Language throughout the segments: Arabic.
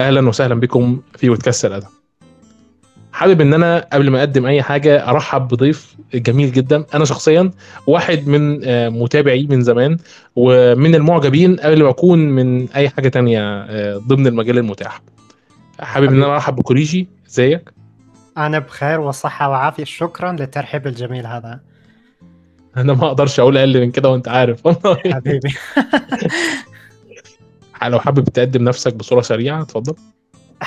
أهلا وسهلا بكم في بودكاست الأدب. حابب إن أنا قبل ما أقدم أي حاجة أرحب بضيف جميل جدا. أنا شخصيا واحد من آه، متابعي من زمان ومن المعجبين قبل ما أكون من أي حاجة تانية آه، ضمن المجال المتاح. حابب إن أنا أرحب بكوريجي. إزيك؟ أنا بخير وصحة وعافية. شكرا للترحيب الجميل هذا. أنا ما أقدرش أقول أقل من كده وأنت عارف. حبيبي. لو حابب تقدم نفسك بصورة سريعة اتفضل.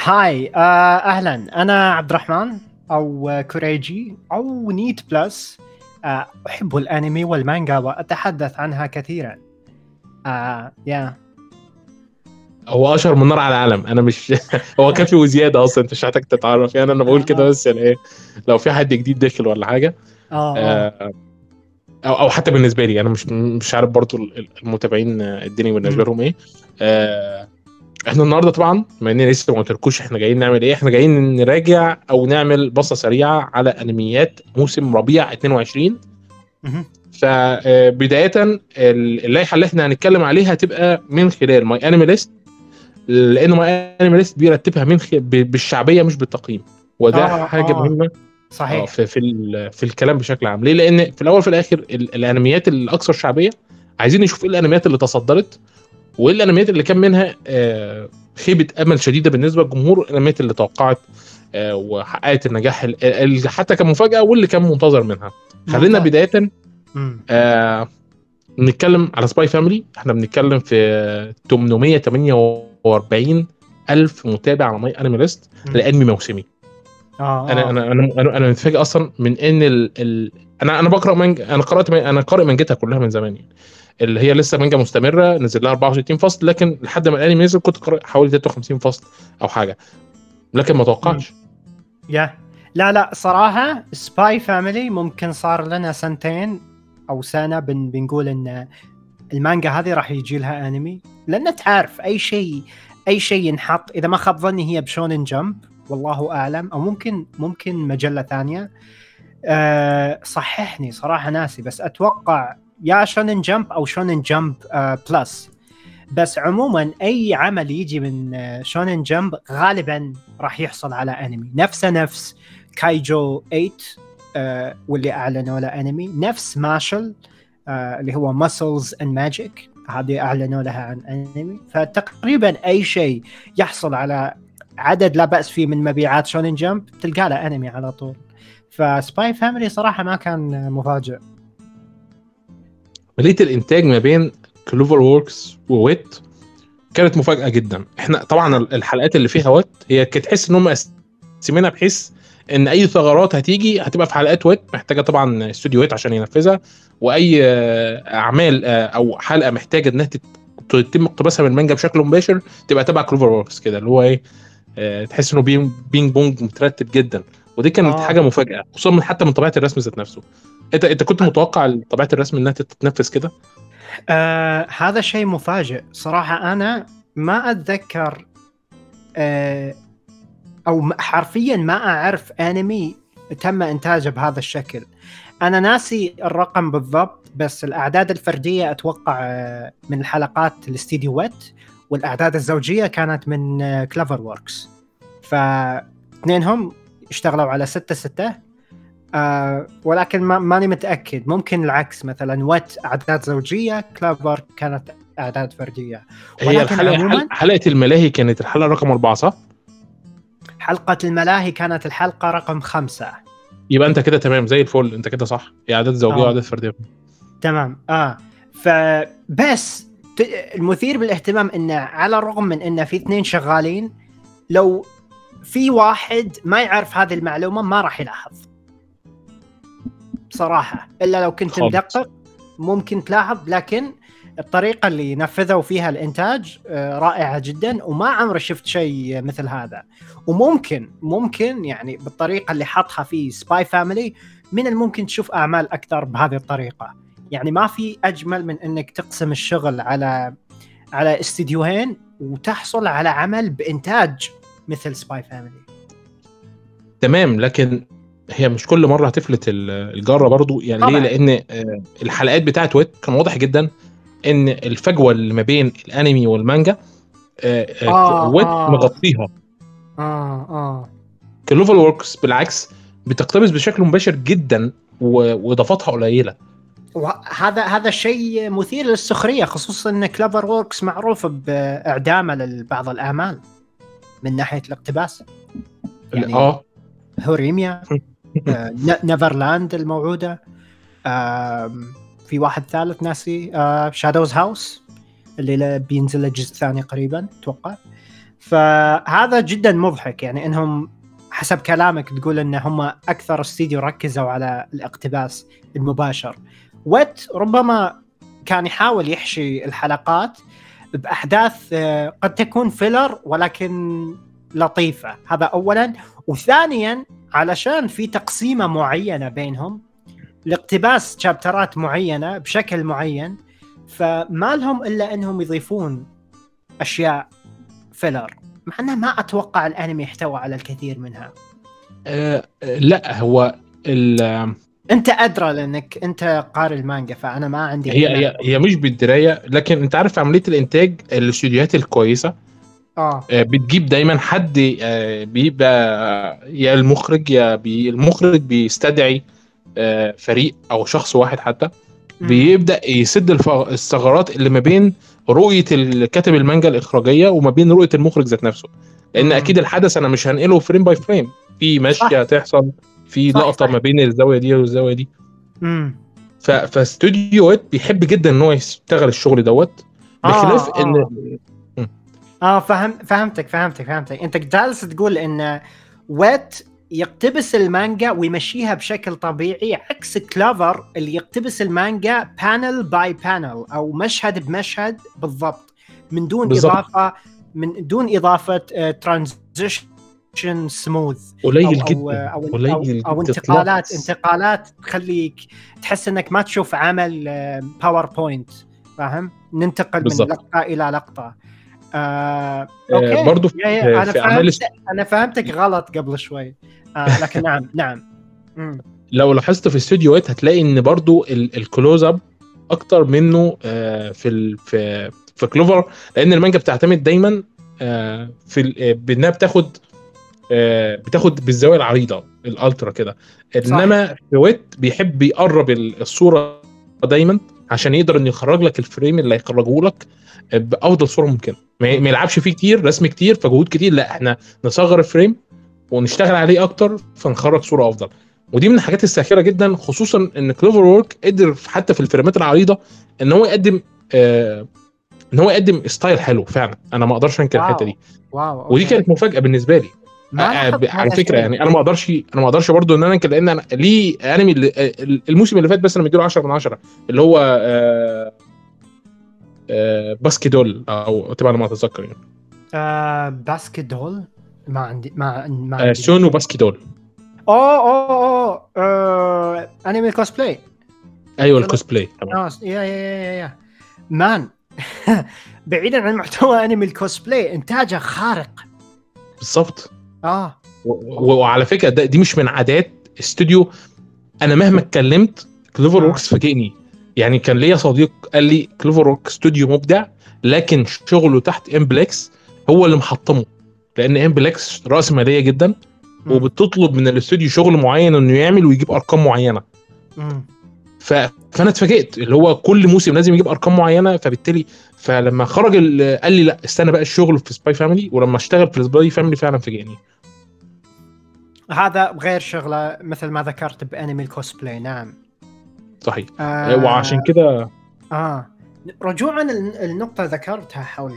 Hi آه أهلا. أنا عبد الرحمن أو آه، كوريجي أو Neet Plus. آه أحب الأنمي والمانجا وأتحدث عنها كثيرا. آه يا هو أشهر من نار على العالم. أنا مش هو كافي وزيادة أصلا أنت مش محتاج تتعرف. يعني أنا بقول كده بس يعني إيه لو في حد جديد داخل ولا حاجة. آه, آه. آه، أو أو حتى بالنسبة لي أنا مش مش عارف برضو المتابعين الدنيا بالنسبة لهم إيه آه، إحنا النهارده طبعا بما إني لسه ما قلتلكوش إحنا جايين نعمل إيه إحنا جايين نراجع أو نعمل بصة سريعة على أنميات موسم ربيع 22 مهم. فبدايه اللائحة اللي إحنا هنتكلم عليها هتبقى من خلال ماي انمي ليست لأنه ماي انمي ليست بيرتبها من بالشعبية مش بالتقييم وده آه، حاجة آه. مهمة آه، صحيح في في ال- في الكلام بشكل عام ليه لأن في الأول في الآخر ال- الأنميات الأكثر شعبية عايزين نشوف إيه الأنميات اللي تصدرت وإيه الأنميات اللي كان منها آه، خيبة أمل شديدة بالنسبة للجمهور الأنميات اللي توقعت آه، وحققت النجاح ال- اللي حتى كان مفاجاه واللي كان منتظر منها خلينا. بداية. آه نتكلم على Spy Family إحنا بنتكلم في 848 ألف متابع على MyAnimeList. لأنمي موسمي آه أنا آه. أنا أنا أنا, أنا متفاجئ أصلا من إن ال... ال... أنا أنا بقرأ مانجا أنا قرأت أنا قارئ مانجتها كلها من زمان يعني. اللي هي لسه مانجا مستمرة نزل لها 64 فصل لكن لحد ما الأنمي نزل كنت قارئ حوالي 53 فصل أو حاجة. لكن ما توقعتش يا. لا لا صراحة Spy Family ممكن صار لنا سنتين أو سنة بن بنقول إن المانجا هذه راح يجي لها أنمي. لأن تعرف أي شيء أي شيء ينحط. إذا ما خاب ظني هي ب Shonen Jump. والله أعلم. أو ممكن ممكن مجلة ثانية. أه صححني صراحة ناسي بس أتوقع يا Shonen Jump أو Shonen Jump أه Plus بس عموما أي عمل يجي من آه، Shonen Jump غالبا راح يحصل على انمي نفسه نفس Kaiju 8 آه واللي أعلنوا له انمي نفس Mashle آه اللي هو muscles and magic هذه أعلنوا لها عن انمي فتقريبا أي شيء يحصل على عدد لا بأس فيه من مبيعات Shonen Jump تلقى له انمي على طول. ف Spy Family صراحة ما كان مفاجئ. عمليه الإنتاج ما بين CloverWorks و Wit كانت مفاجأة جدا. إحنا طبعا الحلقات اللي فيها Wit هي كانت تحس إن هم مقسمينها بحيث إن أي ثغرات هتيجي هتبقى في حلقات Wit محتاجة طبعا استوديو Wit عشان ينفذها. وأي آه، أعمال آه، أو حلقة محتاجة إنها تت- تتم اقتباسها من المانجا بشكل مباشر تبقى تبع CloverWorks كده اللي هو إيه تحس إنه ping, pong مترتب جدا. ودي كانت آه. حاجة مفاجأة خصوصا من حتى من طبيعة الرسم ذات نفسه. انت أنت كنت متوقع طبيعة الرسم إنها تتنفذ كده؟ آه هذا شيء مفاجئ. صراحة أنا ما أتذكر آه م- حرفيا ما أعرف أنمي تم إنتاجه بهذا الشكل. أنا ناسي الرقم بالضبط بس الأعداد الفردية أتوقع آه من الحلقات الاستديوهات والأعداد الزوجية كانت من آه CloverWorks فاثنينهم اشتغلوا على ستة ستة آه ولكن ما ماني متأكد. ممكن العكس مثلا Wit أعداد زوجية Clover كانت أعداد فردية. هي الحلقة حلقة الملاهي كانت الحلقة رقم أربعة صح؟ حلقة الملاهي كانت الحلقة رقم خمسة. يبقى أنت كده تمام زي الفل. أنت كده صح. هي أعداد زوجية آه. وأعداد فردية. تمام. آه. فبس المثير بالاهتمام إنه على الرغم من إنه في اثنين شغالين لو في واحد ما يعرف هذه المعلومة ما راح يلاحظ. بصراحة. إلا لو كنت. مدقق ممكن تلاحظ لكن الطريقة اللي نفذوا فيها الإنتاج آه، رائعة جدا وما عمري شفت شيء مثل هذا. وممكن ممكن يعني بالطريقة اللي حطها في Spy Family من الممكن تشوف أعمال أكثر بهذه الطريقة. يعني ما في أجمل من إنك تقسم الشغل على على استديوهين وتحصل على عمل بإنتاج مثل Spy Family تمام لكن هي مش كل مرة هتفلت ال- الجره برضو. يعني طبعاً. ليه لأن آه، الحلقات بتاعت Wit كان واضح جدا إن الفجوة اللي ما بين الأنمي والمانجا آه آه، آه Wit آه. مغطيها. آه آه. CloverWorks بالعكس بتقتبس بشكل مباشر جدا وإضافاتها قليلة. وهذا هذا شيء مثير للسخرية خصوصا إن CloverWorks معروف بإعدامه لبعض الاعمال من ناحية الاقتباس. يعني آه. Horimiya آه، Neverland الموعودة في واحد ثالث ناسي Shadows House اللي بينزل له جزء ثاني قريبا أتوقع. فهذا جدا مضحك يعني إنهم حسب كلامك تقول إن هم أكثر استديو ركزوا على الاقتباس المباشر. Wit ربما كان يحاول يحشي الحلقات بأحداث آه، قد تكون filler ولكن لطيفة. هذا اولا. وثانيا علشان في تقسيمة معينة بينهم لاقتباس شابترات معينة بشكل معين فما لهم إلا إنهم يضيفون أشياء filler مع إنه ما أتوقع الأنمي يحتوى على الكثير منها. آه، لا هو انت ادرى لانك انت قارئ المانجا فانا ما عندي هي. هي هي مش بالدراية لكن انت عارف عملية الانتاج الاستوديوهات الكويسة آه آه، بتجيب دايما حد آه، بيبقى يا المخرج يا بي المخرج بيستدعي آه، فريق أو شخص واحد حتى. بيبدأ يسد الثغرات اللي ما بين رؤية الكاتب المانجا الإخراجية وما بين رؤية المخرج ذات نفسه لأن. أكيد الحدث أنا مش هنقله frame by frame في ماشيه هتحصل في صح، لقطة صح. ما بين الزاوية دي والزاوية دي مم. ف... فاستوديو Wit بيحب جدا إن هو يشتغل الشغل دوت بخلاف آه، ان آه. آه فهم فهمتك فهمتك فهمتك أنت جالس تقول إن Wit يقتبس المانجا ويمشيها بشكل طبيعي عكس Clover اللي يقتبس المانجا panel by panel أو مشهد بمشهد بالضبط من دون بالضبط. إضافة من دون إضافة transition سموث قليل أو, جدا أو, قليل أو, أو انتقالات. انتقالات تخليك تحس إنك ما تشوف عمل PowerPoint فاهم؟ ننتقل بالضبط. من لقطة إلى لقطة آه، آه، okay برضو yeah yeah أنا في فهمت أنا فهمتك غلط قبل شوي آه لكن نعم نعم مم. لو لاحظت في استوديو Wit هتلاقي إن برضو ال- ال close up أكتر منه آه، في ال... في في Clover لأن المانجا بتعتمد دايما آه، في آه، بإنها بتاخد آه، بتاخد بالزاوية العريضة ال ultra كده. إنما في Wit بيحب يقرب ال- الصورة دايما عشان يقدر إنه يخرج لك ال frame اللي هيخرجه لك بأفضل صورة ممكنة. ما يلعبش فيه كتير رسم كتير فجهود كتير. لا إحنا نصغر ال frame ونشتغل عليه أكتر فنخرج صورة أفضل. ودي من الحاجات الساخرة جدا خصوصا إن CloverWorks قدر حتى في الفريمات العريضة إن هو يقدم آه إن هو يقدم style حلو فعلا. أنا ما أقدرش أنكر. الحتة دي. wow ودي. كانت مفاجأة بالنسبة لي. آه، على فكرة. يعني أنا ما أقدرش أنا ما أقدرش برضو إن أنا أنكر لأن أنا ليه انمي آه، الموسم اللي فات بس أنا مديله 10 من 10 اللي هو آه آه Bisque Doll أو تبع ما أتذكر يعني. آه Bisque Doll ما عندي ما ما آه عندي. Sono Bisque Doll اوه اوه اوه آه، أنمي كوسبلاي أيوه الكوسبلاي تمام. آه yeah yeah yeah yeah man بعيدا عن محتوى أنمي الكوسبلاي إنتاجه خارق. بالظبط آه وعلى فكرة ده دي مش من عادات استوديو أنا مهما اتكلمت Clover آه. Works فاجئني يعني كان ليا صديق قال لي CloverWorks استوديو مبدع لكن شغله تحت Aniplex هو اللي محطمه لأن Aniplex رأس مالية جدا. وبتطلب من الاستوديو شغل معين إنه يعمل ويجيب أرقام معينة. ف... فأنا اتفاجئت اللي هو كل موسم لازم يجيب أرقام معينة فبالتالي فلما خرج ال... قال لي لا استنى بقى الشغل في Spy Family ولما اشتغل في Spy Family فعلا فاجئني. هذا غير شغلة مثل ما ذكرت بانمي الكوسبلاي نعم. صحيح. آه وعشان كده آه. رجوعا ال- النقطة ذكرتها حول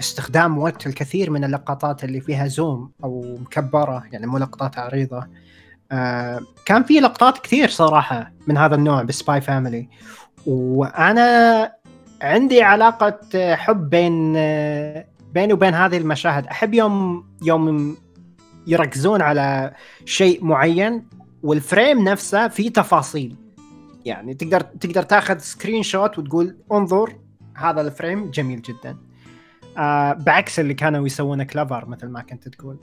استخدام Wit الكثير من اللقطات اللي فيها zoom أو مكبرة يعني مو لقطات عريضة. آه كان في لقطات كثير صراحة من هذا النوع ب Spy Family وأنا عندي علاقة آه، حب بين آه، بيني وبين هذه المشاهد. أحب يوم يوم يركزون على شيء معين وال frame نفسه فيه تفاصيل. يعني تقدر تقدر تاخذ screenshot وتقول انظر هذا ال frame جميل جدا. آه بعكس اللي كانوا يسوونه Clover مثل ما كنت تقول.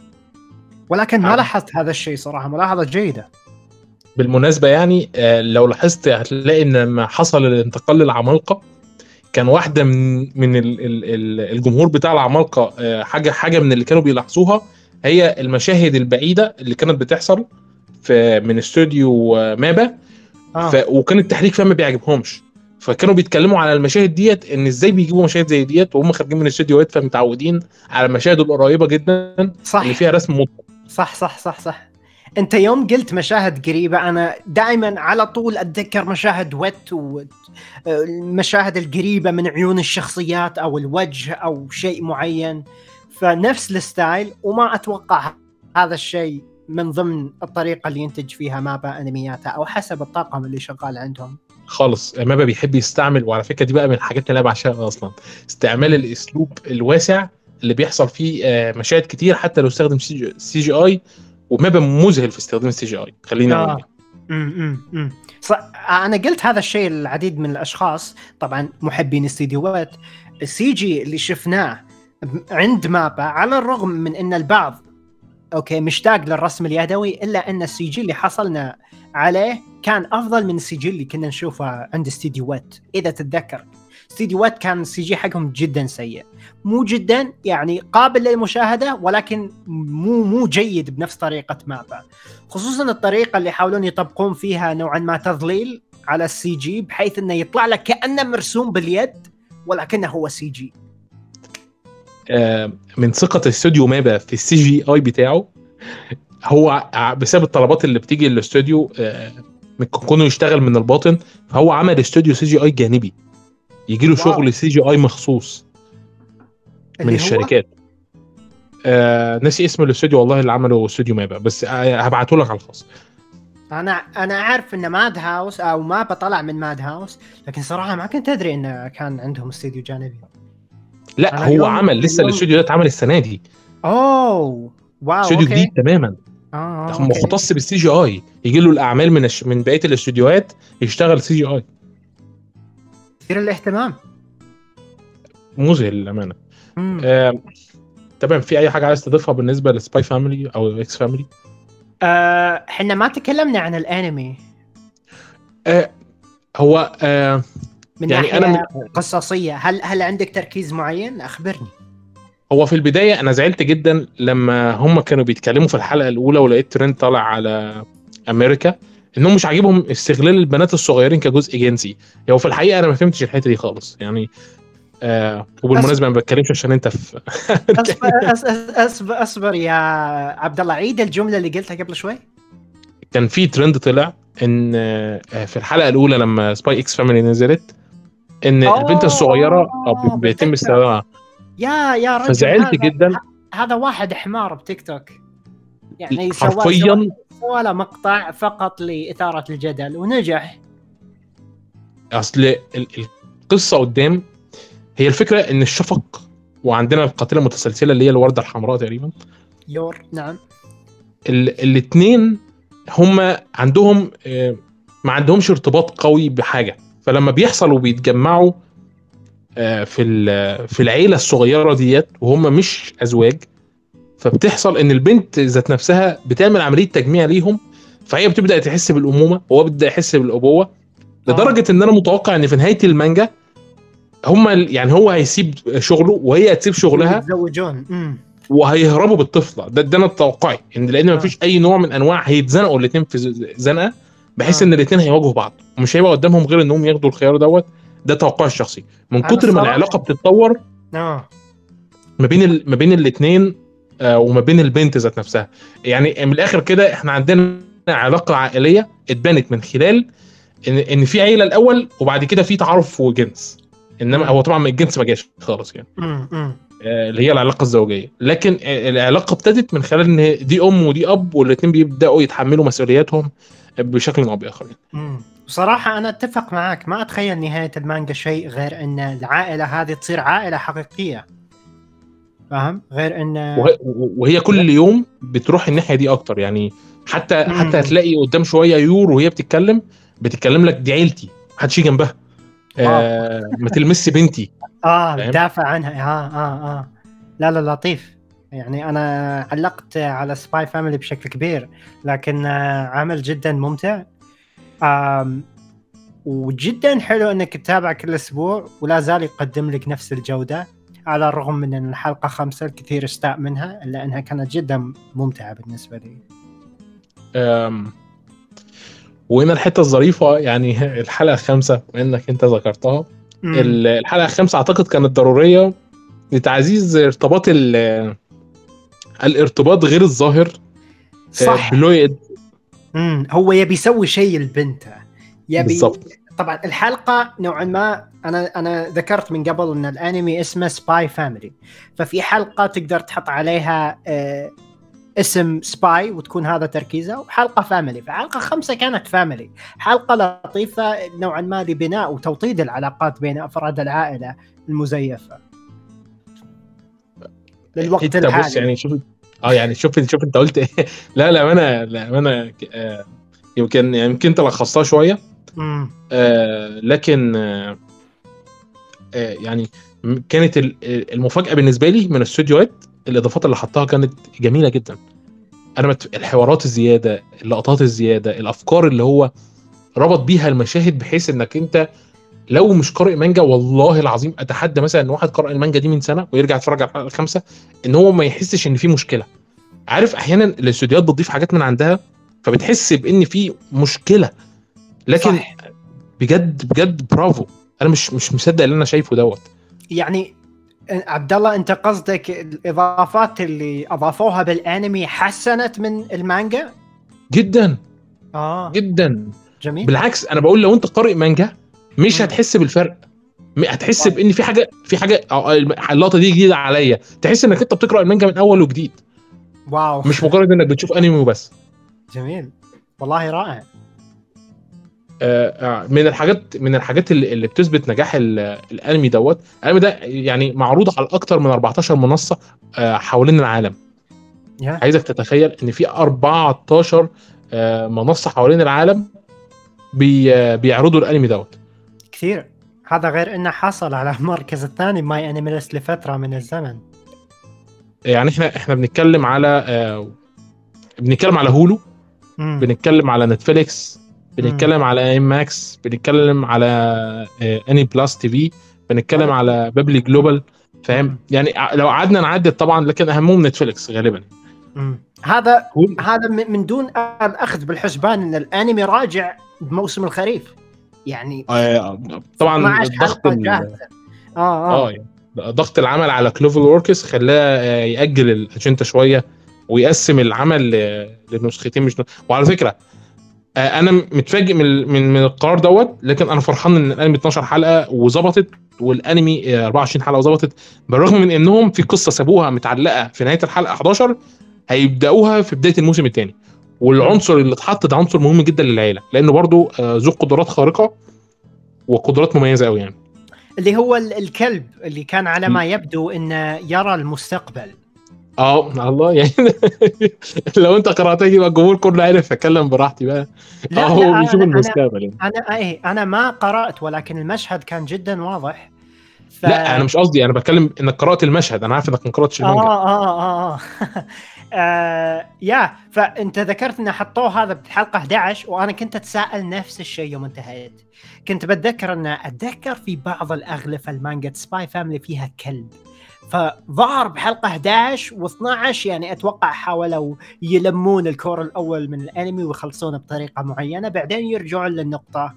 ولكن ما آه. لاحظت هذا الشيء صراحة ملاحظة جيدة. بالمناسبة يعني آه، لو لاحظت هتلاقي إن لما حصل الانتقال للعمالقة. كان واحدة من من ال- ال- ال- الجمهور بتاع العمالقة آه، حاجة حاجة من اللي كانوا بيلاحظوها هي المشاهد البعيدة اللي كانت بتحصل في من استوديو آه، مابا. آه. ف... وكان التحريك فيها ما بيعجبهمش. فكانوا بيتكلموا على المشاهد ديت إن إزاي بيجيبوا مشاهد زي ديت وهم خارجين من الاستوديوهات فمتعودين على المشاهد القريبة جدا صح. اللي فيها رسم مطلق صح صح صح صح. انت يوم قلت مشاهد قريبة أنا دائما على طول أتذكر مشاهد وت والمشاهد القريبة من عيون الشخصيات أو الوجه أو شيء معين. فنفس الستايل وما أتوقع هذا الشيء من ضمن الطريقة اللي ينتج فيها مابا أنمياته أو حسب الطاقم اللي شغال عندهم. خالص مابا بيحب يستعمل وعلى فكرة دي بقى من الحاجات اللي أنا بعشقها أصلا استعمال الأسلوب الواسع اللي بيحصل فيه آه، مشاهد كتير حتى لو استخدم CGI و MAPPA مذهل في استخدام ال CGI. خلينا آه. امم أنا قلت هذا الشيء للعديد من الأشخاص طبعا محبين الاستديوهات ال CG اللي شفناه عند MAPPA على الرغم من إن البعض okay مشتاق للرسم اليدوي إلا إن ال CG اللي حصلنا عليه كان أفضل من ال CG اللي كنا نشوفه عند استديوهات إذا تتذكر. استديوهات كان ال CG حقهم جدا سيء. مو جدا يعني قابل للمشاهدة ولكن مو مو جيد بنفس طريقة MAPPA. خصوصا الطريقة اللي يحاولون يطبقون فيها نوعا ما تظليل على ال CG بحيث إنه يطلع لك كأنه مرسوم باليد ولكنه هو CG. آه، من ثقة استوديو MAPPA في ال CGI بتاعه هو بسبب الطلبات اللي بتيجي للاستوديو آه، كونه يشتغل من الباطن فهو عمل استوديو CGI جانبي. يجي له. شغل CGI مخصوص من الشركات. آه ناسي اسم الاستوديو والله اللي عمله استوديو MAPPA بس آه هبعته لك على الخاص. أنا أنا اعرف إن Madhouse أو MAPPA طلع من Madhouse لكن صراحة ما كنت أدري انه كان عندهم استديو جانبي. لا هو عمل لسه الاستوديو ده اتعمل السنة دي. أوه wow استوديو. جديد تماما. آه آه،. مختص بال CGI. يجي له الأعمال من الش... من بقية الاستوديوهات يشتغل CGI. مثير الاهتمام مذهل للامانه. آه تمام في أي حاجة عايز تضيفها بالنسبة ل Spy Family أو X Family آه، إحنا ما تكلمنا عن الأنمي. آه هو آه من يعني ناحية أنا من... قصصية هل هل عندك تركيز معين؟ أخبرني. هو في البداية أنا زعلت جدا لما هم كانوا بيتكلموا في الحلقة الأولى ولقيت ترند طالع على أمريكا. إنهم مش عاجبهم استغلال البنات الصغيرين كجزء جنسي. هو في الحقيقة أنا ما فهمتش الحتة دي خالص. يعني آه وبالمناسبة ما بتكلمش عشان أنت في اصبر أص- اصبر أصبر يا عبد الله. عيد الجملة اللي قلتها قبل شوي. كان في ترند طلع إن آه، في الحلقة الأولى لما Spy x Family نزلت إن أوه، البنت الصغيرة آه، بيتم. استخدامها. يا يا رجل فزعلت هذا جدا. هذا واحد حمار بتيك توك. يعني حرفيا له مقطع فقط لإثارة الجدل ونجح. أصل ال- القصة قدام هي الفكرة إن الشفق وعندنا القاتلة المتسلسلة اللي هي الوردة الحمراء تقريبا. يور نعم. الاثنين هم عندهم آه، ما عندهمش ارتباط قوي بحاجة. فلما بيحصل وبيتجمعوا آه، في في العيلة الصغيرة ديت وهم مش أزواج فبتحصل إن البنت ذات نفسها بتعمل عملية تجميع ليهم فهي بتبدأ تحس بالأمومة وهو بيبدأ يحس بالأبوة لدرجة إن أنا متوقع إن في نهاية المانجا هم يعني هو هيسيب شغله وهي هتسيب شغلها يتزوجون. وهيهربوا بالطفلة. ده ده أنا توقعي. إن لأن آه. مفيش أي نوع من أنواع هيتزنقوا الاثنين في زنقة بحيث آه. إن الاثنين هيواجهوا بعض. ومش هيبقى قدامهم غير إنهم ياخدوا الخيار دوت. ده توقعي الشخصي. من كتر ما العلاقة بتتطور آه. ما بين ال... ما بين الاثنين وما بين البنت ذات نفسها. يعني من الآخر كده إحنا عندنا علاقة عائلية اتبنت من خلال ان إن في عيلة الأول وبعد كده في تعارف وجنس. إنما هو طبعا الجنس ما جاش خالص يعني. آه، اللي هي العلاقة الزوجية. لكن آه، العلاقة ابتدت من خلال إن دي أم ودي أب والاثنين بيبدأوا يتحملوا مسؤولياتهم بشكل أو بآخر. يعني. بصراحة أنا أتفق معك. ما أتخيل نهاية المانجا شيء غير أن العائلة هذه تصير عائلة حقيقية. فاهم؟ غير أن وهي, كل يوم بتروح الناحية دي أكتر يعني حتى مم. حتى هتلاقي قدام شوية يور وهي بتتكلم بتتكلم لك دي عيلتي محدش يجي جنبها. آه. ما تلمسش بنتي. آه فاهم؟ دافع عنها. آه آه آه. لا لا لطيف. يعني أنا علقت على Spy Family بشكل كبير لكن آه عمل جدا ممتع. وجدا حلو إنك تتابع كل أسبوع ولا زال يقدم لك نفس الجودة. على الرغم من إن الحلقة خمسة الكثير استاء منها الا انها كانت جدا ممتعة بالنسبة لي. أم، وهنا الحتة الظريفة يعني الحلقة الخامسه انك أنت ذكرتها مم. ال- الحلقة الخامسه أعتقد كانت ضرورية لتعزيز ارتباط ال- الارتباط غير الظاهر صح بلويد مم. هو يبي يسوي شيء لبنته يبي بالضبط طبعا الحلقة نوعا ما أنا أنا ذكرت من قبل إن الأنمي اسمه Spy Family ففي حلقة تقدر تحط عليها آه اسم Spy وتكون هذا تركيزه وحلقة Family فحلقة خمسة كانت Family حلقة لطيفة نوعا ما لبناء وتوطيد العلاقات بين أفراد العائلة المزيفة. للوقت إنت بص الحالي. يعني شوف آه يعني شوف شوف أنت قلت إيه. لا لا أنا لا أنا آه، يمكن يمكن انت لخصتها شوية. آه، لكن آه، آه، يعني كانت ال- المفاجأة بالنسبة لي من الاستوديوهات الإضافات اللي حطها كانت جميلة جدا. أنا مت... الحوارات الزيادة اللقطات الزيادة الأفكار اللي هو ربط بيها المشاهد بحيث إنك أنت لو مش قارئ مانجا والله العظيم أتحدى مثلا إن واحد قرأ المانجا دي من سنة ويرجع يتفرج على الحلقة الخامسة إن هو ما يحسش إن في مشكلة. عارف أحيانا الاستوديوهات بتضيف حاجات من عندها فبتحس بإن في مشكلة. لكن صح. بجد بجد برافو. أنا مش مش مصدق اللي أنا شايفه دوت. يعني عبد الله أنت قصدك الإضافات اللي أضافوها بالأنمي حسنت من المانجا؟ جدا. آه. جدا. جميل. بالعكس أنا بقول لو أنت قارئ مانجا مش. هتحس بالفرق. هتحس. بإن في حاجة في حاجة آه، اللقطة دي جديدة عليا. تحس إنك أنت بتقرأ المانجا من أول وجديد. واو. مش مجرد إنك بتشوف أنمي وبس. جميل. والله رائع. آه، آه، من الحاجات من الحاجات اللي, اللي بتثبت نجاح ال- الانمي دوت الانمي ده يعني معروض على أكتر من 14 منصة آه، حوالين العالم. يا. عايزك تتخيل إن في 14 آه، منصة حوالين العالم بي آه، بيعرضوا الانمي دوت. كثير. هذا غير إنه حصل على المركز الثاني MyAnimeList لفترة من الزمن. يعني إحنا إحنا بنتكلم على آه، بنتكلم على Hulu. بنتكلم على Netflix بنتكلم على ام ماكس بنتكلم على آه، Aniplus TV بنتكلم آه. على Bilibili Global فاهم. يعني لو قعدنا نعدد طبعا لكن أهمهم Netflix غالبا مم. هذا هذا من من دون الاخذ بالحسبان إن الأنمي راجع بموسم الخريف يعني آه، طبعا 12 ضغط آه آه آه يعني ضغط العمل على CloverWorks خلاه آه، يأجل الأجندة شوية ويقسم العمل لنسختين مش وعلى فكرة آه، أنا متفاجئ من من من القرار دوت لكن أنا فرحان إن الأنمي 12 حلقة وظبطت والأنمي آه، 24 حلقة وظبطت. بالرغم من إنهم في قصة سابوها متعلقة في نهاية الحلقة 11 هيبدأوها في بداية الموسم الثاني والعنصر اللي اتحط ده عنصر مهم جدا للعيلة لأنه برضو آه، ذو قدرات خارقة وقدرات مميزة قوي يعني. اللي هو ال- الكلب اللي كان على ما يبدو إنه يرى المستقبل. آه الله يعني لو أنت قرأتها يبقى الجمهور كله عارف أتكلم براحتي بقى. لا آه هو لا بيشوف المستقبل يعني. أنا إيه أنا ما قرأت ولكن المشهد كان جدا واضح. ف... لا أنا مش قصدي أنا بتكلم إنك قرأت المشهد أنا عارف إنك ما قرأتش المانجا. آه, آه, آه. آه. يا فأنت ذكرت ان حطوه هذا بحلقة 11 وأنا كنت أتساءل نفس الشيء يوم انتهيت. كنت بتذكر ان أتذكر في بعض الأغلفة المانجا Spy Family فيها كلب. فظهر بحلقة 11 و12 يعني أتوقع حاولوا يلمون ال cour الأول من الأنمي ويخلصونه بطريقة معينة بعدين يرجعون للنقطة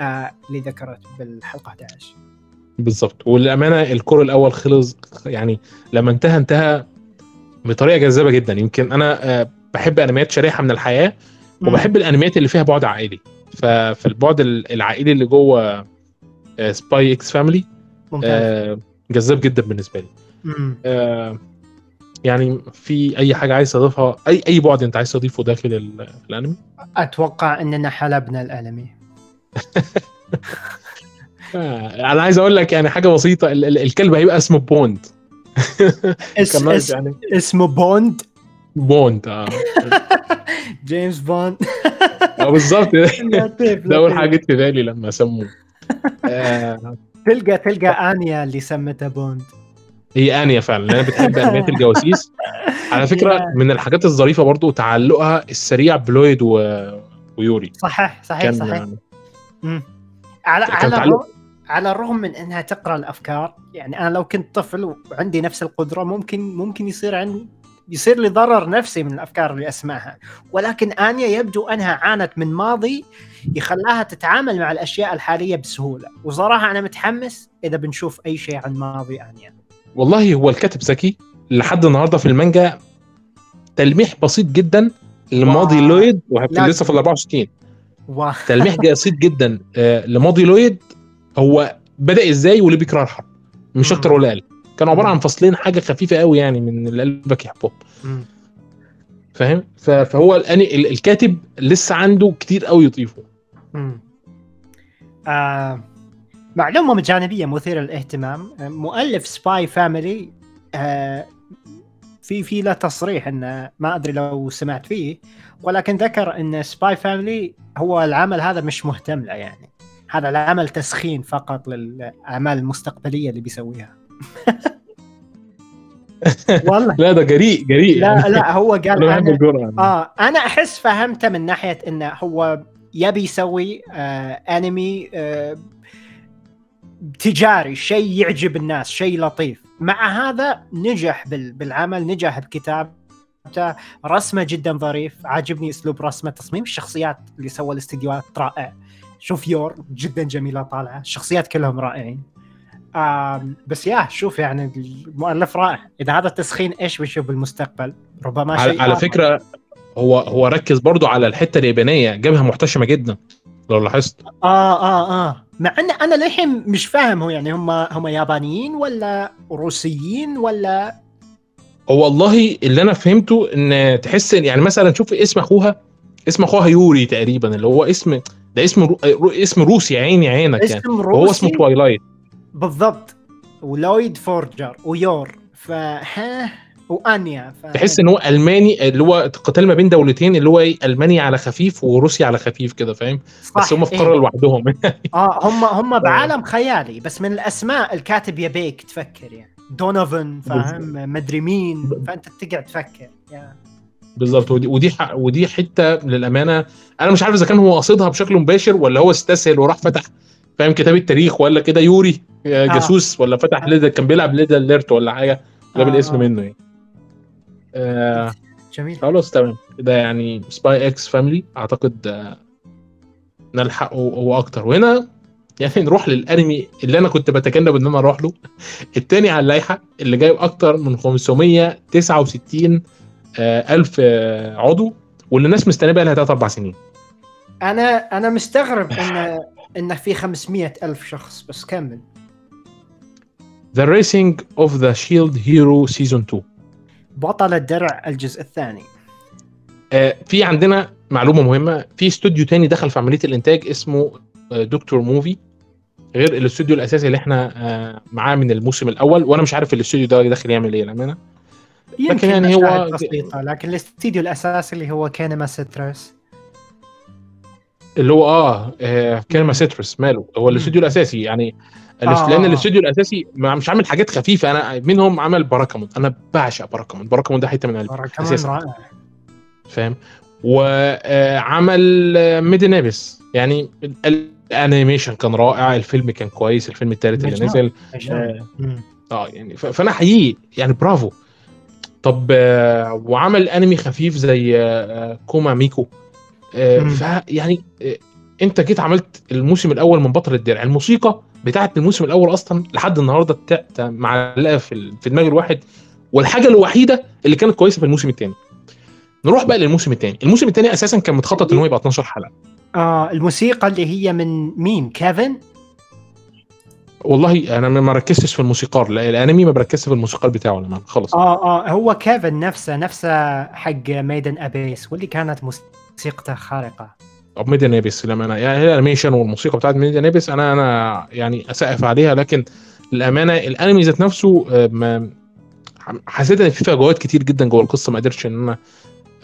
آه اللي ذكرت بالحلقة 11 بالظبط والأمانة ال cour الأول خلص يعني لما انتهى انتهى بطريقة جذابة جدا. يمكن أنا آه، بحب أنميات شريحة من الحياة وبحب الأنميات اللي فيها بعد عائلي. ففي البعد ال- العائلي اللي جوه Spy x Family جذاب جدا بالنسبة لي. آه، يعني في أي حاجة عايز تضيفها؟ اي أي بعد أنت عايز تضيفه داخل ال- الأنمي؟ أتوقع إننا حلبنا الأنمي. آه، أنا عايز أقول لك يعني حاجة بسيطة ال- ال- الكلب هيبقى اسمه بوند. اس اس يعني. اسمه بوند؟ بوند آه. جيمس بوند. آه، بالظبط. لطيف ده أول لطيف. حاجة جت في بالي لما سموه. آه، تلقى تلقى آنيا اللي سمته بوند. هي انيا فعلا لأن بتحب انميات الجواسيس على فكرة. من الحاجات الظريفة برضو تعلقها السريع بلويد و... ويور صحيح صحيح كان صحيح مم. على كان على. الرغم على الرغم من إنها تقرأ الأفكار يعني أنا لو كنت طفل وعندي نفس القدرة ممكن ممكن يصير عندي يصير لي ضرر نفسي من الأفكار اللي أسمعها ولكن انيا يبدو أنها عانت من ماضي يخلاها تتعامل مع الأشياء الحالية بسهولة وصراحه أنا متحمس إذا بنشوف أي شيء عن ماضي انيا والله هو الكاتب ذكي لحد النهارده في المانجا تلميح بسيط جدا لماضي. لويد لا. لسه في ال 64 و... تلميح بسيط جدا آه، لماضي لويد هو بدأ إزاي وليه بيكره الحرب مش. أكتر ولا أقل كانوا عبارة. عن فصلين حاجة خفيفة قوي يعني من اللي قلبك يحبهم. فاهم فهو الأني ال- الكاتب لسه عنده كتير قوي يضيفه مم. آه معلومة جانبية مثيرة للاهتمام. آه، مؤلف Spy Family آه في في له تصريح إنه ما أدري لو سمعت فيه ولكن ذكر إن Spy Family هو العمل هذا مش مهتم له يعني. هذا العمل تسخين فقط للأعمال المستقبلية اللي بيسويها. والله. لا ده جريء جريء لا يعني. لا هو قال أنا الجرأة آه أنا أحس فهمته من ناحية إنه هو يبي يسوي آه انمي آه تجاري شيء يعجب الناس شيء لطيف. مع هذا نجح بال- بالعمل نجح بكتابته رسمه جدا ظريف. عاجبني أسلوب رسمه تصميم الشخصيات اللي سوى الاستديوهات رائع. شوف يور جدا جميلة طالعة. الشخصيات كلهم رائعين. بس يا شوف يعني المؤلف رائع. إذا هذا التسخين إيش بنشوف بالمستقبل؟ ربما على, شيء على. فكرة هو هو ركز برضو على الحتة اليابانية. جابها محتشمة جدا. لو لاحظت. آه آه آه. مع إن أنا للحين مش فاهم هو يعني هم هم يابانيين ولا روسيين ولا هو والله اللي أنا فهمته إن تحس يعني مثلا شوف اسم أخوها اسم أخوها يوري تقريبا اللي هو اسم ده اسم رو... اسم روسي يا عيني عينك يعني. اسم اسمه روسي؟ Twilight بالضبط. و Loid Forger و Yor. فها وأنيا ف... تحس إن هو ألماني اللي هو قتال ما بين دولتين اللي هو إيه المانيا على خفيف وروسيا على خفيف كده فاهم؟ بس هم في إيه. قارة لوحدهم. آه هم هم بعالم خيالي بس من الأسماء الكاتب يبيك تفكر يعني. Donovan فاهم؟ مدري مين فأنت تقعد تفكر يا. بالظبط. ودي ودي ودي حتة للأمانة. أنا مش عارف إذا كان هو قاصدها بشكل مباشر ولا هو استسهل وراح فتح فاهم كتاب التاريخ ولا كده يوري آه، جاسوس ولا فتح Red كان بيلعب Red Alert ولا حاجة جاب آه، الاسم آه. منه يعني. آه جميل. خلاص تمام. ده يعني Spy x Family أعتقد آه نلحقه هو أكتر. وهنا يعني نروح للأنمي اللي أنا كنت بتجنب إن أنا أروح له. التاني على اللائحة اللي جايب أكتر من 569 آه ألف آه عضو واللي الناس مستنية بقى لها 3 4 سنين. أنا أنا مستغرب إن انه في 500 ألف شخص بس كمل. The Racing of the Shield Hero Season 2 بطل الدرع الجزء الثاني. آه في عندنا معلومة مهمة. في استوديو تاني دخل في عملية الإنتاج اسمه آه دكتور موفي. غير الاستوديو الأساسي اللي إحنا آه معاه من الموسم الأول. وأنا مش عارف الاستوديو ده داخل يعمل إيه للأمانة. يمكن يعني هو- بسيطة لكن الاستديو الأساسي اللي هو Kinema Citrus اللي هو آه, آه Kinema Citrus ماله. هو الاستوديو الأساسي. يعني آه. لأن الاستوديو الأساسي ما- مش عامل حاجات خفيفة. أنا منهم عمل Barakamon. أنا بعشق Barakamon. Barakamon ده حتة من قلبي. رائع. فاهم؟ وعمل Made in Abyss يعني ال- ال animation كان رائع. الفيلم كان كويس. الفيلم الثالث اللي. نزل. آه يعني فأنا احييه يعني برافو. طب آه، وعمل أنمي خفيف زي آه، Kuma Miko. آه،. فيعني آه، انت جيت عملت الموسم الأول من بطل الدرع. الموسيقى بتاعت الموسم الأول أصلا لحد النهارده معلقة في في دماغ الواحد. والحاجة الوحيدة اللي كانت كويسة في الموسم الثاني نروح بقى للموسم الثاني الموسم الثاني أساسا كان متخطط إن هو يبقى 12 حلقة. آه الموسيقى اللي هي من مين؟ كيفن؟ والله أنا ما ركزتش في الموسيقار. لا الأنمي ما بركزش في الموسيقار بتاعه لما خلص آه آه هو كيفن نفسه نفسه حق Made in Abyss واللي كانت موسيقته خارقة. طب Made in Abyss لما أنا يعني هي ال animation والموسيقى بتاعت Made in Abyss أنا أنا يعني أسقف عليها لكن للأمانة الأنمي ذات نفسه آه، ما حسيت إن في فجوات كتير جدا جوه القصة ما قدرتش إن أنا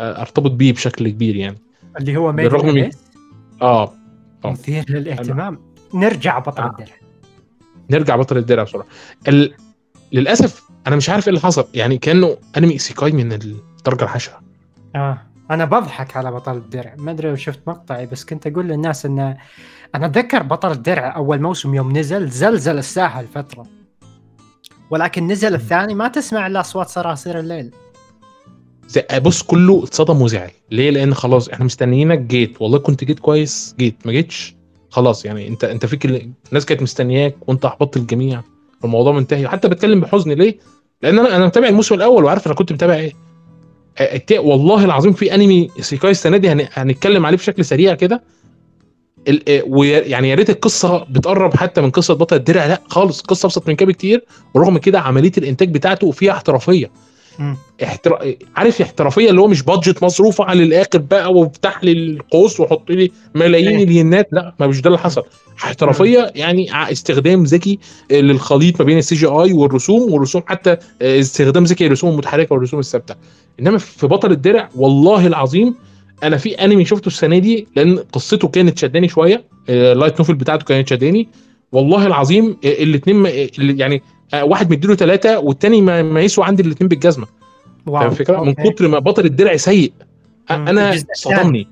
آه، أرتبط بيه بشكل كبير يعني. اللي هو Made in بالرغم من- آه. آه. مثير للاهتمام نرجع بطل آه. الدرع. نرجع بطل الدرع بسرعة. ال... للأسف أنا مش عارف إيه اللي حصل. يعني كأنه أنمي إيسيكاي من الدرجه الحشره آه. أنا بضحك على بطل الدرع. ما أدري لو شفت مقطعي بس كنت أقول للناس انه أنا أتذكر بطل الدرع أول موسم يوم نزل زلزل الساحة الفترة. ولكن نزل الثاني ما تسمع إلا أصوات صراصير الليل. بص كله اتصدم وزعل ليه؟ لأن خلاص إحنا مستنيينك جيت والله كنت جيت كويس جيت. ما جيتش خلاص. يعني انت أنت فيك ال- الناس كانت مستنياك وأنت أحبطت الجميع. الموضوع منتهي. حتى بتكلم بحزن. ليه؟ لأن أنا أنا متابع الموسم الأول وعارف أنا كنت متابع إيه. والله العظيم في انمي isekai السنة دي هن- هنتكلم عليه بشكل سريع كده آه، ويا- يعني يا ريت القصة بتقرب حتى من قصة بطل الدرع لا خالص القصة أبسط من كده بكتير ورغم كده عملية الإنتاج بتاعته فيها احترافية. احترا... عارف احترافية اللي هو مش budget مصروفة على الآخر بقى وافتح لي القوس وحط لي ملايين إيه. الينات لا ما مش ده اللي حصل. احترافية يعني استخدام ذكي آه، للخليط ما بين ال CGI والرسوم والرسوم حتى آه، استخدام ذكي للرسوم المتحركة والرسوم الثابتة. إنما في بطل الدرع والله العظيم أنا في أنمي شفته السنة دي لأن قصته كانت شداني شوية آه، ال light novel بتاعته كانت شداني. والله العظيم الاثنين يعني آه، واحد مديله ثلاثة والتاني ما, ما يسوى عندي الاثنين بالجزمة واو فاهم الفكرة من. كتر ما بطل الدرع سيء مم. أنا. صدمني.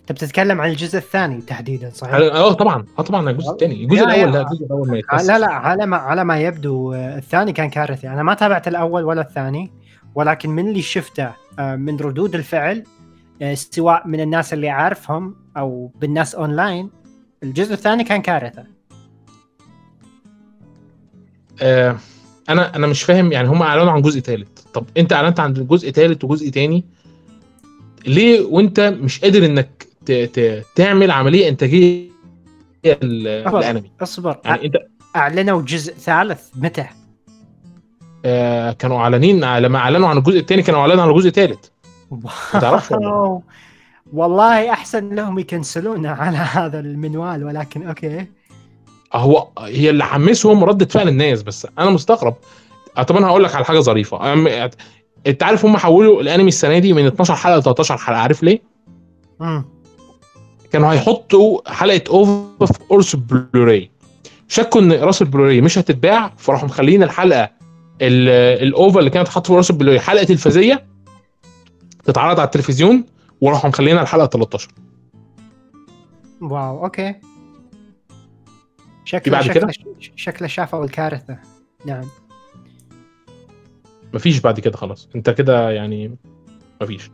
أنت بتتكلم عن الجزء الثاني تحديدا صحيح؟ آه طبعا آه طبعا الجزء الثاني الجزء يا- يا. الأول لا الجزء الأول ما آه، يتمثل لا لا على ما على ما يبدو آه، الثاني كان كارثي أنا ما تابعت الأول ولا الثاني ولكن من اللي شفته آه، من ردود الفعل آه، سواء من الناس اللي اعرفهم أو بالناس أونلاين الجزء الثاني كان كارثة آه أنا أنا مش فاهم يعني هم أعلنوا عن جزء ثالث طب أنت أعلنت عن جزء ثالث وجزء ثاني ليه وأنت مش قادر إنك ت... ت... تعمل عملية إنتاجية. الانمي أصبر يعني انت أعلنوا جزء ثالث متى؟ آه كانوا أعلنين لما أعلنوا عن الجزء الثاني كانوا أعلنوا عن الجزء الثالث ما تعرفش إيه؟ والله أحسن لهم يكنسلونه على هذا المنوال ولكن okay هو هي اللي حمسهم ردة فعل الناس بس أنا مستغرب. طب أنا هقول لك على حاجة ظريفة. أنت عارف هم حولوا الأنمي السنة دي من 12 حلقة ل 13 حلقة عارف ليه؟ مم. كانوا هيحطوا حلقة OVA في قرص بلوراي شكوا إن رأس البلوراي مش هتتباع فراحوا مخلين الحلقة ال- ال OVA اللي كانت حاطه في رأس البلوراي حلقة ال OVA ديه تتعرض على التلفزيون وراحوا مخلينها الحلقة 13 wow okay. شكله بعد شكله كده؟ شكله شافوا الكارثه نعم. مفيش بعد كده خلاص. انت كده يعني مفيش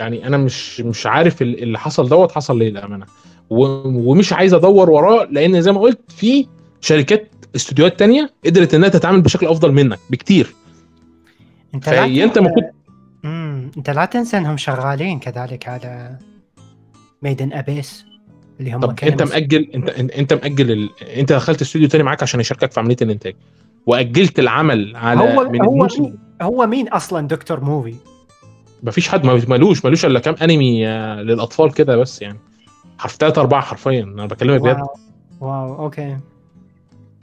يعني أنا مش مش عارف ال- اللي حصل دوت حصل ليه للأمانة. ومش عايز أدور وراه لأن زي ما قلت في شركات استوديوهات تانية قدرت إنها تتعامل بشكل أفضل منك بكتير. أنت لا أنت المفروض امم أنت لا تنسى إنهم شغالين كذلك على Made in Abyss اللي هم طب أنت مأجل انت انت مأجل ال... أنت دخلت استوديو تاني معاك عشان يشاركك في عملية الإنتاج. وأجلت العمل على هو من هو الموسم. مين هو مين أصلا Dr. Movie؟ مفيش حد ملوش ملوش إلا كام أنمي آه، للأطفال كده بس يعني. حرف ثلاثة أربعة حرفيا أنا بكلمك بجد. wow. wow okay.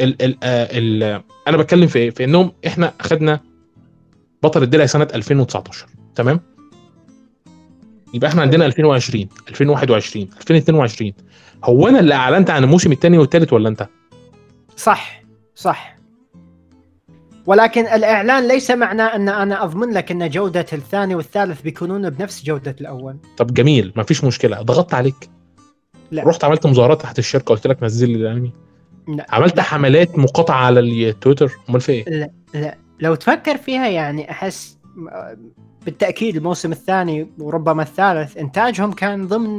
ال ال آه، ال أنا بتكلم في إيه؟ في إنهم إحنا أخدنا بطل الدرع سنة 2019 تمام؟ يبقى إحنا عندنا 2020 2021 2022 هو أنا اللي أعلنت عن الموسم الثاني والثالث ولا أنت؟ صح صح ولكن الإعلان ليس معناه أن أنا أضمن لك أن جودة الثاني والثالث بيكونون بنفس جودة الأول طب جميل مفيش مشكلة ضغطت عليك لا. رحت عملت مظاهرات تحت الشركة قلت لك نزل لي الأنمي لا. عملت لا. حملات مقاطعة على التويتر أمال في إيه؟ لا لو تفكر فيها يعني أحس بالتأكيد الموسم الثاني وربما الثالث إنتاجهم كان ضمن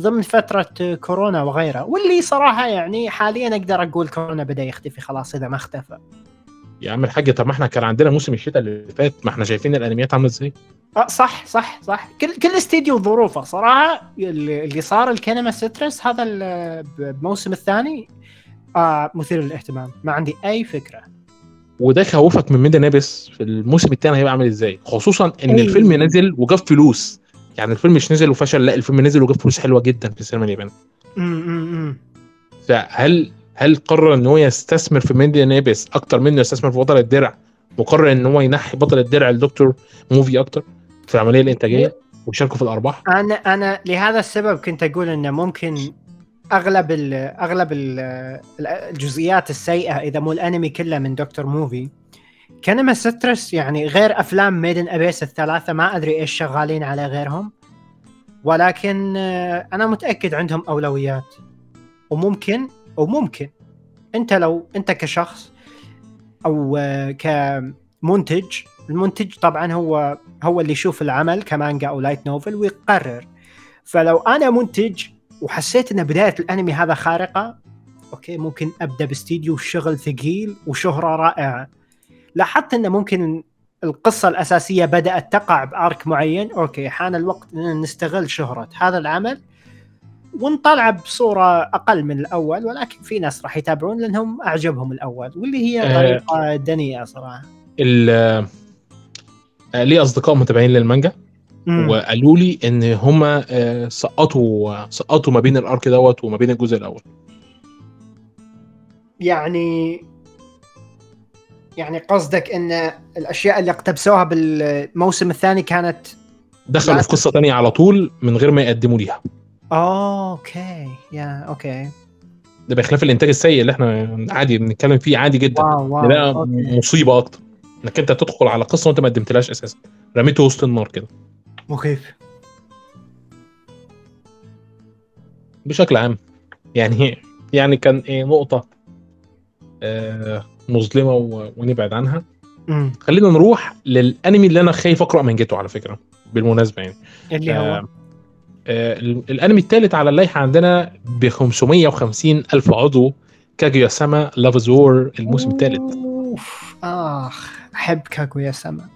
ضمن فترة كورونا وغيرها. واللي صراحة يعني حاليا أقدر أقول كورونا بدأ يختفي خلاص إذا ما اختفى. يا عم الحاج طب ما إحنا كان عندنا موسم الشتاء اللي فات ما إحنا شايفين الأنميات عاملة إزاي؟ آه صح صح صح. كل كل استديو وظروفه صراحة اللي صار الكينما سترس هذا ال- الموسم الثاني آه مثير للاهتمام. ما عندي أي فكرة. وده يخوفك من ميدن نابس في الموسم الثاني هيبقى عامل إزاي؟ خصوصا إن أيوة. الفيلم نزل وجاب فلوس. يعني الفيلم مش نزل وفشل لا الفيلم نزل وجاب فلوس حلوة جدا في السينما اليابانية. فهل هل قرر إن هو يستثمر في Made in Abyss أكتر منه يستثمر في بطل الدرع؟ وقرر إن هو ينحي بطل الدرع ل Dr. Movie أكتر في العملية الإنتاجية ويشاركوا في الأرباح؟ أنا أنا لهذا السبب كنت أقول إنه ممكن أغلب ال أغلب ال الجزئيات السيئة إذا مو الأنمي كله من Dr. Movie. Kinema Citrus يعني غير أفلام Made in Abyss الثلاثة ما أدري إيش شغالين على غيرهم. ولكن آه، أنا متأكد عندهم أولويات. وممكن وممكن. أنت لو أنت كشخص أو آه، كمنتج المنتج طبعا هو هو اللي يشوف العمل كمانجا أو light novel ويقرر. فلو أنا منتج وحسيت إن بداية الأنمي هذا خارقة okay ممكن أبدأ باستديو شغل ثقيل وشهرة رائعة لاحظت انه ممكن القصة الأساسية بدأت تقع بأرك معين أوكي حان الوقت إن نستغل شهرة هذا العمل ونطلع بصورة أقل من الأول ولكن في ناس راح يتابعون لأنهم أعجبهم الأول واللي هي آه. طريقة دنيئه صراحة ال آه، لي أصدقاء متابعين للمانجا. وقالوا لي إن هما آه، سقطوا سقطوا ما بين الأرك دوت وما بين الجزء الأول. يعني يعني قصدك إن الأشياء اللي اقتبسوها بالموسم الثاني كانت دخلوا. في قصة تانية على طول من غير ما يقدموا ليها. okay يا okay. ده بخلاف الإنتاج السيء اللي إحنا عادي بنتكلم فيه عادي جدا. wow wow ده. مصيبة أكتر. إنك أنت تدخل على قصة وأنت ما قدمتلهاش أساسا. رميته وسط النار كده. مخيف. بشكل عام. يعني يعني كان إيه نقطة آه مظلمة و- ونبعد عنها. مم. خلينا نروح للأنمي اللي أنا خايف أقرأ منجته على فكرة بالمناسبة يعني. اللي هو؟ آه آه ال- الأنمي الثالث على اللائحة عندنا ب 550 ألف عضو كاجويا سما لافز وور الموسم الثالث آخ أحب كاكويا سما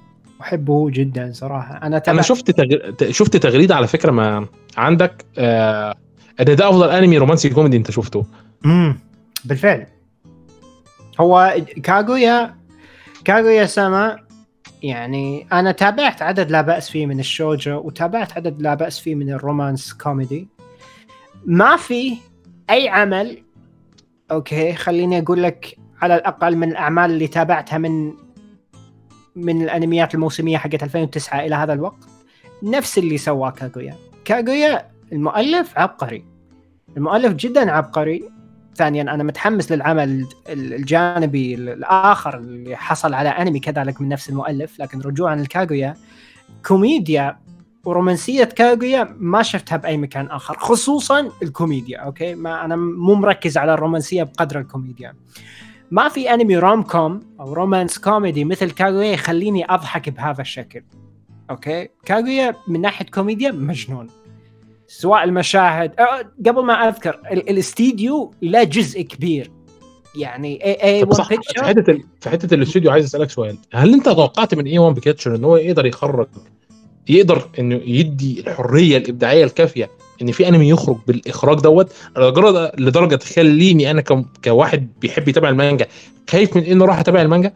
أحبه جدا صراحة. أنا أنا تابعت شفت تغ... شفت تغريدة على فكرة ما عندك آه ان ده أفضل أنمي رومانسي كوميدي أنت شفته. امم بالفعل. هو كاغويا كاغويا سما يعني أنا تابعت عدد لا بأس فيه من الشوجو وتابعت عدد لا بأس فيه من ال romance comedy. ما في أي عمل okay خليني أقول لك على الأقل من الأعمال اللي تابعتها من من الأنميات الموسمية حقت 2009 إلى هذا الوقت نفس اللي سواه كاغويا. كاغويا المؤلف عبقري. المؤلف جدا عبقري. ثانيا أنا متحمس للعمل الجانبي الآخر اللي حصل على أنمي كذلك من نفس المؤلف لكن رجوعا لكاغويا كوميديا ورومانسية كاغويا ما شفتها بأي مكان آخر خصوصا الكوميديا okay؟ ما أنا مو مركز على الرومانسية بقدر الكوميديا. ما في انمي rom com أو romance comedy مثل كاغويا يخليني اضحك بهذا الشكل. okay؟ كاغويا من ناحية كوميديا مجنون. سواء المشاهد أه، قبل ما أذكر ال- الاستديو له جزء كبير. يعني اي اي طب 1 صح في Pictures حتة. في حتة الاستوديو عايز أسألك سؤال. هل أنت توقعت من A-1 Pictures إن هو يقدر يخرج يقدر إنه يدي الحرية الإبداعية الكافية إن في أنمي يخرج بالإخراج دوت لدرجه لدرجة تخليني أنا. كواحد بيحب يتابع المانجا خايف من إنه راح أتابع المانجا؟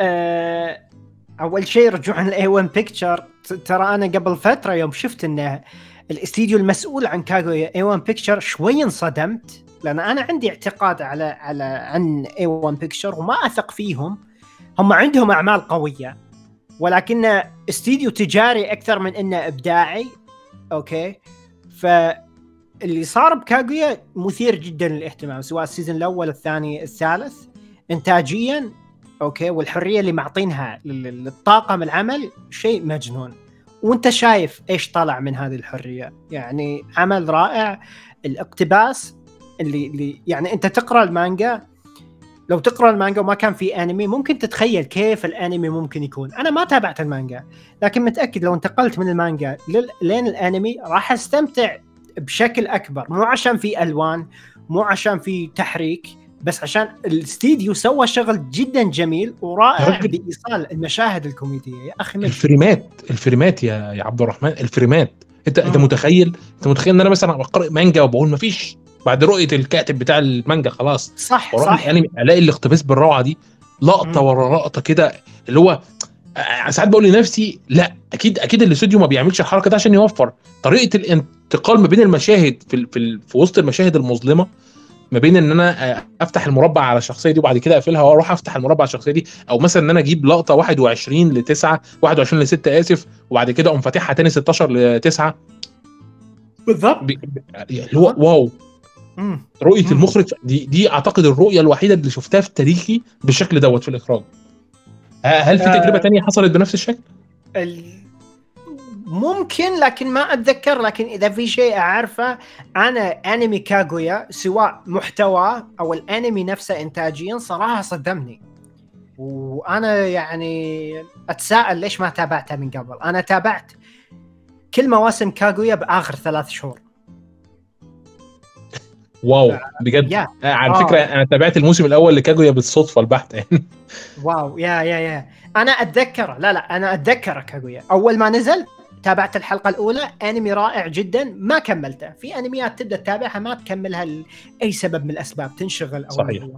آه، أول شيء رجوعا ل A-1 Pictures ترى أنا قبل فترة يوم شفت إن الاستديو المسؤول عن كاغويا A-1 Pictures شوي انصدمت لأن أنا عندي اعتقاد على على عن A-1 Pictures وما أثق فيهم. هم عندهم أعمال قوية ولكن استديو تجاري أكثر من إنه إبداعي. okay. فاللي صار بكاغويا مثير جدا للاهتمام سواء ال season الأول الثاني الثالث. انتاجيا okay والحرية اللي معطينها لل- للطاقم العمل شيء مجنون. وأنت شايف إيش طلع من هذه الحرية؟ يعني عمل رائع. الاقتباس اللي اللي يعني أنت تقرأ المانجا لو تقرأ المانجا وما كان في انمي ممكن تتخيل كيف الانمي ممكن يكون أنا ما تابعت المانجا لكن متأكد لو انتقلت من المانجا لين الانمي راح أستمتع بشكل أكبر مو عشان في ألوان مو عشان في تحريك بس عشان الاستديو سوى شغل جدا جميل ورائع. بإيصال المشاهد الكوميدية يا أخي مجد. الفريمات الفريمات يا يا عبد الرحمن الفريمات انت أنت مم. متخيل أنت متخيل إن أنا مثلا بقرا مانجا وبقول مفيش بعد رؤية الكاتب بتاع المانجا خلاص. صح صح. الأنمي ألاقي الاقتباس بالروعة دي لقطة مم. ورا لقطة كده اللي هو آه، ساعات بقول لنفسي لا أكيد أكيد الاستوديو ما بيعملش الحركة ده عشان يوفر. طريقة الانتقال ما بين المشاهد في ال- في, ال- في وسط المشاهد المظلمة ما بين إن أنا آه، أفتح المربع على الشخصية دي وبعد كده أقفلها وأروح أفتح المربع على الشخصية دي أو مثلا إن أنا أجيب لقطة 21 ل 9 21 ل 6 آسف وبعد كده أقوم فاتحها تاني 16 ل 9 بالضبط. بي- بي- اللي هو wow. مم. رؤية مم. المخرج دي دي أعتقد الرؤية الوحيدة اللي شفتها في تاريخي بالشكل دوت في الإخراج هل في آه. تجربة تانية حصلت بنفس الشكل ال... ممكن لكن ما أتذكر لكن إذا في شيء أعرفه أنا أنمي كاغويا سواء محتوى أو الأنمي نفسه انتاجيا صراحة صدمني وأنا يعني أتساءل ليش ما تابعته من قبل أنا تابعت كل مواسم كاغويا بآخر ثلاث شهور واو بجد؟ يا آه، على. فكرة أنا تابعت الموسم الأول لكاجويا بالصدفة البحتة يعني. واو يا يا يا. أنا اتذكره لا لا أنا اتذكره كاغويا أول ما نزل تابعت الحلقة الأولى أنمي رائع جدا ما كملته. في أنميات تبدأ تتابعها ما تكملها لأي سبب من الأسباب تنشغل أو صحيح. هو.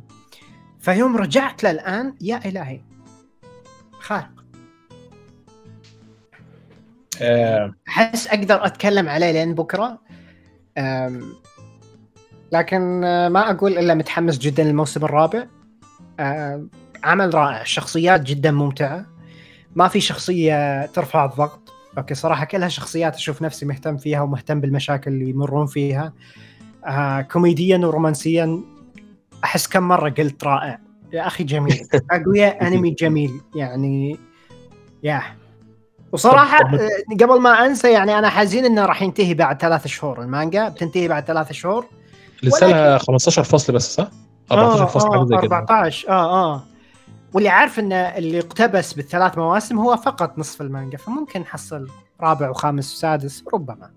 فيوم رجعت له الان يا إلهي. خارق. آه. أحس أقدر أتكلم عليه لين بكرة. لكن آه، ما أقول إلا متحمس جدا للموسم الرابع. أم، عمل رائع الشخصيات جدا ممتعة. ما في شخصية ترفع الضغط. okay صراحة كلها شخصيات أشوف نفسي مهتم فيها ومهتم بالمشاكل اللي يمرون فيها. آه كوميديا ورومانسيا أحس كم مرة قلت رائع. يا أخي جميل. أقوياء أنمي جميل. يعني يا. طب- آه، قبل ما أنسى يعني أنا حزين إنه راح ينتهي بعد ثلاث شهور. المانجا بتنتهي بعد ثلاث شهور. لسه لها 15 فصل بس صح؟ 14 فصل حاجة زي كده 14 آه آه واللي عارف إن اللي اقتبس بالثلاث مواسم هو فقط نصف المانجا فممكن نحصل رابع وخامس وسادس ربما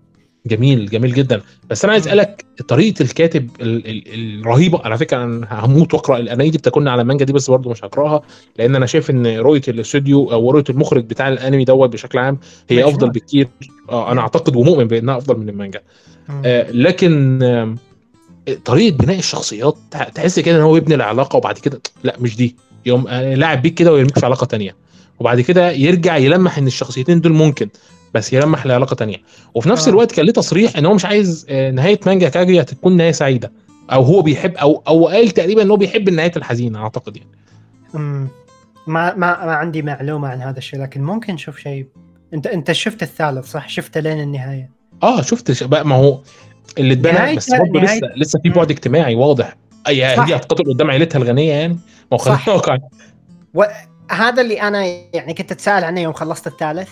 جميل جميل جدا بس أنا عايز. أسألك طريقة الكاتب ال- ال- الرهيبة على فكرة أنا هموت وأقرأ الانمي دي بتكون على المانجا دي بس برضه مش هقرأها لأن أنا شايف إن رؤيه الاستوديو أو رؤيه المخرج بتاع الأنمي دوت بشكل عام هي. أفضل بكتير آه أنا أعتقد ومؤمن بأنها أفضل من المانجا. آه لكن آم، طريقة بناء الشخصيات تح- تحس كده إن هو يبني العلاقة وبعد كده لأ مش دي. يقوم آه، لاعب بيك كده ويرميك في علاقة تانية. وبعد كده يرجع يلمح إن الشخصيتين دول ممكن بس يلمح لعلاقة تانية. وفي نفس آه. الوقت كان ليه تصريح إن هو مش عايز آه، نهاية مانجا كاجويا تكون نهاية سعيدة. أو هو بيحب أو أو قال تقريبا إن هو بيحب النهايات الحزينة أعتقد يعني. مم. ما ما ما عندي معلومة عن هذا الشيء لكن ممكن نشوف شيء. أنت أنت شفت الثالث صح؟ شفته لين النهاية؟ آه شفت ما هو اللي اتبنى بس برضه لسه لسه في. بعد اجتماعي واضح اي. هي هتقاتل قدام عيلتها الغنية يعني ما هو خلينا صح. واقعي هذا اللي أنا يعني كنت أتساءل عنه يوم خلصت الثالث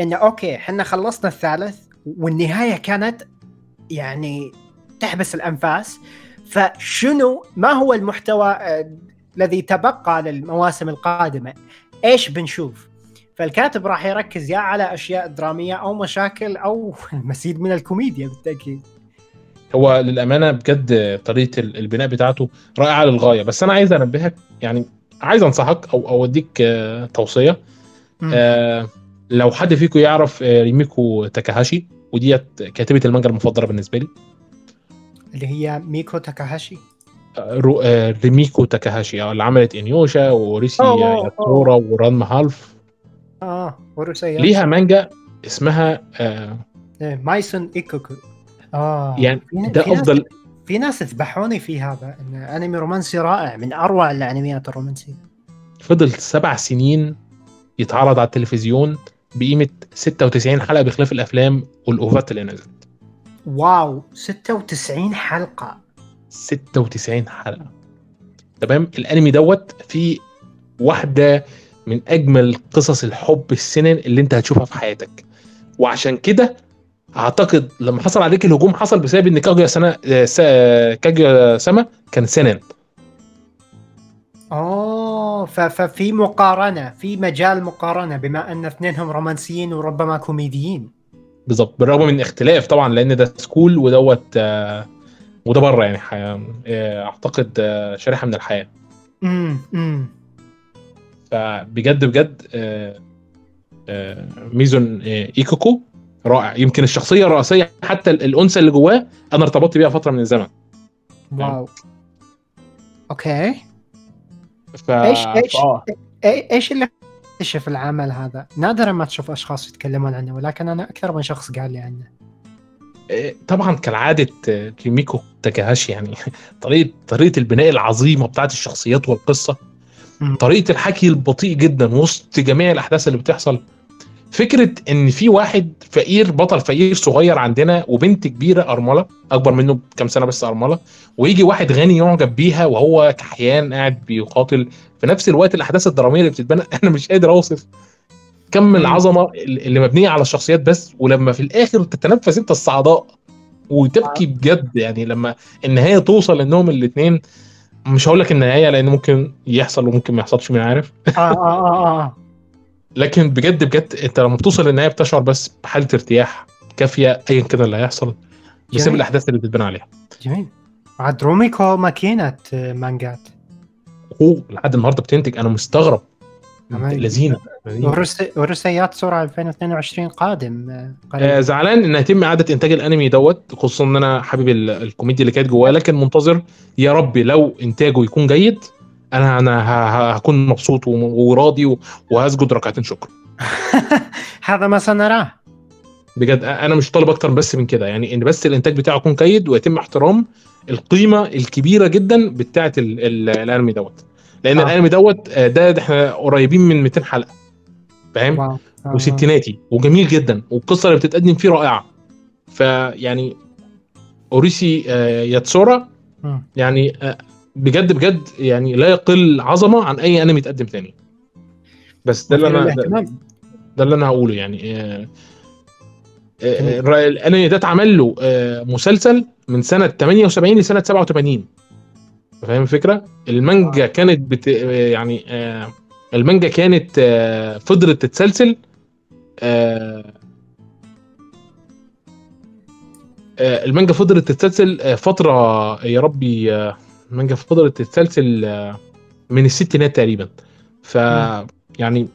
إنه أوكي إحنا خلصنا الثالث والنهاية كانت يعني تحبس الأنفاس فشنو ما هو المحتوى آه، الذي تبقى للمواسم القادمة؟ إيش بنشوف؟ فالكاتب راح يركز يا على أشياء درامية أو مشاكل أو المزيد من الكوميديا بالتأكيد. هو للأمانة بجد طريقة ال- البناء بتاعته رائعة للغاية. بس أنا عايز أنبهك يعني عايز أنصحك أو أو اديك آه، توصية. آه، لو حد فيكم يعرف آه، ريميكو تاكاهاشي ودي كاتبة المانجا المفضلة بالنسبة لي. اللي هي ميكو تاكاهاشي. آه، رو- آه، ريميكو تاكاهاشي. آه، اللي عملت Inuyasha و Urusei Yatsura و Ranma Half آه ليها مانجا اسمها آه، إيه، Maison Ikkoku. آه. يعني ده في ناس- افضل في ناس ذبحوني في هذا إن أنمي رومانسي رائع من أروع الأنميات الرومانسية. فضل سبع سنين يتعرض على التلفزيون بقيمة 96 حلقة بخلاف الأفلام والأوفات اللي نزلت. واو 96 حلقة. 96 حلقة. تمام؟ الأنمي دوت فيه واحدة من أجمل قصص الحب السنن اللي أنت هتشوفها في حياتك. وعشان كده أعتقد لما حصل عليك الهجوم حصل بسبب إن كاجويا سنة آه، آه، كاجويا سما كان سنن اوه ف- ففي مقارنة في مجال مقارنة بما أن اثنينهم رومانسيين وربما كوميديين. بالظبط بالرغم من اختلاف طبعا لأن ده سكول ودوت آه، وده بره يعني ح- آه، أعتقد آه، شريحة من الحياة. امم امم فبجد بجد ميزون إيكوكو رائع. يمكن الشخصية الرئيسية حتى ال- الأنثى اللي جواه أنا ارتبطت بيها فترة من الزمن. wow. Okay. ف... إيش إيش إيش اللي اكتشف العمل هذا؟ نادرا ما تشوف أشخاص يتكلمون عنه ولكن أنا أكثر من شخص قال لي عنه. آه، طبعا كالعادة كيميكو تاكاهاشي يعني طريقه طريقة البناء العظيمة بتاعت الشخصيات والقصة. طريقة الحكي البطيء جدا وسط جميع الأحداث اللي بتحصل. فكرة إن في واحد فقير بطل فقير صغير عندنا وبنت كبيرة أرملة أكبر منه بكام سنة بس أرملة ويجي واحد غني يعجب بيها وهو كحيان قاعد بيقاتل في نفس الوقت الأحداث الدرامية اللي بتتبنى أنا مش قادر أوصف كم. العظمة اللي مبنية على الشخصيات بس ولما في الآخر تتنفس أنت الصعداء وتبكي بجد يعني لما النهاية توصل إنهم الاثنين مش هقول لك النهاية لأن ممكن يحصل وممكن ما يحصلش مين عارف آه آه آه, آه. لكن بجد بجد انت لما بتوصل للنهاية بتشعر بس بحالة ارتياح كافية ايا كان اللي هيحصل بسبب. الأحداث اللي بتتبنى عليها. جميل. عاد روميكو ماكينة آه، مانجات. هو لحد النهارده بتنتج أنا مستغرب. لذينه ورس- ورسيات سرعة 2022 قادم آه، آه قريب. زعلان إن هيتم إعادة إنتاج الأنمي دوت خصوصا إن أنا حابب ال- الكوميديا اللي كانت جواه لكن منتظر يا رب لو إنتاجه يكون جيد أنا أنا هكون مبسوط وراضي وهسجد ركعتين شكر. هذا ما سنراه. بجد أنا مش طالب أكتر بس من كده. يعني إن بس الإنتاج بتاعه يكون جيد ويتم احترام القيمة الكبيرة جدا بتاعة ال- ال- الأنمي دوت. لأن آه. الأنمي دوت آه، ده, ده إحنا قريبين من 200 حلقة. فاهم؟ آه. وستيناتي. وجميل جدا. والقصة اللي بتتقدم فيه رائعة. فيعني أوريسي آه، ياتسورا. يعني آه، بجد بجد يعني لا يقل عظمة عن أي أنمي يتقدم تاني بس ده اللي أنا ده, اللي أنا هقوله يعني آه، آه،. الر- الأنمي ده اتعمل له آه، مسلسل من سنة 78 لسنة 87 فاهم الفكرة؟ المانجا كانت بت... آه، يعني آه، المانجا كانت آه، فضلت تتسلسل آه، آه، المانجا فضلت تتسلسل آه، فترة يا ربي آه، المانجا فضلت تتسلسل آه، من الستينات تقريبا. ف. يعني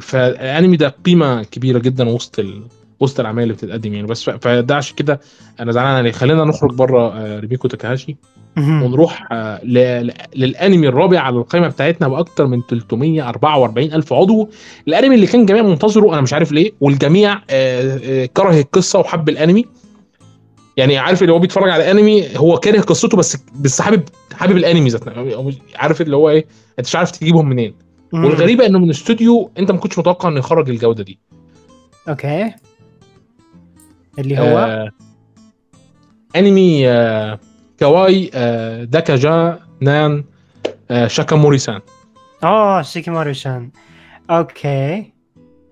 فالانمي ده قيمة كبيرة جدا وسط ال... وسط الأعمال اللي بتتقدم يعني. بس ف- فده عشان كده أنا زعلان عليه. خلينا نخرج بره آه، ريميكو تاكاهاشي. ونروح آه، ل... ل- للأنمي الرابع على القائمه بتاعتنا باكثر من 344 ألف عضو. الأنمي اللي كان الجميع منتظره أنا مش عارف ليه والجميع كره القصة وحب الأنمي. يعني عارف اللي هو بيتفرج على انمي هو كاره قصته بس بس حابب حابب الانمي ذات. هو عارف اللي هو إيه انت مش عارف تجيبهم منين. مم. والغريبة انه من استوديو انت ما كنتش متوقع انه يخرج الجودة دي. أوكي. اللي هو؟ آه انمي آه كواي آه داكاجا نان آه شاكاموري سان اوه شيكيموري سان okay.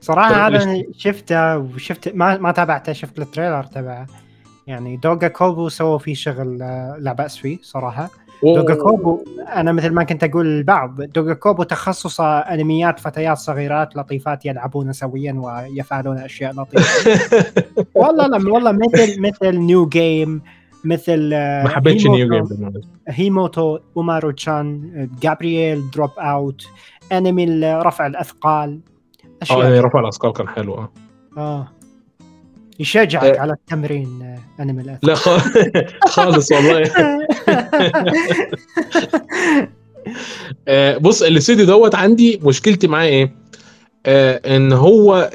صراحة طيب، هذا شفته وشفت ما ما تابعته شفت ال trailer تبعه. يعني دوغا كوبو سووا فيه شغل آه، لا بأس فيه صراحة. دوغا كوبو أنا مثل ما كنت أقول للبعض دوغا كوبو تخصصه أنميات فتيات صغيرات لطيفات يلعبون سويا ويفعلون أشياء لطيفة. والله لا والله مثل مثل نيو جيم مثل آه، ما حبيتش نيو جيم بالمناسبة. هيموتو اومارو تشان جابرييل دروب اوت انمي رفع الأثقال أشياء يعني كذا. رفع الأثقال كان حلو آه. يشجعك آه. على التمرين آه، انمي الاثقال لا. خالص والله آه، بص الاستوديو دوت عندي مشكلتي معاه إيه؟ آه إن هو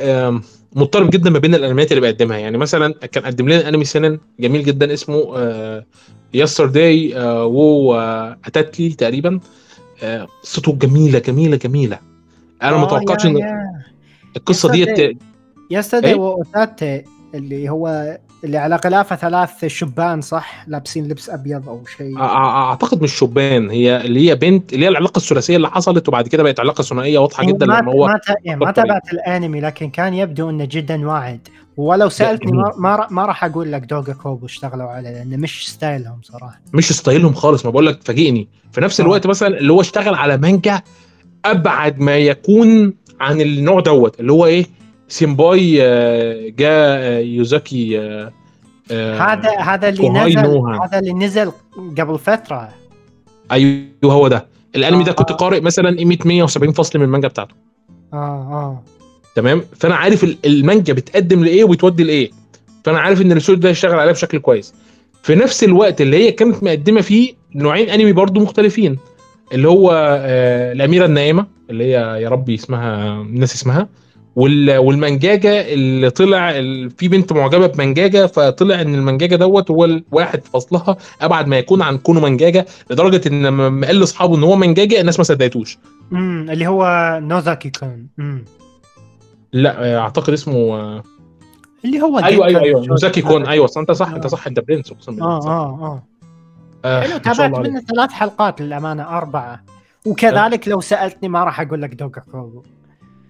مضطرب جدا ما بين الأنميات اللي بيقدمها يعني مثلا كان قدم لنا أنمي سنن جميل جدا اسمه يسترداي وو اتاتلي تقريبا قصته جميلة جميلة جميلة أنا ما توقعتش إن القصة ديت يستدعي إيه؟ اللي هو اللي على غلافه ثلاث شبان صح لابسين لبس أبيض أو شيء أعتقد مش شبان هي اللي هي بنت اللي هي العلاقة الثلاثية اللي حصلت وبعد كده بقت علاقة ثنائية واضحة جدا ما لما هو ما. يعني ما إيه. تابعت الأنمي لكن كان يبدو إنه جدا واعد ولو سألتني. ما ما, راح أقول لك دوغا كوبو اشتغلوا عليه لأنه مش ستايلهم صراحة مش ستايلهم خالص ما بقول لك فاجئني في نفس آه. الوقت مثلا اللي هو اشتغل على مانجا أبعد ما يكون عن النوع دوت اللي هو إيه سيمباي آه، جا آه، يوزاكي آه، هذا هذا اللي نزل. هذا اللي نزل قبل فترة. أيوه هو ده. الأنمي ده. كنت قارئ مثلا قيمه 170 فصل من المانجا بتاعته. آه آه. تمام؟ فأنا عارف ال- المانجا بتقدم لإيه وبتودي لإيه. فأنا عارف إن الاستوديو ده يشتغل عليها بشكل كويس. في نفس الوقت اللي هي كانت مقدمة فيه نوعين أنمي برضو مختلفين. اللي هو آه الأميرة النائمة اللي هي يا ربي اسمها الناس اسمها. والمنجاجة اللي طلع في بنت معجبة بمنجاجة فطلع إن المنجاجة دوت هو الواحد في فصلها أبعد ما يكون عن كونه منجاجة لدرجة إن لما قال لاصحابه إن هو منجاجة الناس ما صدقتوش. امم اللي هو نوزاكي كون امم لا آه، أعتقد اسمه آه، اللي هو أيوه أيوه أيوه جيكا موزاكي كون. أيوه أنت صح أنت آه. صح أنت برنس أقسم بالله آه صح. آه آه. آه، حلو تابعت. منه ثلاث حلقات للأمانة أربعة. وكذلك لو سألتني ما راح أقول لك دوكا كوبو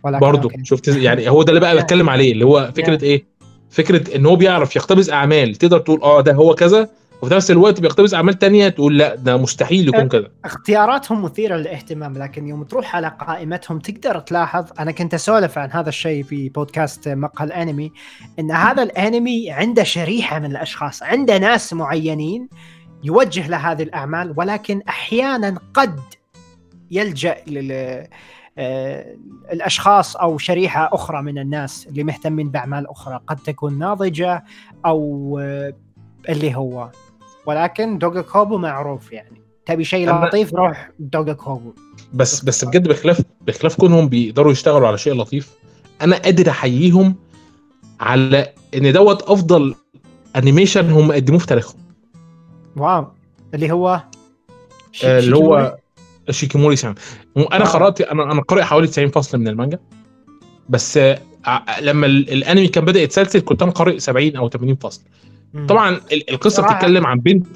ولكن برضه. شفت يعني هو ده اللي بقى. بتكلم عليه اللي هو فكرة إيه فكرة إن هو بيعرف يقتبس أعمال تقدر تقول آه ده هو كذا وفي نفس الوقت بيقتبس أعمال تانية تقول لا ده مستحيل يكون كذا اختياراتهم مثيرة للاهتمام لكن يوم تروح على قائمتهم تقدر تلاحظ أنا كنت أسولف عن هذا الشيء في بودكاست مقهى الأنمي إن هذا الأنمي عنده شريحة من الأشخاص عنده ناس معينين يوجه لهذه الأعمال ولكن أحيانا قد يلجأ لل الأشخاص أو شريحة أخرى من الناس اللي مهتمين بأعمال أخرى قد تكون ناضجة أو آه، اللي هو. ولكن دوغا كوبو معروف يعني. تبي شيء لطيف روح دوغا كوبو. بس بس بجد بخلاف بخلاف كونهم بيقدروا يشتغلوا على شيء لطيف أنا قادر أحييهم على إن دوت أفضل animation هم قدموه في تاريخهم. wow. اللي هو آه، اللي؟ هو شيكيموري سان أنا آه. قرأت أنا أنا قارئ حوالي 90 فصل من المانجا. بس آه، ع- لما ال- الأنمي كان بدأ يتسلسل كنت أنا قارئ 70 أو 80 فصل. طبعا ال- القصة بتتكلم عن بنت.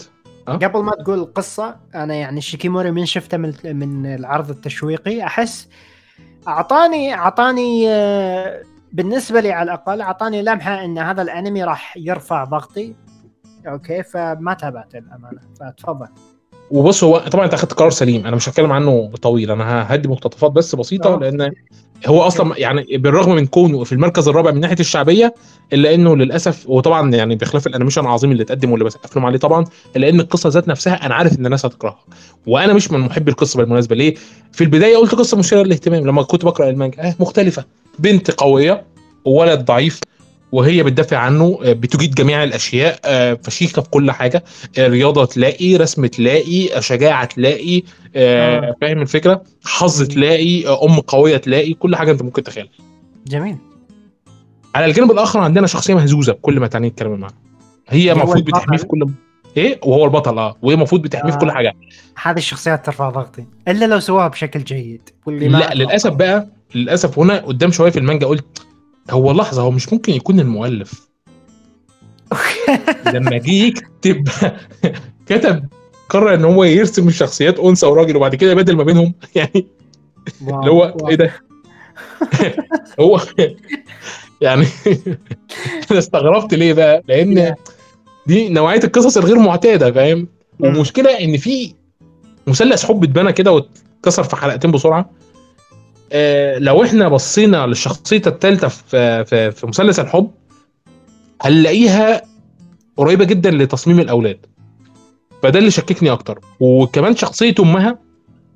قبل ما تقول القصة أنا يعني شيكيموري من شفته من من العرض التشويقي. أحس أعطاني أعطاني آه، بالنسبة لي على الأقل أعطاني لمحة إن هذا الأنمي راح يرفع ضغطي. okay فما تابعته الامانه فتفضل. وبص هو طبعا أنت أخدت قرار سليم. أنا مش هتكلم عنه طويل. أنا هدي مقتطفات بس بسيطة آه. لأن هو أصلا يعني بالرغم من كونه في المركز الرابع من ناحية الشعبية إلا إنه للأسف وطبعا يعني بخلاف ال animation العظيم اللي اتقدم واللي بسقف لهم عليه طبعا إلا إن القصة ذات نفسها أنا عارف إن الناس هتكرهها وأنا مش من محبي القصة بالمناسبة. ليه؟ في البداية قلت قصة مثيرة للاهتمام. لما كنت بقرأ المانجا آه مختلفة. بنت قوية وولد ضعيف وهي بتدافع عنه آه، بتجيد جميع الأشياء آه، فشيخة في كل حاجة آه، رياضة تلاقي رسم تلاقي شجاعة تلاقي. فاهم الفكرة حظ تلاقي أم قوية تلاقي كل حاجة أنت ممكن تتخيلها جميل على الجانب الآخر عندنا شخصية مهزوزة بكل ما تعنيه الكلمة معاها هي المفروض بتحميه في. كل إيه وهو البطل آه وهي المفروض بتحميه في كل. حاجة هذه الشخصيات ترفع ضغطي إلا لو سواها بشكل جيد واللي لا. للأسف بقى للأسف هنا قدام شوية في المانجا قلت هو لحظة هو مش ممكن يكون المؤلف. لما جه يكتب كتب قرر إن هو يرسم الشخصيات أنثى وراجل وبعد كده يبدل ما بينهم. يعني اللي هو. إيه ده؟ هو يعني أنا استغربت ليه بقى؟ لأن دي نوعية القصص الغير معتادة فاهم. والمشكلة إن في مثلث حب اتبنى كده واتكسر في حلقتين بسرعة. لو إحنا بصينا للشخصية الثالثه في في في مثلث الحب هنلاقيها قريبة جدا لتصميم الأولاد. فده اللي شككني أكتر. وكمان شخصية أمها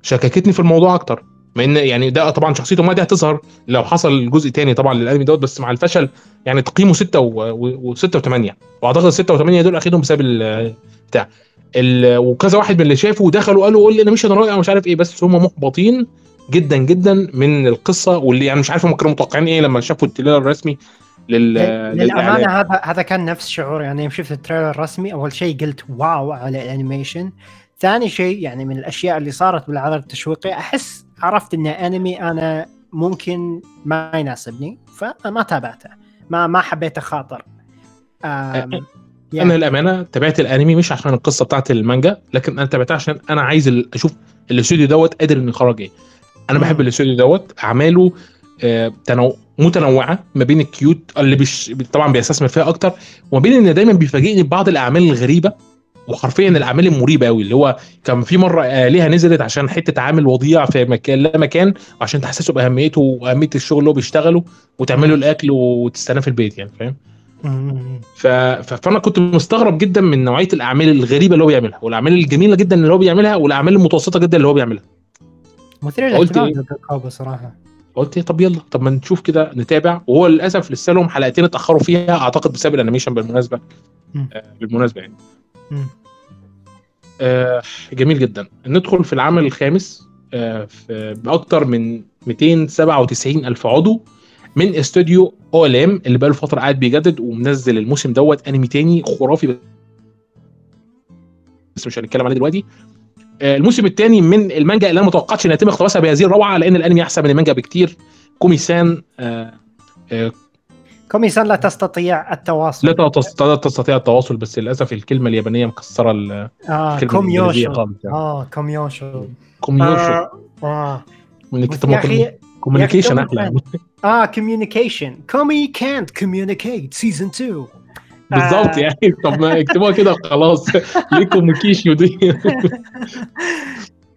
شككتني في الموضوع أكتر. مع إن يعني ده طبعا شخصية أمها دي هتظهر لو حصل جزء تاني طبعا للأنمي دوت بس مع الفشل يعني تقييمه 6 و6 و8 وأعتقد 6 و8 دول أخدهم بسبب بتاع وكذا واحد من اللي شافوا ودخلوا قالوا قول لي أنا مش أنا رائع مش عارف إيه. بس هم محبطين جدا جدا من القصة واللي يعني مش عارف هم كانوا متوقعين إيه لما شافوا التريلر الرسمي لل للأمانة هذا هذا كان نفس شعوري يعني يوم شفت ال trailer الرسمي أول شيء قلت wow على ال animation ثاني شيء يعني من الأشياء اللي صارت بالعرض التشويقي أحس عرفت انه انمي أنا ممكن ما يناسبني فما تابعته. ما ما حبيت اخاطر أم، أنا يعني الامانه تابعت الأنمي مش عشان القصة بتاعت المانجا لكن أنا تابعتها عشان أنا عايز أشوف الاستوديو دوت قادر انه يخرج إيه. أنا. بحب الاستوديو دوت أعماله آه، تنوع متنوعة ما بين الكيوت اللي بيش طبعا بيستثمر فيها أكتر وما بين إن دايما بيفاجئني ببعض الأعمال الغريبة وحرفيا الأعمال المريبة قوي اللي هو كان في مرة آلهة نزلت عشان حتة عامل وضيع في مكان لا مكان عشان تحسسه بأهميته وأهمية الشغل اللي هو بيشتغله وتعمله الأكل وتستناه في البيت يعني فاهم. ف- فأنا كنت مستغرب جدا من نوعية الأعمال الغريبة اللي هو بيعملها والأعمال الجميلة جدا اللي هو بيعملها والأعمال المتوسطة جدا اللي هو بيعملها مثير للاهتمام إيه؟ دوغا كوبو صراحة. قلت إيه، طب يلا طب ما نشوف كده نتابع. وهو للأسف لسه لهم حلقتين اتأخروا فيها أعتقد بسبب ال animation بالمناسبة. آه بالمناسبة يعني. آه جميل جدا. ندخل في العمل الخامس. آه في بأكتر من 297 ألف عضو من استوديو OLM اللي بقاله فترة قاعد بيجدد ومنزل الموسم دوت أنمي تاني خرافي بس مش هنتكلم عليه دلوقتي. الموسم الثاني من المانجا اللي أنا ما توقعتش ان يتم اقتباسها بهذه الروعة لأن الأنمي أحسن من المانجا بكتير. كومي سان آه، آه، كومي سان لا تستطيع التواصل. لا تست- لا تستطيع التواصل بس للأسف الكلمة اليابانية مكسرة ال- آه الكلمة الإنجليزية コミュ症. يعني. آه كوميوشو. كوميوشو. آه كوميونيكيشن أحلى. آه كوميونيكيشن كومي كانت كوميونيكيت سيزون 2 بالظبط آه. يعني. طب ما اكتبوها كده خلاص ليه communication دي؟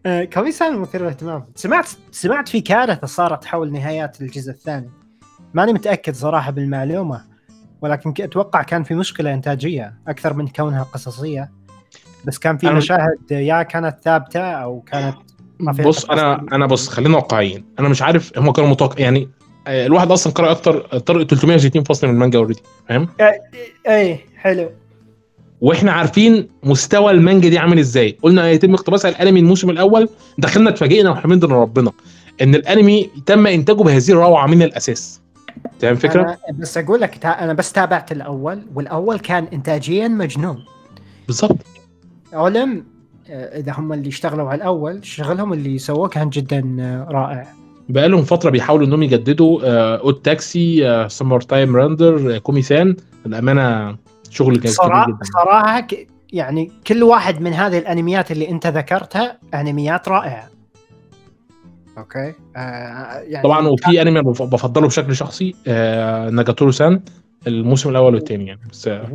آه، كومي سان مثير للاهتمام. سمعت سمعت في كارثة صارت حول نهايات الجزء الثاني. ماني متأكد صراحة بالمعلومة ولكن أتوقع كان في مشكلة إنتاجية أكثر من كونها قصصية. بس كان في مشاهد يا كانت ثابتة أو كانت ما فيها بص أنا. أنا بص خلينا واقعيين. أنا مش عارف هم كانوا متوقع يعني الواحد أصلا قرأ أكتر طرق 360 فصل من المانجا already فاهم؟ إيه حلو. وإحنا عارفين مستوى المانجا دي عامل إزاي. قلنا هيتم اقتباسها الأنمي الموسم الأول دخلنا اتفاجئنا وحمدنا ربنا إن الأنمي تم إنتاجه بهذه الروعة من الأساس. فاهم الفكرة أنا بس أقول لك تا- أنا بس تابعت الأول والأول كان انتاجيا مجنون. بالظبط علم آه، إذا هم اللي اشتغلوا على الأول شغلهم اللي سووه كان جدا آه، رائع. بقالهم فترة بيحاولوا إنهم يجددوا آه، Odd Taxi آه، Summer Time Rendering آه، كوميسان الأمانة شغل كان كبير صراحة جدا صراحة يعني كل واحد من هذه الأنميات اللي أنت ذكرتها أنميات رائعة أوكي آه يعني طبعا وفي أنمي بفضله بشكل شخصي آه، ناجاتورو سان الموسم الأول والثاني يعني بس آه،.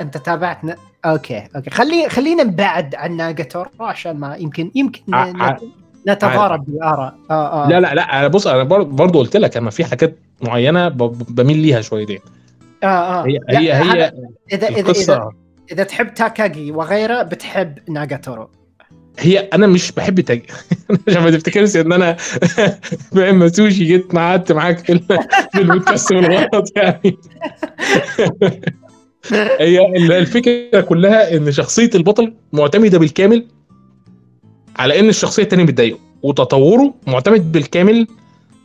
أنت تابعت ن... أوكي أوكي خلي خلينا نبعد عن ناجاتورو عشان ما يمكن يمكن. ع- ن- ع- نتضارب بالآراء. آه آه. لا لا لا أنا بص أنا بر- برضو قلت لك أنا في حاجات معينة بميل ليها شويتين. آه آه. هي هي هي إذا إذا القصة. إذا تحب تاكاجي وغيره بتحب ناجاتورو. هي أنا مش بحب تاج عشان ما تفتكرش إن أنا فاهم مسوشي جيت قعدت معاك في ال- في البودكاست بالغلط يعني. هي ال- الفكرة كلها إن شخصية البطل معتمدة بالكامل على إن الشخصية التانية بتضايقه وتطوره معتمد بالكامل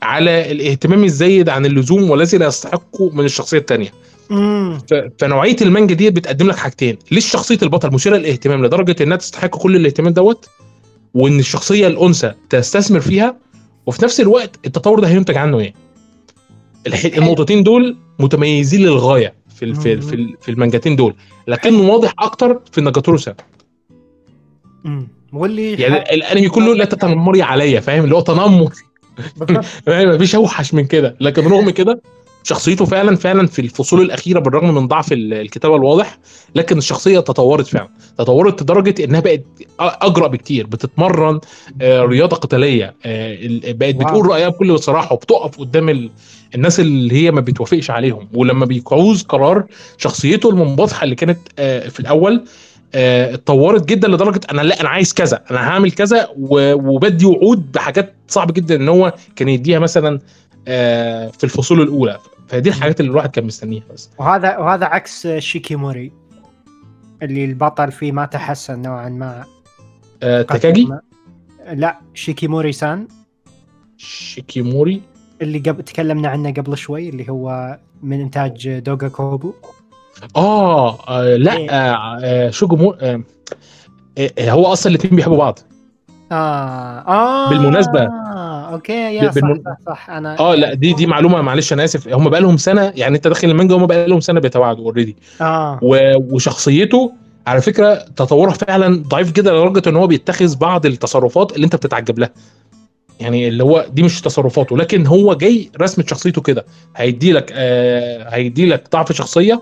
على الاهتمام الزايد عن اللزوم والذي لا يستحقه من الشخصية التانية. فنوعية المانجا دي بتقدم لك حاجتين ليش شخصية البطل مثيرة للاهتمام؟ لدرجة إنها تستحق كل الاهتمام دوت وإن الشخصية الأنثى تستثمر فيها وفي نفس الوقت التطور ده هينتج عنه إيه؟ النقطتين دول متميزين للغاية في ال- في ال- في ال- في المانجاتين دول لكنه واضح أكتر في ناجاتورو سان واللي يعني الأنمي كله لا تتنمري عليا فاهم؟ اللي هو تنمر؟ مفيش أوحش من كده. لكن رغم كده شخصيته فعلا فعلا في الفصول الأخيرة بالرغم من ضعف ال- الكتابة الواضح لكن الشخصية تطورت فعلا. تطورت لدرجة إنها بقت اجرأ بكتير. بتتمرن آه، رياضة قتالية آه، بقت. بتقول رأيها بكل صراحة وبتقف قدام ال... الناس اللي هي ما بتوافقش عليهم. ولما بيعوز قرار شخصيته المنبطحه اللي كانت آه، في الأول اتطورت جدا لدرجة أنا لا أنا عايز كذا أنا هعمل كذا وبدي وعود بحاجات صعب جدا إن هو كان يديها مثلا آه، في الفصول الأولى. فدي الحاجات اللي الواحد كان مستنيها بس. وهذا وهذا عكس شيكيموري اللي البطل فيه ما تحسن نوعا ما. آه، تاكاجي؟ لا شيكيموري سان. شيكيموري اللي قبل تكلمنا عنه قبل شوي اللي هو من إنتاج دوغا كوبو. آه, آه لا إيه. آه آه شوجومو آه آه هو أصلا الاثنين بيحبوا بعض. آه آه بالمناسبة. آه أوكي يا صح بالمن- صح, صح أنا آه لا دي دي معلومة معلش أنا آسف. هم بقى لهم سنة يعني أنت داخل المانجا هم بقى لهم سنة بيتواعدوا already آه. وشخصيته على فكرة تطورها فعلا ضعيف جدا لدرجة إن هو بيتخذ بعض التصرفات اللي أنت بتتعجب لها. يعني اللي هو دي مش تصرفاته لكن هو جاي رسمة شخصيته كده. هيدي لك آه هيدي لك ضعف شخصية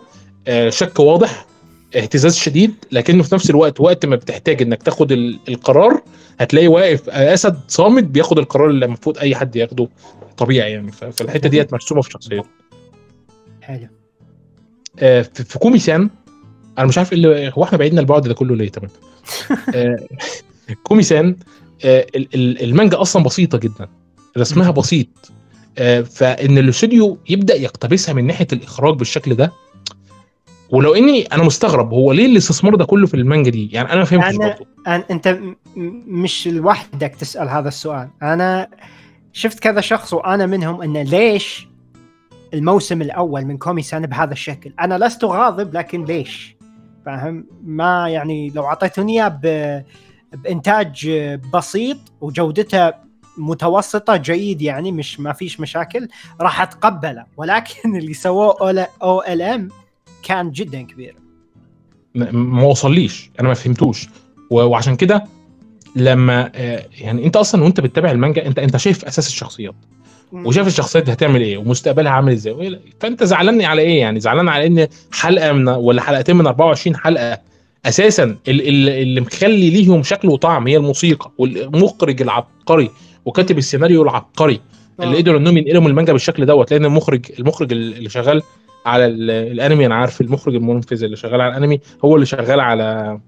شك واضح اهتزاز شديد لكنه في نفس الوقت وقت ما بتحتاج إنك تاخد ال- القرار هتلاقي واقف آه، أسد صامد بياخد القرار اللي المفروض أي حد ياخده طبيعي يعني. فالحتة ديت مرسومة في شخصيته. حلو. آه، في كومي سان أنا مش عارف إيه اللي هو إحنا بعيدنا البعد ده كله ليه؟ تمام آه، كومي سان آه، ال- ال- المانجا أصلا بسيطة جدا رسمها بسيط آه، فإن الاستوديو يبدأ يقتبسها من ناحية الإخراج بالشكل ده ولو إني أنا مستغرب هو ليه الاستثمار ده كله في المانجا دي؟ يعني أنا ما فهمتش أنا- برضه أن أنت مش لوحدك تسأل هذا السؤال. أنا شفت كذا شخص وأنا منهم انه ليش الموسم الأول من كومي سان بهذا الشكل؟ أنا لست غاضب لكن ليش؟ فاهم؟ ما يعني لو اعطيتوني إياه بإنتاج بسيط وجودته متوسطة جيد يعني مش ما فيش مشاكل راح أتقبله. ولكن اللي سووه أو إل إم كان جدا كبير. ما وصليش. أنا ما فهمتوش. وعشان كده لما آه، يعني أنت أصلا وأنت بتتابع المانجا انت أنت شايف أساس الشخصيات. وشايف الشخصيات دي هتعمل إيه؟ ومستقبلها عامل إزاي؟ فأنت زعلان على إيه يعني؟ زعلان على إن حلقة من ولا حلقتين من 24 حلقة أساسا ال- ال- اللي مخلي ليهم شكل وطعم هي الموسيقى والمخرج العبقري وكاتب السيناريو العبقري اللي قدروا إنهم ينقلوا المانجا بالشكل دوت لأن المخرج المخرج اللي شغال على ال- الانمي. أنا عارف المخرج المنفذ اللي شغال على الانمي هو اللي شغال على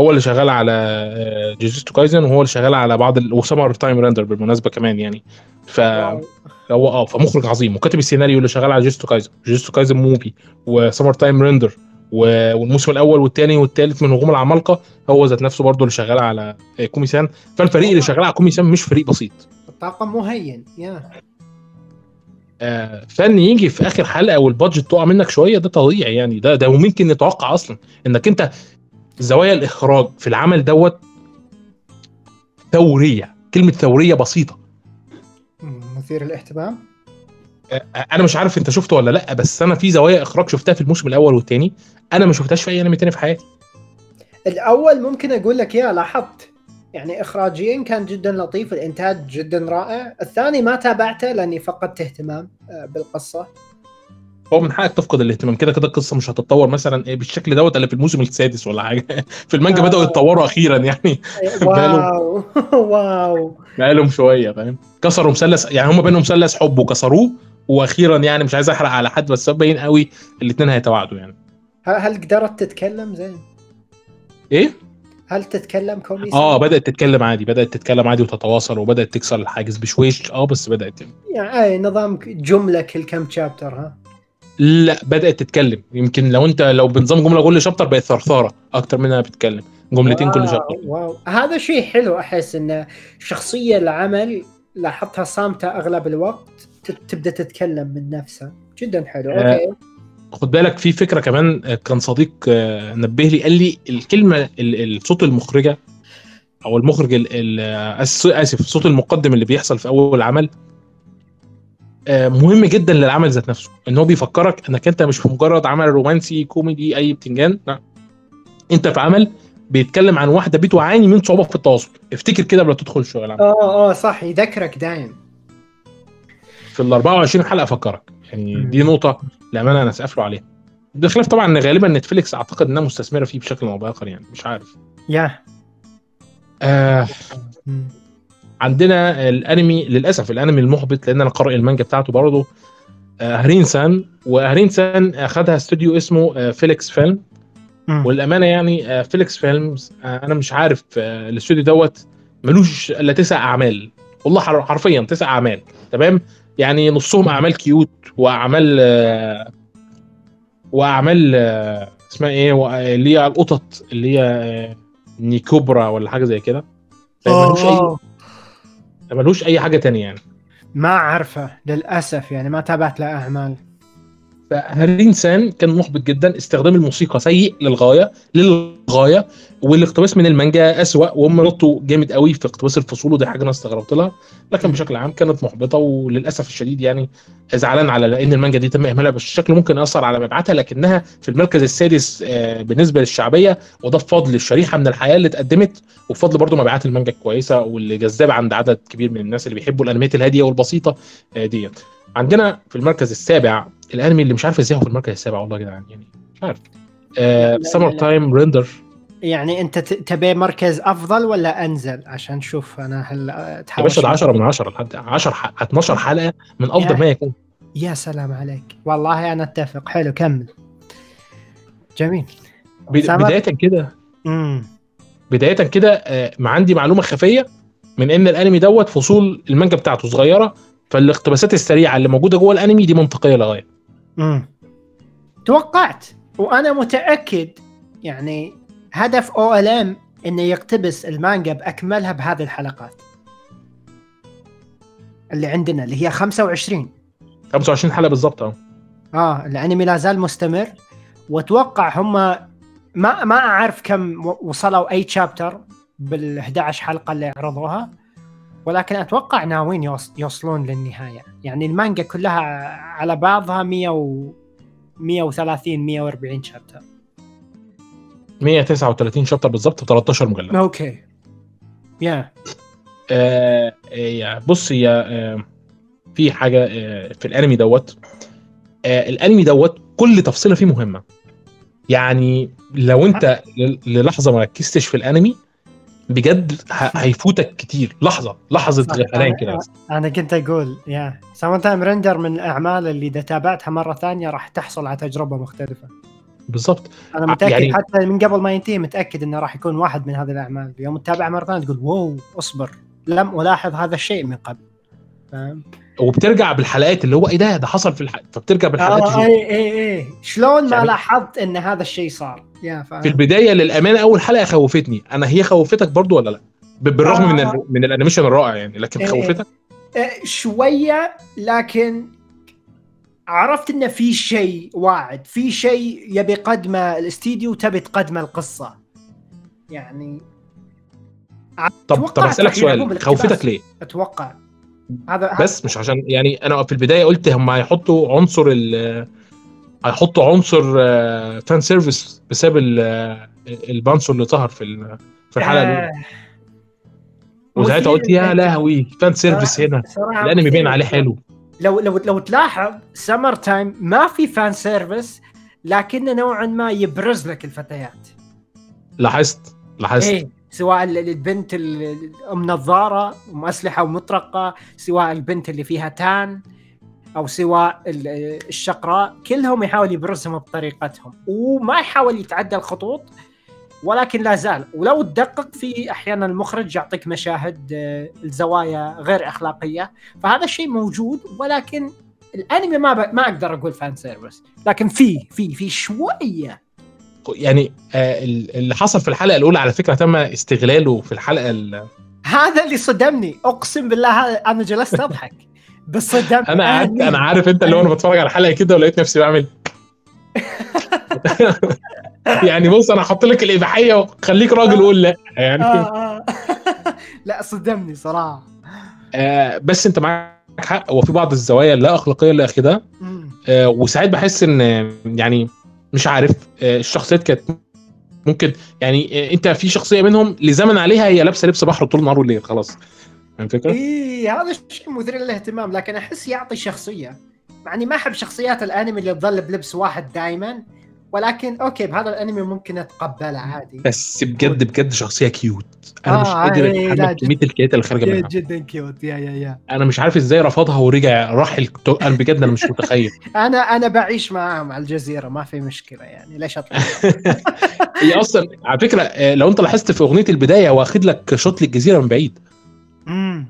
هو اللي شغال على آه، جوجوتسو كايزن وهو اللي شغال على بعض ال- و Summer Time Render بالمناسبة كمان يعني. ف. هو آه فمخرج عظيم وكاتب السيناريو اللي شغال على جوجوتسو كايزن جوجوتسو كايزن movie و Summer Time Render و- والموسم الأول والثاني والثالث من هجوم العمالقة هو ذات نفسه برضه اللي شغال على آه، كومي سان. فالفريق اللي شغال على كومي سان مش فريق بسيط. الطاقم مهين يا آه، فإن يجي في آخر حلقة وال budget تقع منك شوية ده طبيعي يعني ده ده ممكن نتوقع أصلا إنك أنت زوايا الإخراج في العمل دوت ثورية كلمة ثورية بسيطة. مثير الاهتمام آه، أنا مش عارف أنت شفته ولا لأ بس أنا في زوايا إخراج شفتها في الموسم الأول والثاني أنا ما شفتهاش في أي أنمي تاني في حياتي. الأول ممكن أقول لك يا لاحظت. يعني اخراجيا كان جدا لطيف الإنتاج جدا رائع. الثاني ما تابعته لأني فقدت اهتمام آه، بالقصة. هو من حقك تفقد الاهتمام. كده كده القصة مش هتتطور مثلا إيه بالشكل دوت إلا في الموسم السادس ولا حاجة. في المانجا آه. بداوا يتطوروا أخيرا يعني. واو. واو. بقالهم شوية فاهم؟ كسروا مثلث يعني هم بينهم مثلث حب وكسروه وأخيرا يعني مش عايز أحرق على حد بس باين قوي الاثنين هيتواعدوا يعني. هل قدرت تتكلم؟ زين؟ إيه؟ هل تتكلم كومي سان؟ آه بدأت تتكلم عادي بدأت تتكلم عادي وتتواصل وبدأت تكسر الحاجز بشويش. آه بس بدأت يعني. أي نظام جملة كل كم chapter ها؟ لا بدأت تتكلم. يمكن لو أنت لو بنظام جملة كل chapter بقت ثرثارة أكتر منها بتتكلم. جملتين كل chapter واو هذا شيء حلو أحس إن شخصية العمل لاحظتها صامتة أغلب الوقت تبدأ تتكلم من نفسها. جدا حلو. آه، أوكي. خد بالك في فكرة كمان كان صديق آه، نبه لي قال لي الكلمة ال- الصوت المخرجة أو المخرج ال- آسف صوت المقدم اللي بيحصل في أول العمل آه، مهم جدا للعمل ذات نفسه إن هو بيفكرك إنك أنت مش في مجرد عمل رومانسي كوميدي أي بتنجان لا. أنت في عمل بيتكلم عن واحدة بتعاني من صعوبة في التواصل. افتكر كده قبل تدخل الشغل العمل آه آه صح يذكرك دايم في ال 24 حلقة فكرك. يعني. دي نقطة للأمانة أنا اسف له عليها. بخلاف طبعا إن غالبا نتفليكس أعتقد إنها مستثمرة فيه بشكل أو بآخر يعني مش عارف. يا. آه مم. عندنا الأنمي للأسف الأنمي المحبط لأن أنا قارئ المانجا بتاعته برضه. آه هرين سان وهرين سان اخدها استوديو اسمه آه Felix Film. والأمانة يعني آه Felix Films آه أنا مش عارف آه الاستوديو دوت ملوش إلا تسع أعمال. والله حر- حرفيا تسع أعمال تمام؟ يعني نصهم أعمال cute وأعمال آه وأعمال آه اسمها إيه؟ اللي هي القطط اللي هي آه نيكوبرا ولا حاجة زي كده. ملوش أي أوه. ملوش أي حاجة تانية يعني. ما اعرفه للأسف يعني ما تابعت له أعمال. فهرين سان كان محبط جدا استخدام الموسيقى سيء للغايه للغاية؟ والاقتباس من المانجا أسوأ وهم نطوا جامد قوي في اقتباس الفصول ودي حاجة أنا استغربت لها. لكن بشكل عام كانت محبطة وللأسف الشديد يعني زعلان على لأن المانجا دي تم إهمالها بالشكل ممكن يأثر على مبيعاتها لكنها في المركز السادس آه، بالنسبة للشعبية وده بفضل الشريحه من الحياة اللي اتقدمت وبفضل برضو مبيعات المانجا الكويسه واللي جذابه عند عدد كبير من الناس اللي بيحبوا الانميات الهادية والبسيطة آه، ديت. عندنا في المركز السابع الانمي اللي مش عارف إزاي هو في المركز السابع والله يا جدعان يعني مش عارف. Summer. Time Render يعني انت تبي مركز افضل ولا انزل؟ عشان نشوف أنا هل يا باشا ده 10 من 10 لحد 10 ح- 12 حلقة من أفضل يا. ما يكون. يا سلام عليك. والله أنا أتفق. حلو كمل. جميل. بداية كده. امم بداية كده آه، ما عندي معلومة خفية من إن الأنمي دوت فصول المانجا بتاعته صغيرة فالاقتباسات السريعة اللي موجودة جوه الأنمي دي منطقية للغايه امم توقعت وأنا متأكد يعني هدف أو إل إم إنه يقتبس المانجا بأكملها بهذه الحلقات. اللي عندنا اللي هي 25 25 حلقة بالظبط آه. آه الأنمي لا زال مستمر وأتوقع هم ما ما أعرف كم وصلوا أي شابتر بال 11 حلقة اللي عرضوها. ولكن أتوقع ناويين يوص- يوصلون للنهاية. يعني المانجا كلها على بعضها 100 و 130 140 chapter. 139 chapter بالظبط و13 مجلد. أوكي. يا آه آه، بص هي آه في حاجة آه في الأنمي دوت. آه الأنمي دوت كل تفصيلة فيه مهمة. يعني لو أنت للحظة ما ركزتش في الأنمي بجد هيفوتك كتير. لحظة لحظة. غفلان كده أنا كنت أقول يا Summer Time Render من الأعمال اللي إذا تابعتها مرة ثانية راح تحصل على تجربة مختلفة. بالظبط أنا متأكد يعني-. حتى من قبل ما ينتهي متأكد إنه راح يكون واحد من هذه الأعمال. يوم تتابع مرة ثانية تقول واو اصبر. لم ألاحظ هذا الشيء من قبل. فاهم؟ وبترجع بالحلقات اللي هو إيه ده؟ ده حصل في الح... فبترجع بالحلقات آه في- اي اي اي شلون ما يعني- لاحظت إن هذا الشيء صار؟ يا فاهم في البداية للأمانة أول حلقة خوفتني. أنا هي خوفتك برضو ولا لأ؟ بالرغم آه. من ال... من الأنيميشن الرائع يعني لكن إيه. خوفتك؟ آه، شوية لكن عرفت انه في شيء واعد. في شيء يبي يقدمه الاستديو تبي تقدمه القصة. يعني طب طب أسألك سؤال. خوفتك ليه؟ أتوقع. بس مش عشان يعني أنا في البداية قلت هم هيحطوا عنصر ال هيحطوا عنصر fan service بسبب ال- ال pantsu اللي ظهر في في الحلقة الأولى. آه، وساعتها قلت يا لهوي fan service هنا. الأنمي باين. عليه حلو. لو لو لو تلاحظ Summer Time ما في fan service لكنه نوعا ما يبرز لك الفتيات. لاحظت لاحظت. إيه. سواء ال- البنت ال- ام نظارة ومسلحة ومطرقة سواء البنت اللي فيها tan أو سواء ال- الشقراء كلهم يحاول يبرزهم بطريقتهم. وما يحاول يتعدى الخطوط ولكن لا زال. ولو تدقق في أحيانا المخرج يعطيك مشاهد آه، الزوايا غير أخلاقية. فهذا الشيء موجود ولكن الأنمي ما ب... ما أقدر أقول فان سيرفيس لكن في في في شوية يعني آه، ال- اللي حصل في الحلقة الأولى على فكرة تم استغلاله في الحلقة ال- هذا اللي صدمني. أقسم بالله أنا جلست أضحك. بس صدمني. أنا قعدت أنا عارف أنت اللي هو أنا بتفرج على الحلقة كده ولقيت نفسي بعمل يعني بص أنا هحط لك الإباحية وخليك راجل قول لأ يعني. آه آه. لا صدمني صراحة. آه بس أنت معاك حق. هو في بعض الزوايا اللا أخلاقية اللي أخدها. آه وساعات بحس إن يعني مش عارف آه الشخصيات كانت ممكن يعني آه انت في شخصية منهم لزمن عليها هي لابسة لبس بحر طول النهار والليل خلاص. فاهم الفكرة؟ إيه هذا الشيء مثير للاهتمام لكن أحس يعطي شخصية. يعني ما أحب شخصيات الأنمي اللي تظل بلبس واحد دائما ولكن okay بهذا الأنمي ممكن اتقبله عادي. بس بجد بجد شخصية cute أنا آه، مش قادر إيه، أتحمل كمية الكياتة اللي خارجة منها. جدا cute yeah yeah yeah. أنا مش عارف إزاي رفضها ورجع راح الكتو... أنا بجد أنا مش متخيل. أنا أنا بعيش معاهم على الجزيرة ما في مشكلة يعني. ليش أطلع؟ هي أصلا على فكرة آه، لو أنت لاحظت في أغنية البداية واخد لك shot للجزيرة من بعيد. امم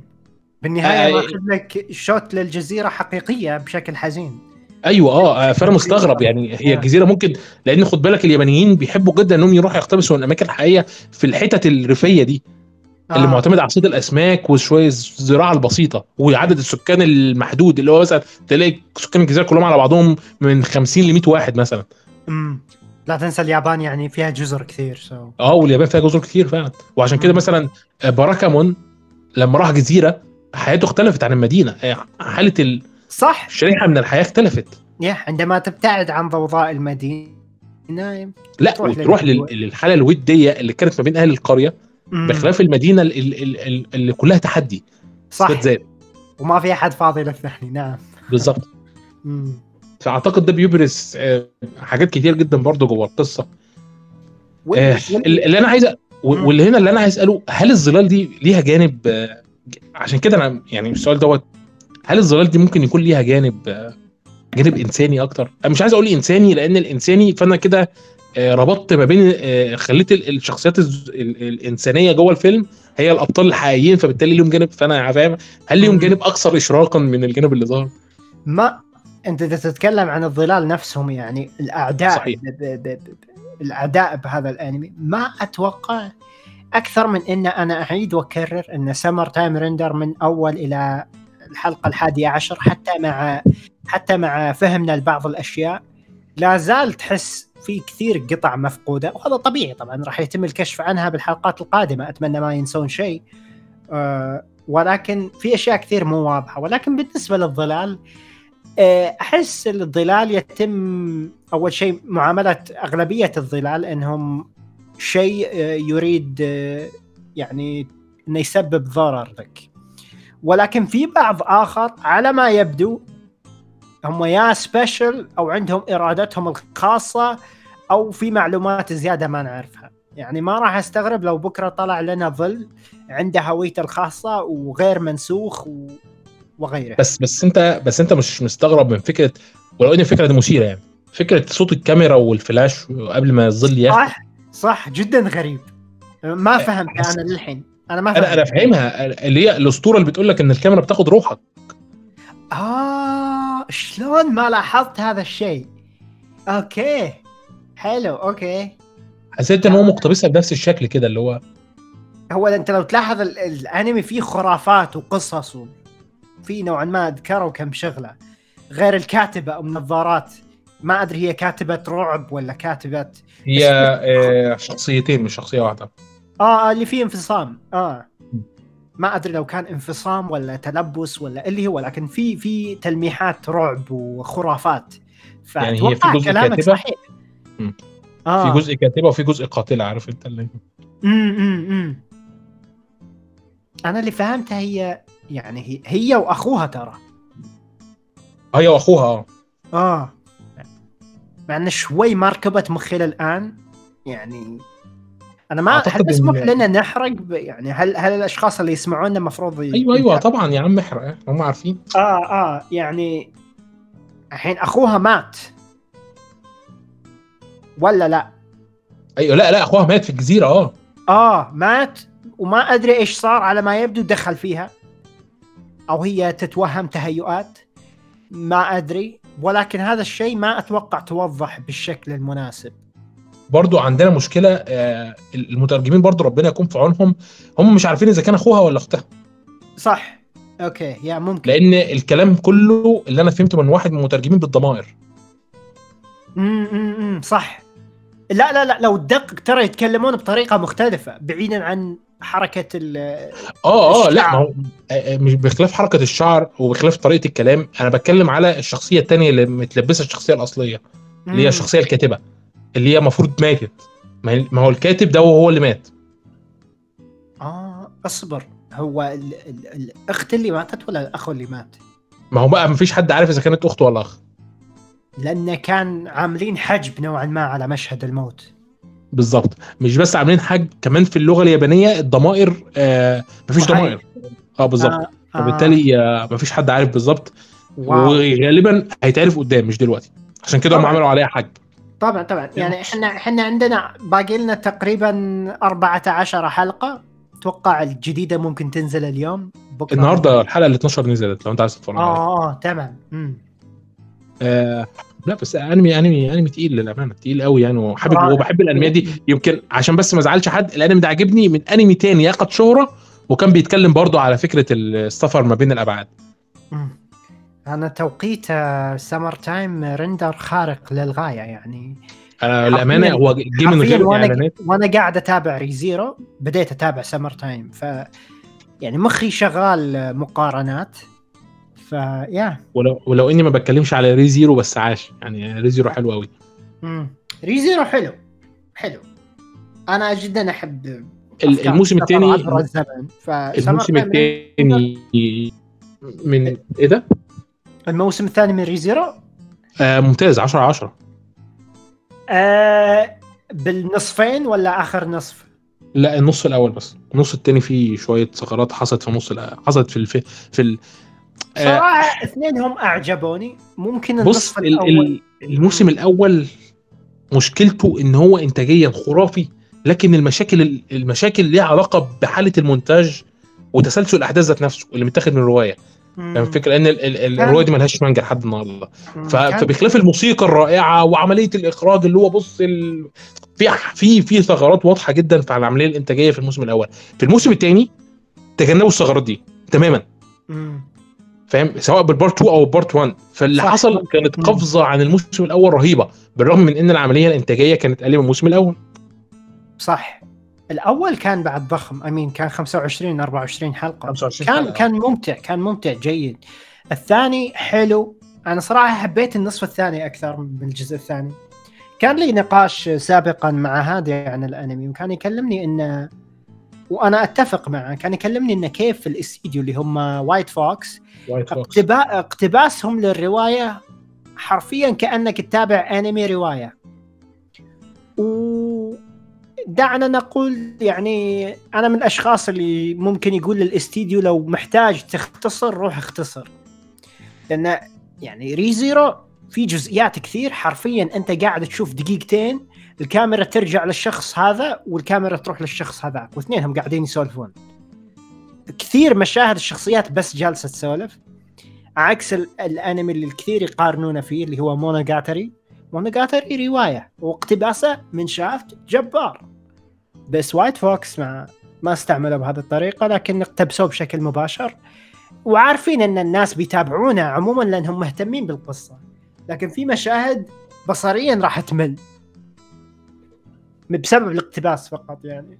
بالنهاية آه، ماخذ لك shot للجزيرة حقيقية بشكل حزين. أيوه آه آه، فأنا مستغرب يعني هي آه. الجزيرة ممكن لأن خد بالك اليابانيين بيحبوا جدا إنهم يروحوا يقتبسوا من الأماكن الحقيقية في الحتت الريفية دي اللي آه. معتمد على صيد الأسماك وشوية الزراعه البسيطة وعدد السكان المحدود اللي هو مثلا تلاقي سكان الجزيرة كلهم على بعضهم من 50 ل 100 واحد مثلا امم لا تنسى اليابان يعني فيها جزر كثير so آه واليابان فيها جزر كتير فعلا وعشان كده. مثلا باراكامون لما راح جزيرة حياته اختلفت عن المدينة آه، حالة ال- صح؟ الشريحة من الحياة اختلفت. يا عندما تبتعد عن ضوضاء المدينة لا تروح وتروح لل- لل- للحالة الودية اللي كانت ما بين أهل القرية. بخلاف المدينة ال- ال- ال- ال- اللي كلها تحدي. صح. ذات وما في أحد فاضي يلفحني نعم. بالظبط. فأعتقد ده بيبرز آه، حاجات كتير جدا برضه جوه القصة. آه، اللي أنا عايز. واللي هنا اللي أنا عايز أسأله هل الظلال دي ليها جانب؟ آه، عشان كده أنا يعني السؤال دوت هل الظلال دي ممكن يكون ليها جانب جانب إنساني أكتر أنا مش عايز أقول إنساني لأن الإنساني فأنا كده آه، ربطت ما بين آه، خليت ال- الشخصيات الإنسانية جوه الفيلم هي الأبطال الحقيقيين فبالتالي ليهم جانب فأنا فاهم هل ليهم. جانب أكثر اشراقا من الجانب اللي ظهر ما أنت إذا تتكلم عن الظلال نفسهم يعني الأعداء صحيح. ب... ب... ب... الأعداء بهذا الأنمي ما أتوقع أكثر من إن أنا أعيد وأكرر إن Summer Time Render من أول إلى الحلقة الحادية عشر حتى مع حتى مع فهمنا لبعض الأشياء لا زال تحس في كثير قطع مفقودة وهذا طبيعي طبعا راح يتم الكشف عنها بالحلقات القادمة أتمنى ما ينسون شيء. آه ولكن في أشياء كثير مو واضحة ولكن بالنسبة للظلال آه، أحس الظلال يتم أول شيء معاملة أغلبية الظلال إنهم شيء آه، يريد آه، يعني إنه يسبب ضرر لك. ولكن في بعض آخر على ما يبدو هم يا سبيشل أو عندهم إرادتهم الخاصة أو في معلومات زيادة ما نعرفها. يعني ما راح أستغرب لو بكرة طلع لنا ظل عنده هويته الخاصة وغير منسوخ و... وغيره. بس بس انت بس أنت مش مستغرب من فكره ولو ان الفكرة دي مثيرة يعني. فكرة صوت الكاميرا والفلاش قبل ما الظل ياخد صح صح جدا غريب. ما فهمت بس- أنا للحين. أنا ما أنا أنا فاهمها. اللي هي الأسطورة اللي بتقول لك إن الكاميرا بتاخد روحك. آه شلون ما لاحظت هذا الشيء؟ okay. حلو okay. حسيت إن هو مقتبسها بنفس الشكل كده اللي هو هو أنت لو تلاحظ ال- الأنمي فيه خرافات وقصص وفي نوعا ما ذكروا كم شغلة. غير الكاتبة ام نظارات ما أدري هي كاتبة رعب ولا كاتبة هي آه، شخصيتين مش شخصية واحدة. آه اللي فيه انفصام. آه. ما أدري لو كان انفصام ولا تلبس ولا اللي هو لكن في في تلميحات رعب وخرافات. يعني هي في جزء كلامك كاتبة؟ صحيح. مم. آه. في جزء كاتبة وفي جزء قاتلة عارف أنت اللي امم امم. أنا اللي فهمتها هي يعني هي, هي وأخوها ترى. هي وأخوها آه. آه. مع إن شوي ما ركبت مخي الآن يعني أنا ما هل إن- لنا نحرق يعني هل هل الأشخاص اللي يسمعونا المفروض ي- أيوه أيوه؟ طبعا يا عم احرق هم عارفين. آه آه يعني الحين أخوها مات. ولا لا؟ أيوه لا لا أخوها مات في الجزيرة آه. آه مات وما أدري إيش صار على ما يبدو دخل فيها. أو هي تتوهم تهيؤات ما أدري. ولكن هذا الشيء ما أتوقع توضح بالشكل المناسب. برضو عندنا مشكلة آه، المترجمين برضو ربنا يكون في عونهم هم مش عارفين إذا كان أخوها ولا أختها. صح. أوكي. يا ممكن. لأن الكلام كله اللي أنا فهمته من واحد من المترجمين بالضمائر. امم صح. لا لا لا لو تدقق ترى يتكلمون بطريقة مختلفة بعيدا عن حركة ال آه آه لا. ما هو آه، آه، مش بخلاف حركة الشعر وبخلاف طريقة الكلام أنا بتكلم على الشخصية التانية اللي متلبسة الشخصية الأصلية اللي هي. الشخصية الكاتبة. اللي هي المفروض ماتت. ما هو الكاتب ده هو اللي مات. آه اصبر. هو ال ال الأخت اللي ماتت ولا الأخ اللي مات؟ ما هو بقى ما فيش حد عارف إذا كانت اخته ولا أخ. لأنه كان عاملين حجب نوعا ما على مشهد الموت. بالظبط. مش بس عاملين حاجة كمان في اللغة اليابانية الضمائر آه مفيش. ضمائر. آه بالظبط. آه آه. وبالتالي آه مفيش حد عارف بالظبط. وغالبا هيتعرف قدام مش دلوقتي. عشان كده هم. عملوا عليها حاجة طبعا طبعا. يعني إحنا إحنا عندنا باقي لنا تقريبا 14 حلقة. أتوقع الجديدة ممكن تنزل اليوم. بكرة. النهارده الحلقة ال 12 نزلت لو أنت عايز تتفرج عليها. آه آه تمام. آه لا بس أنمي أنمي أنمي تقيل للأمانة تقيل قوي يعني. وحابب آه. وبحب الأنميات دي. يمكن عشان بس ما أزعلش حد الأنمي ده عاجبني من أنمي تاني ياخد شهرة وكان بيتكلم برضو على فكرة السفر ما بين الأبعاد. مم. أنا توقيت Summer Time Render خارق للغاية يعني. أنا الامانه حرفياً- هو جه من غير وأنا إعلانات. وأنا قاعد أتابع ريزيرو بديت أتابع سمر تايم ف يعني مخي شغال مقارنات. فيا ولو, ولو إني ما بتكلمش على ري زيرو بس عاش. يعني ري زيرو حلو قوي. ريزيرو حلو. حلو. أنا جدا أحب الموسم الثاني الموسم الثاني من إيه ده؟ الموسم الثاني من ريزيرو آه ممتاز 10 على 10 آه بالنصفين ولا آخر نصف؟ لا النص الأول بس. النص الثاني فيه شوية ثغرات حصلت في النص حصلت في الف... في ال... آه صراحة اثنينهم أعجبوني. ممكن بص النصف ال... الأول. ال... الموسم الأول مشكلته إن هو انتاجيا خرافي لكن المشاكل المشاكل ليها علاقة بحالة المونتاج وتسلسل الأحداث ذات نفسه اللي متاخد من الرواية. فاهم الفكرة إن ال- ال- كان- الرواية دي ملهاش مانجا لحد النهارده. فبخلاف الموسيقى الرائعة وعملية الإخراج اللي هو بص ال... في في في ثغرات واضحة جدا في العملية الإنتاجية في الموسم الأول. في الموسم الثاني تجنبوا الثغرات دي تماما. فاهم؟ سواء بال part 2 أو ال part 1 فاللي صح. حصل كانت. قفزة عن الموسم الأول رهيبة بالرغم من إن العملية الإنتاجية كانت أقل من الموسم الأول. صح. الأول كان بعد ضخم امين كان 25 24 حلقة. 25 كان حلقة. كان ممتع كان ممتع جيد. الثاني حلو. أنا صراحة حبيت النصف الثاني أكثر من الجزء الثاني. كان لي نقاش سابقا مع هادي عن الأنمي وكان يكلمني انه وأنا أتفق معه كان يكلمني انه كيف الإستديو اللي هم White Fox White Fox اقتبا... اقتباسهم للرواية حرفيا كأنك تتابع أنمي رواية. ودعنا نقول يعني أنا من الأشخاص اللي ممكن يقول للاستديو لو محتاج تختصر روح اختصر. لأن يعني Re:Zero في جزئيات كثير حرفيا أنت قاعد تشوف دقيقتين الكاميرا ترجع للشخص هذا والكاميرا تروح للشخص هذاك واثنينهم قاعدين يسولفون. كثير مشاهد الشخصيات بس جالسة تسولف. عكس ال- الأنمي اللي الكثير يقارنونه فيه اللي هو Monogatari Monogatari رواية واقتباسه من Shaft جبار. بس White Fox ما ما استعملوا بهذه الطريقة لكن اقتبسوه بشكل مباشر. وعارفين إن الناس بيتابعونه عموما لأنهم مهتمين بالقصة. لكن في مشاهد بصريا راح تمل. بسبب الاقتباس فقط يعني.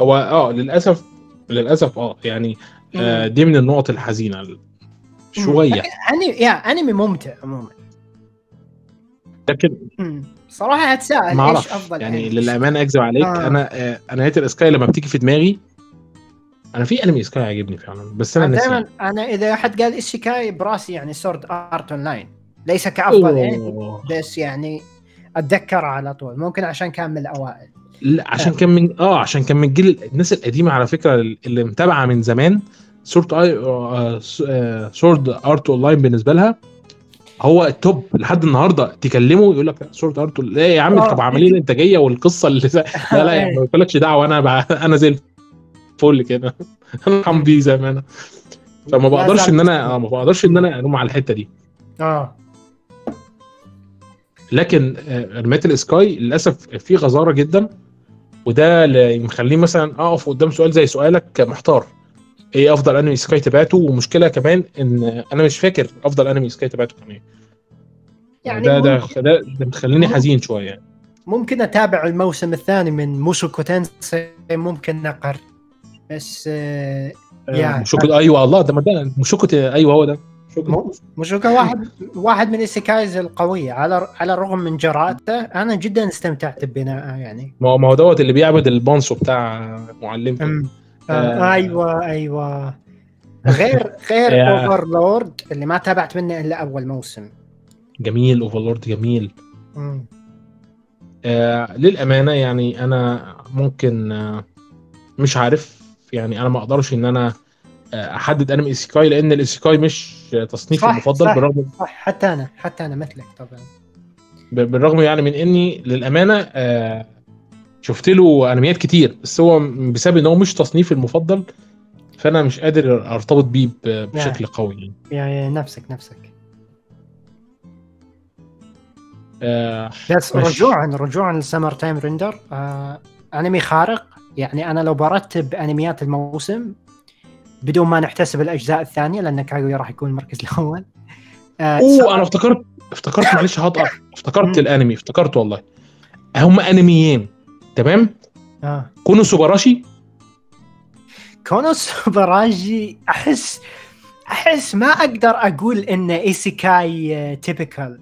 هو آه للأسف للأسف آه يعني آه دي من النقط الحزينة شوية. أنمي يا أنمي ممتع عموما. لكن. صراحة ما إيش أفضل يعني أنمي؟ للأمانة أكذب عليك آه. أنا آه أنا هيتر سكاي لما بتيجي في دماغي أنا في أنمي سكاي عاجبني فعلا بس أنا دائما أنا إذا أحد قال ايشيكاي براسي يعني سورد آرت اون لاين ليس كأفضل أوه. بس يعني اتذكره على طول. ممكن عشان كان من الأوائل. لا عشان كان من آه عشان كان من جيل الناس القديمة على فكرة اللي متابعة من زمان. Sword آي Sword Art Online بالنسبة لها. هو ال top لحد النهارده. تكلمه يقول لك Sword Art لا يا عم آه. طب عمليه الانتاجيه والقصة اللي لا لا يعني مالكش دعوة أنا بقى أنا زي الفل كده. أنا حمدي زي ما أنا. فما بقدرش إن أنا آه، ما بقدرش إن أنا انوم على الحتة دي. آه. لكن الأنمي الإيسيكاي للأسف في غزارة جدا وده اللي مخليه مثلا أقف قدام سؤال زي سؤالك محتار. إيه افضل انمي إيسيكاي تابعته ومشكلة كمان ان أنا مش فاكر افضل انمي إيسيكاي تابعته كان إيه يعني ده ده ده, مخليني حزين شوية. يعني ممكن أتابع الموسم الثاني من موشوكو تينسي ممكن نقر. بس آه يا. مشوكو أيوه الله ده ما ده موشوكو أيوه هو ده. مو- موشوكو واحد واحد من الإيسيكايز القوية. على على الرغم من جراءته أنا جدا استمتعت ببنائه يعني. ما هو دوت اللي بيعبد البانسو بتاع معلمته. آه. أيوه أيوه غير غير. Overlord اللي ما تابعت منه إلا أول موسم جميل Overlord جميل مم. آه للأمانة يعني أنا ممكن آه مش عارف يعني أنا ما أقدرش إن أنا آه أحدد أنمي إيسيكاي لأن الايسيكاي مش تصنيفي المفضل صح. بالرغم صح حتى أنا حتى أنا مثلك طبعا بالرغم يعني من إني للأمانة آه شفت له أنميات كتير بس هو بسبب إن هو مش تصنيفي المفضل فأنا مش قادر أرتبط بيه ب- بشكل قوي يعني. يعني نفسك نفسك آه بس ماشي. رجوعا رجوعا ل Summer Time Render آه أنمي خارق يعني أنا لو برتب أنميات الموسم بدون ما نحتسب الأجزاء الثانية لأن كاغويا راح يكون المركز الأول آه أوه سمر- أنا افتكرت افتكرت معلش هقطع افتكرت. الأنمي افتكرت والله هم أنميين تمام؟ آه. كونو سوباراشي كونو سوباراشي أحس أحس ما أقدر أقول انه إيسيكاي typical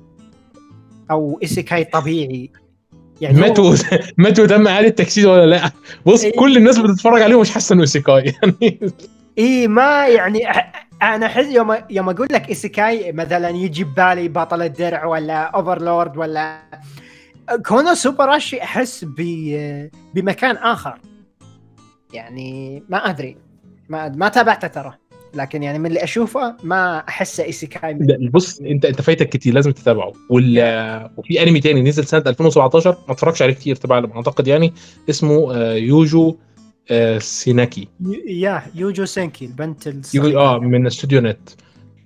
أو إيسيكاي طبيعي. يعني ماتوا ماتوا دم عالي التجسيد ولا لا؟ بص إيه. كل الناس بتتفرج عليه ومش حاسه إنه إيسيكاي. يعني اي ما يعني أنا أحس يوم يوم أقول لك إيسيكاي مثلا يجي ببالي بطل الدرع ولا Overlord ولا كونو سوباراشي أحس ب بمكان آخر. يعني ما أدري. ما ما تابعته ترى. لكن يعني من اللي أشوفه ما احسه إيسيكاي بص انت أنت فايتك كتير لازم تتابعه. وال وفي أنمي تاني نزل سنة 2017 ما اتفرجش عليه كتير تبع أعتقد يعني اسمه آه، يوجو آه، سينكي. يا يوجو سينكي البنت يوجو. آه من استوديو NUT.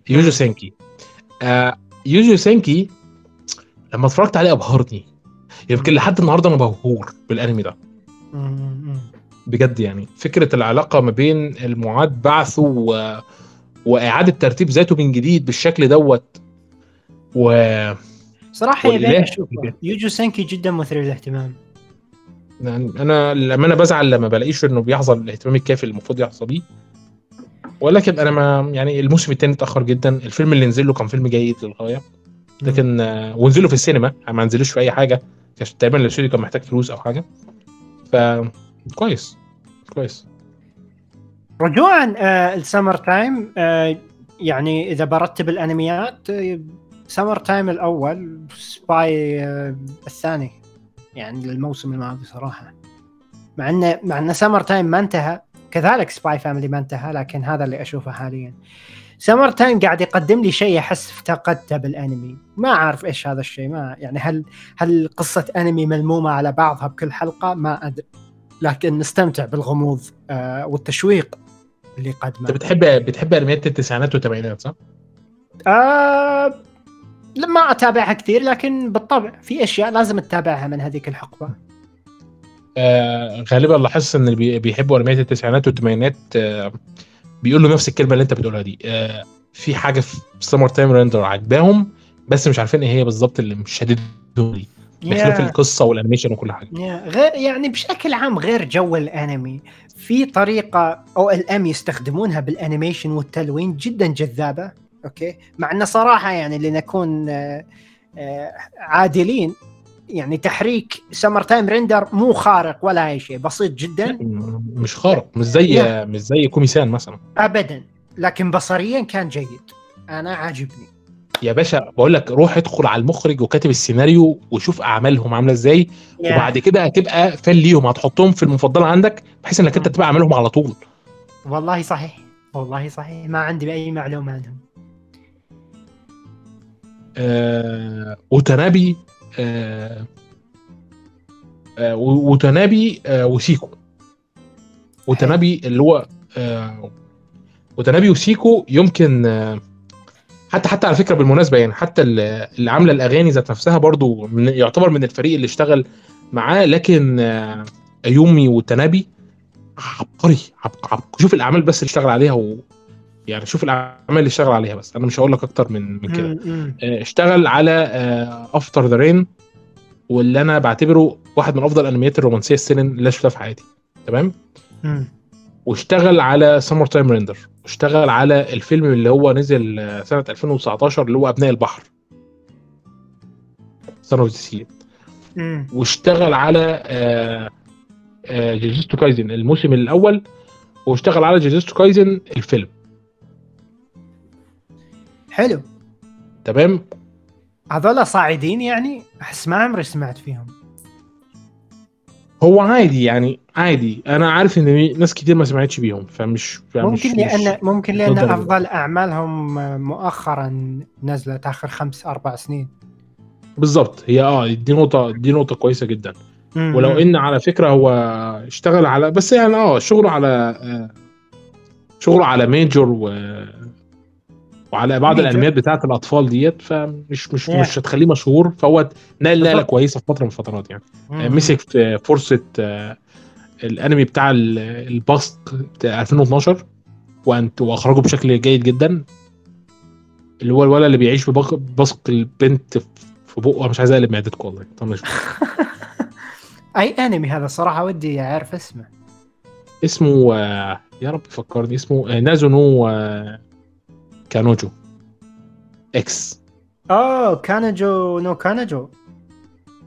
يوجو سينكي. آه يوجو سينكي لما اتفرجت عليه أبهرني. يمكن لحد النهارده أنا مبهور بالانمي ده. بجد يعني. فكرة العلاقة ما بين المعاد بعثه و... وإعادة ترتيب ذاته من جديد بالشكل دوت و صراحة بجد. يوجو سينكي جدا مثير للاهتمام. يعني أنا لما أنا بزعل لما بلاقيش إنه بيحظى الاهتمام الكافي اللي المفروض يحظى بيه. ولكن أنا ما يعني الموسم الثاني اتأخر جدا. الفيلم اللي نزل له كان فيلم جيد للغاية. لكن آه، ونزله في السينما ما نزلوش في أي حاجة. عشان تقريبا الاستوديو كان محتاج فلوس أو حاجة. ف كويس. كويس. رجوعا آه ال Summer Time آه يعني إذا برتب الأنميات آه Summer Time الأول Spy آه الثاني. يعني للموسم الماضي صراحة. مع انه مع إن Summer Time ما انتهى. كذلك Spy Family ما انتهى لكن هذا اللي أشوفه حاليا. Summer Time قاعد يقدم لي شيء أحس افتقدته بالأنمي. ما أعرف إيش هذا الشيء ما يعني هل هل قصة أنمي ملمومة على بعضها بكل حلقة؟ ما أدري. لكن نستمتع بالغموض آه والتشويق اللي قدمه. أنت بتحب بتحب أنميات التسعينات والثمانينات صح؟ آه ما أتابعها كثير لكن بالطبع في أشياء لازم تتابعها من هذيك الحقبة. آه غالبا لاحظت إن اللي بيحبوا أنميات التسعينات والثمانينات آه بيقولوا نفس الكلمة اللي انت بتقولها دي آه في حاجة في Summer Time Render عجباهم بس مش عارفين إيه هي بالظبط اللي مش شديدهم لي بخلاف القصة وال animation وكل حاجة. غير يعني بشكل عام غير جو الانمي في طريقة أو ألوان يستخدمونها بال animation والتلوين جدا جذابة أوكي؟ مع انه صراحة يعني لنكون آه، آه، عادلين يعني تحريك Summer Time Render مو خارق ولا أي شيء بسيط جدا. مش خارق مش زي مش زي كومي سان مثلا. ابدا. لكن بصريا كان جيد. أنا عاجبني. يا باشا بقول لك روح ادخل على المخرج وكاتب السيناريو وشوف أعمالهم عاملة إزاي yeah. وبعد كده هتبقى فان ليهم هتحطهم في المفضلة عندك بحيث إنك أنت تبقى أعمالهم على طول. والله صحيح والله صحيح. ما عندي اي معلومة عنهم آه وتنابي وتنابي آه وسيكو. وتنابي اللي هو آه وتنابي وسيكو يمكن آه حتى حتى على فكرة بالمناسبة يعني حتى اللي عاملة الأغاني ذات نفسها برضو من يعتبر من الفريق اللي اشتغل معاه لكن آه أيومي وتنابي عبقري عبقري شوف الأعمال بس اللي اشتغل عليها يعني شوف الأعمال اللي اشتغل عليها بس أنا مش هقول لك أكتر من من كده. اشتغل على After the Rain واللي أنا بعتبره واحد من أفضل الأنميات الرومانسية السينين اللي شفتها في حياتي. تمام؟ واشتغل على Summer Time Render واشتغل على الفيلم اللي هو نزل سنة 2019 اللي هو أبناء البحر. Son of Sea واشتغل على آه آه Kaisen الموسم الأول. واشتغل على Jujutsu Kaisen الفيلم. حلو. تمام؟ هذول صاعدين يعني؟ أحس ما عمري سمعت فيهم. هو عادي يعني عادي. أنا عارف إن ناس كتير ما سمعتش بيهم فمش ممكن مش لأن ممكن لأن أفضل أعمالهم مؤخرا نزلت آخر خمس أربع سنين. بالظبط هي آه دي نقطه دي نقطة كويسة جدا. م-م. ولو إن على فكرة هو اشتغل على بس يعني آه شغله على آه شغله على ميجور و وعلى بعض الأنميات بتاعت الأطفال ديت فمش مش yeah. مش هتخليه مشهور فهو نقل نقلة كويسة في فترة من الفترات يعني. مم. مسك في فرصة الأنمي بتاع الباسك بتاع 2012 وانت وأخرجه بشكل جيد جدا. اللي هو الولد اللي بيعيش في بصق البنت في بقه مش عايز أقلب معدتكم والله. طنش أي أنمي هذا؟ صراحة ودي أعرف اسمه. اسمه يا رب فكرني اسمه Nazo no Kanojo. X آه Kanojo no Kanojo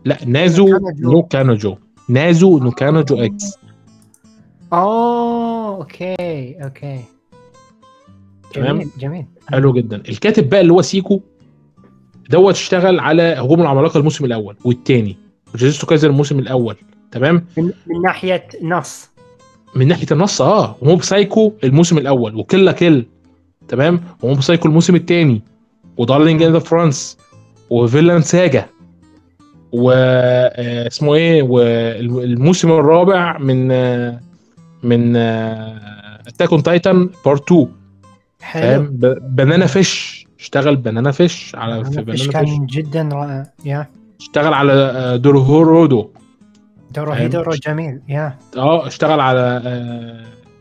لا Nazo no Kanojo Nazo no Kanojo X آه okay okay. تمام؟ جميل جميل. حلو جدا. الكاتب بقى اللي هو Seko دوت اشتغل على هجوم العمالقة الموسم الأول والثاني و Jujutsu Kaisen الموسم الأول. تمام؟ من, من ناحية نص. من ناحية النص آه. و Mob Psycho الموسم الأول. و Kill la Kill تمام؟ و Mob Psycho الموسم الثاني و Darling in the Franxx. و Vinland Saga. و اسمه إيه؟ والموسم الرابع من من Attack on Titan part 2 فاهم Banana Fish. اشتغل Banana Fish على في Banana Fish كان جدا رائع. يا. اشتغل على Dorohedoro Dorohedoro جميل. يا. آه اشتغل على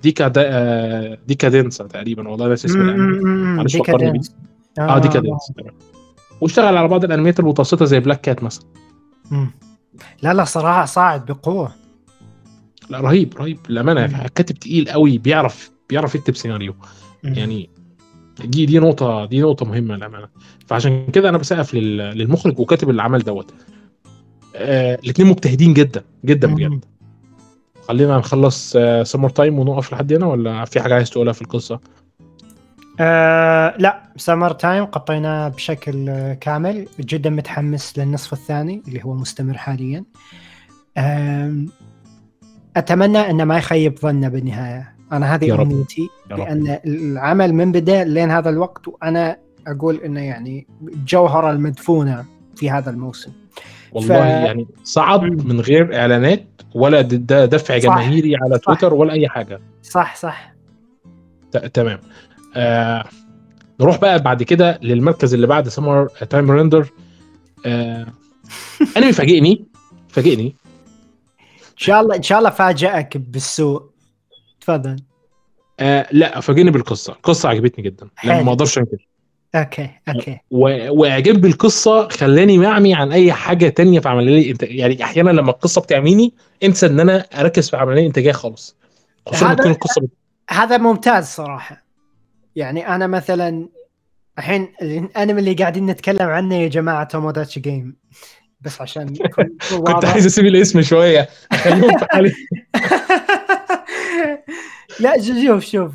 Deca دا Deca-Dence تقريبا. والله ناسي اسم الانمي معلش فكرني بيه آه Deca-Dence واشتغل على بعض الانميات المتوسطة زي Black Cat مثلا. مم. لا لا صراحة صاعد بقوة. لا رهيب رهيب. للأمانة مم. كاتب تقيل قوي بيعرف بيعرف يكتب سيناريو. يعني دي دي نقطة دي نقطة مهمة للأمانة. فعشان كده أنا بسقف لل- للمخرج وكاتب العمل دوت. آه الاتنين مجتهدين جدا جدا مم. بجد. خلينا نخلص Summer Time ونقف لحد هنا ولا في حاجة عايز تقولها في القصة؟ آه لا Summer Time قطيناه بشكل آه، كامل. جدا متحمس للنصف الثاني اللي هو مستمر حاليا. آم، أتمنى انه ما يخيب ظننا بالنهاية. أنا هذه. أمنيتي لأن العمل من بدا لين هذا الوقت وأنا أقول إنه يعني الجوهره المدفونة في هذا الموسم. والله ف- يعني صعد. من غير إعلانات ولا دفع صح. جماهيري على صح. تويتر ولا أي حاجة. صح صح. ت- تمام. آه نروح بقى بعد كده للمركز اللي بعد Summer Time Render آه أنا فاجئني فاجئني. إن شاء الله إن شاء الله فاجئك بالسوء. تفضل. آه لا فاجئني بالقصة. القصة عجبتني جدا. ما أقدرش أنكر. okay okay. وإعجاب بالقصة خلاني معمي عن أي حاجة تانية في عملية انت يعني أحيانا لما القصة بتعميني أنسى إن أنا أركز في عملية انتاجيه خالص. خصوصا تكون القصة بت... هذا ممتاز صراحة. يعني أنا مثلا الحين الأنمي اللي قاعدين نتكلم عنه يا جماعة توموداتشي جيم. بس عشان كنت. عايز أسيب الاسم شوية. خليهم في حالي. لا شوف شوف.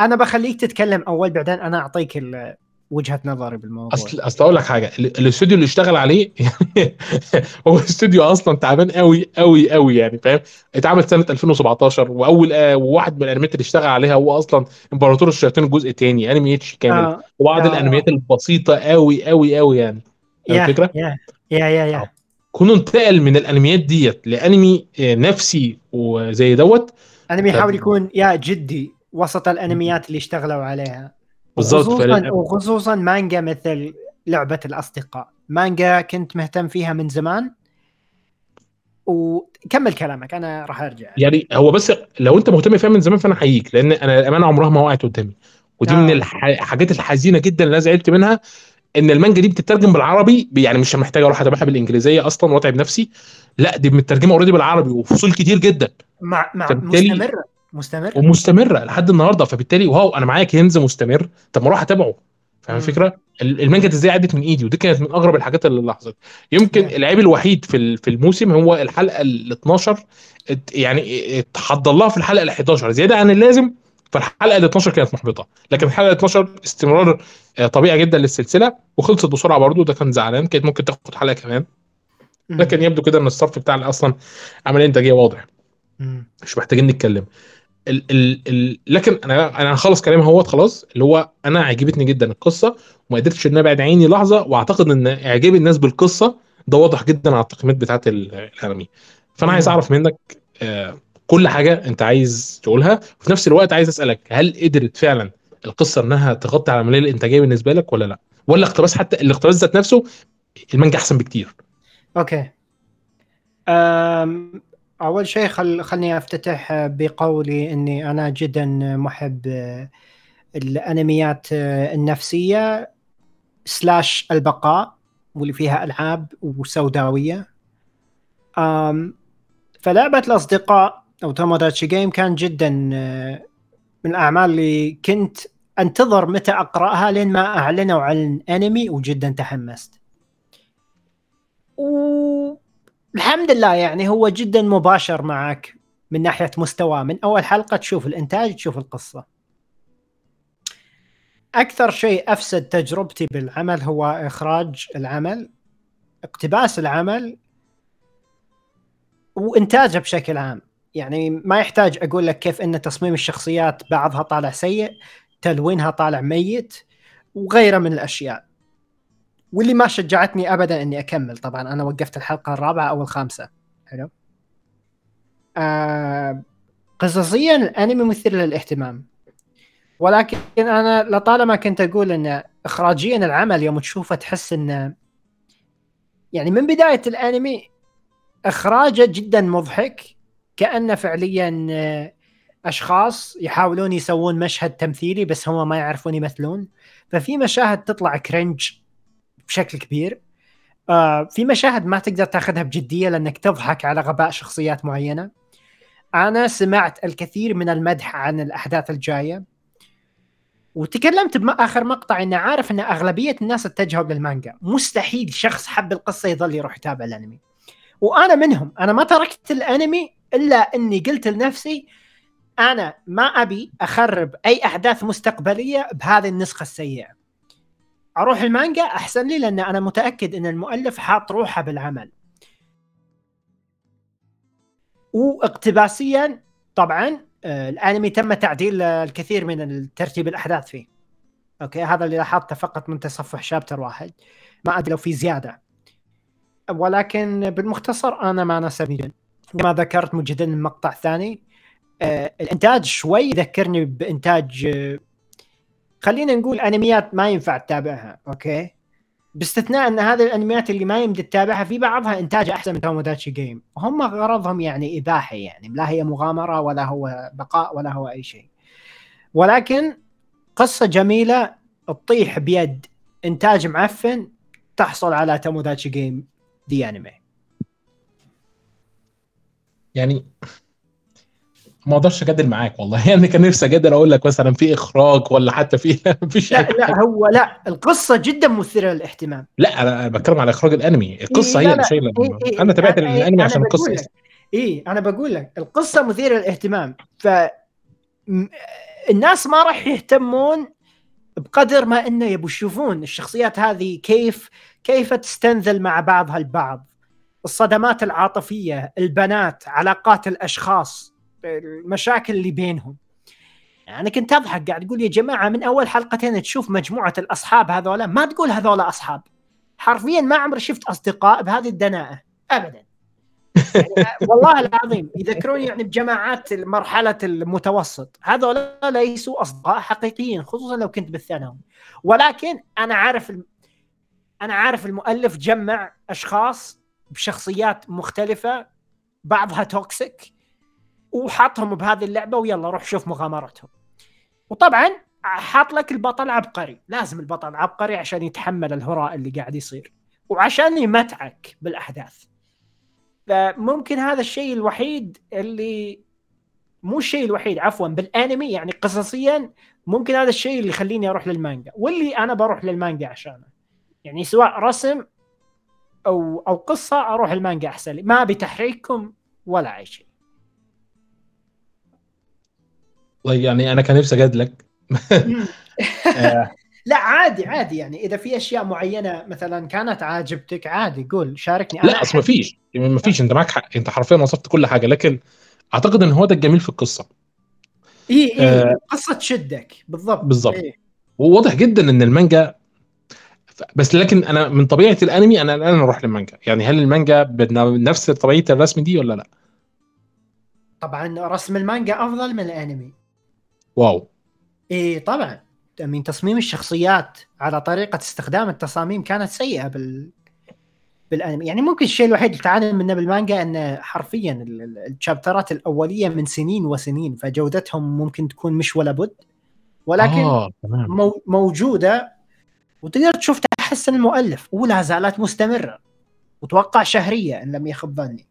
أنا بخليك تتكلم أول بعدين أنا أعطيك ال- وجهة نظري بالموضوع. اصل أصل أقول لك حاجة ال- الاستوديو اللي اشتغل عليه يعني هو استوديو أصلا تعبان قوي قوي قوي يعني فاهم؟ اتعمل سنة 2017 وأول آه وواحد من الانميات اللي اشتغل عليها هو أصلا إمبراطور الشياطين الجزء الثاني انمي اتش كامل. آه، وبعض آه. الانميات البسيطة قوي قوي قوي يعني. الفكرة؟ يا يا يا يا كونه انتقل من الانميات ديت لأنمي آه، نفسي وزي دوت أنمي يحاول يكون يا جدي وسط الأنميات اللي اشتغلوا عليها. بالظبط وخصوصا وخصوصا مانجا مثل لعبة الأصدقاء. مانجا كنت مهتم فيها من زمان. وكمل كلامك أنا راح أرجع. يعني هو بس لو أنت مهتم فيها من زمان فأنا احييك لأن أنا الأمانة عمرها ما وقعت قدامي. ودي آه. من الح- الحاجات الحزينة جدا اللي أنا زعلت منها إن المانجا دي بتترجم بالعربي يعني مش محتاج أروح أتابعها بالإنجليزية أصلا وأتعب نفسي. لأ دي مترجمة already بالعربي وفصول كتير جدا. مع مع مستمرة. مستمره ومستمرة لحد النهارده فبالتالي wow أنا معايا كنز مستمر. طب ما أروح أتابعه. فاهم. الفكرة؟ ال- المانجا إزاي عدت من إيدي ودي كانت من أغرب الحاجات اللي لاحظت يمكن. العيب الوحيد في في الموسم هو الحلقة ال 12 ات- يعني اتحضر لها في الحلقة ال 11 زيادة عن اللازم فالحلقة ال 12 كانت محبطة. لكن الحلقة ال 12 استمرار آه، طبيعي جدا للسلسلة وخلصت بسرعة برضو ده كان زعلان كانت ممكن تاخد حلقة كمان. لكن يبدو كده إن الصرف بتاع أصلا عمليه إنتاجية واضح. مش محتاجين نتكلم. ال ال ال لكن أنا أنا هخلص كلامي اهوت خلاص اللي هو أنا عجبتني جدا القصة وما قدرتش إن أبعد عيني لحظة وأعتقد إن اعجاب الناس بالقصة ده واضح جدا على التقييمات بتاعت ال- الأنمي. فأنا عايز. أعرف منك آه، كل حاجة أنت عايز تقولها وفي نفس الوقت عايز أسألك هل قدرت فعلا القصة إنها تغطي على العملية الإنتاجية بالنسبة لك ولا لأ؟ ولا اقتباس حتى الاقتباس ذات نفسه المانجا أحسن بكتير؟ أوكي. أم أول شيء خل خلني أفتتح بقولي إني أنا جدا محب آه، الأنميات آه، النفسية slash البقاء واللي فيها ألعاب وسوداوية. أم فلعبة الأصدقاء أو Tomodachi Game كان جدا آه، من الأعمال اللي كنت أنتظر متى أقرأها لين ما أعلنوا عن أنمي وجدا تحمست. والحمد لله يعني هو جدا مباشر معك من ناحية مستوى من أول حلقة تشوف الإنتاج تشوف القصة. أكثر شيء أفسد تجربتي بالعمل هو إخراج العمل اقتباس العمل وإنتاجه بشكل عام. يعني ما يحتاج أقول لك كيف إن تصميم الشخصيات بعضها طالع سيء تلوينها طالع ميت وغيره من الأشياء. واللي ما شجعتني ابدا إني أكمل. طبعا أنا وقفت الحلقة الرابعة أو الخامسة. حلو. آه قصصيا الأنمي مثير للاهتمام. ولكن أنا لطالما كنت أقول إن اخراجيا العمل يوم تشوفه تحس انه يعني من بداية الأنمي إخراجه جدا مضحك كانه فعليا أشخاص يحاولون يسوون مشهد تمثيلي بس هم ما يعرفون يمثلون. ففي مشاهد تطلع كرنج بشكل كبير. آه في مشاهد ما تقدر تاخذها بجدية لأنك تضحك على غباء شخصيات معينة. أنا سمعت الكثير من المدح عن الأحداث الجاية. وتكلمت بآخر مقطع إني عارف إن أغلبية الناس اتجهوا للمانجا. مستحيل شخص حب القصة يظل يروح يتابع الأنمي. وأنا منهم. أنا ما تركت الأنمي إلا إني قلت لنفسي أنا ما أبي أخرب أي أحداث مستقبلية بهذه النسخة السيئة. أروح المانجا؟ أحسن لي لأن أنا متأكد إن المؤلف حاط روحه بالعمل. واقتباسيا طبعا آه، الأنمي تم تعديل الكثير من ترتيب الأحداث فيه. أوكي هذا اللي لاحظته فقط من تصفح شابتر واحد. ما أدري لو في زيادة. ولكن بالمختصر أنا ما ناسبني كما ذكرت مجددا المقطع الثاني آه الإنتاج شوي يذكرني بإنتاج آه خلينا نقول أنميات ما ينفع تتابعها okay؟ باستثناء أن هذه الأنميات اللي ما يمدي تتابعها في بعضها إنتاج أحسن من Tomodachi Game وهم غرضهم يعني اباحي يعني لا هي مغامرة ولا هو بقاء ولا هو أي شيء. ولكن قصة جميلة تطيح بيد إنتاج معفن تحصل على Tomodachi Game دي انمي يعني ما أقدرش اجادل معاك والله. يعني كان نفسي اجادل أقول لك مثلا في إخراج ولا حتى في مفيش لا لا هو لا القصة جدا مثيرة للاهتمام. لا أنا بتكلم على إخراج الأنمي. القصة إيه هي اللي شايله إيه إيه أنا تابعت أنا- الأنمي عشان القصة. بقول لك. أصلاً. اي أنا بقول لك القصة مثيرة للاهتمام. ف الناس ما راح يهتمون بقدر ما إنه يبوا يشوفون الشخصيات هذه كيف كيف تستنزل مع بعضها البعض. الصدمات العاطفية البنات علاقات الأشخاص. المشاكل اللي بينهم. أنا يعني كنت أضحك قاعد أقول يا جماعة من أول حلقتين تشوف مجموعة الأصحاب هذولا ما تقول هذولا أصحاب. حرفيا ما عمري شفت أصدقاء بهذه الدناءة ابدا. يعني والله العظيم يذكروني يعني بجماعات مرحله المتوسط. هذول ليسوا أصدقاء حقيقيين خصوصا لو كنت بالثانوي. ولكن أنا عارف الم... أنا عارف المؤلف جمع أشخاص بشخصيات مختلفة بعضها توكسيك وحطهم بهذه اللعبة ويلا روح شوف مغامرتهم. وطبعا حاط لك البطل عبقري لازم البطل عبقري عشان يتحمل الهراء اللي قاعد يصير وعشان يمتعك بالأحداث. فممكن هذا الشيء الوحيد اللي مو الشيء الوحيد عفوا بالأنمي يعني قصصيا ممكن هذا الشيء اللي يخليني أروح للمانجا واللي أنا بروح للمانجا عشانه. يعني سواء رسم أو أو قصة أروح المانجا أحسن لي. ما بتحريككم ولا أي شيء. والله يعني أنا كان نفسي أجادلك. لا عادي عادي. يعني إذا في أشياء معينة مثلا كانت عاجبتك عادي قول شاركني. لا أصل ما فيش. ما فيش. أنت معاك حق. أنت حرفيا وصفت كل حاجة. لكن أعتقد إن هو ده الجميل في القصة. إي إي آه، القصة تشدك بالضبط. بالضبط. إيه. وواضح جدا إن المانجا بس لكن أنا من طبيعة الأنمي أنا الآن أروح للمانجا. يعني هل المانجا بنفس طبيعه الرسم دي ولا لا؟ طبعا رسم المانجا أفضل من الأنمي. wow. إي طبعا. من تصميم الشخصيات على طريقة استخدام التصاميم كانت سيئة بال بالأنمي. يعني ممكن الشيء الوحيد اللي تعاني منه بالمانجا أن حرفيا ال- ال- الشابترات الأولية من سنين وسنين فجودتهم ممكن تكون مش ولا بد. ولكن تمام. مو موجودة. وتقدر تشوف تحسن المؤلف ولا زالت مستمرة. وتوقع شهرية إن لم يخب ظني.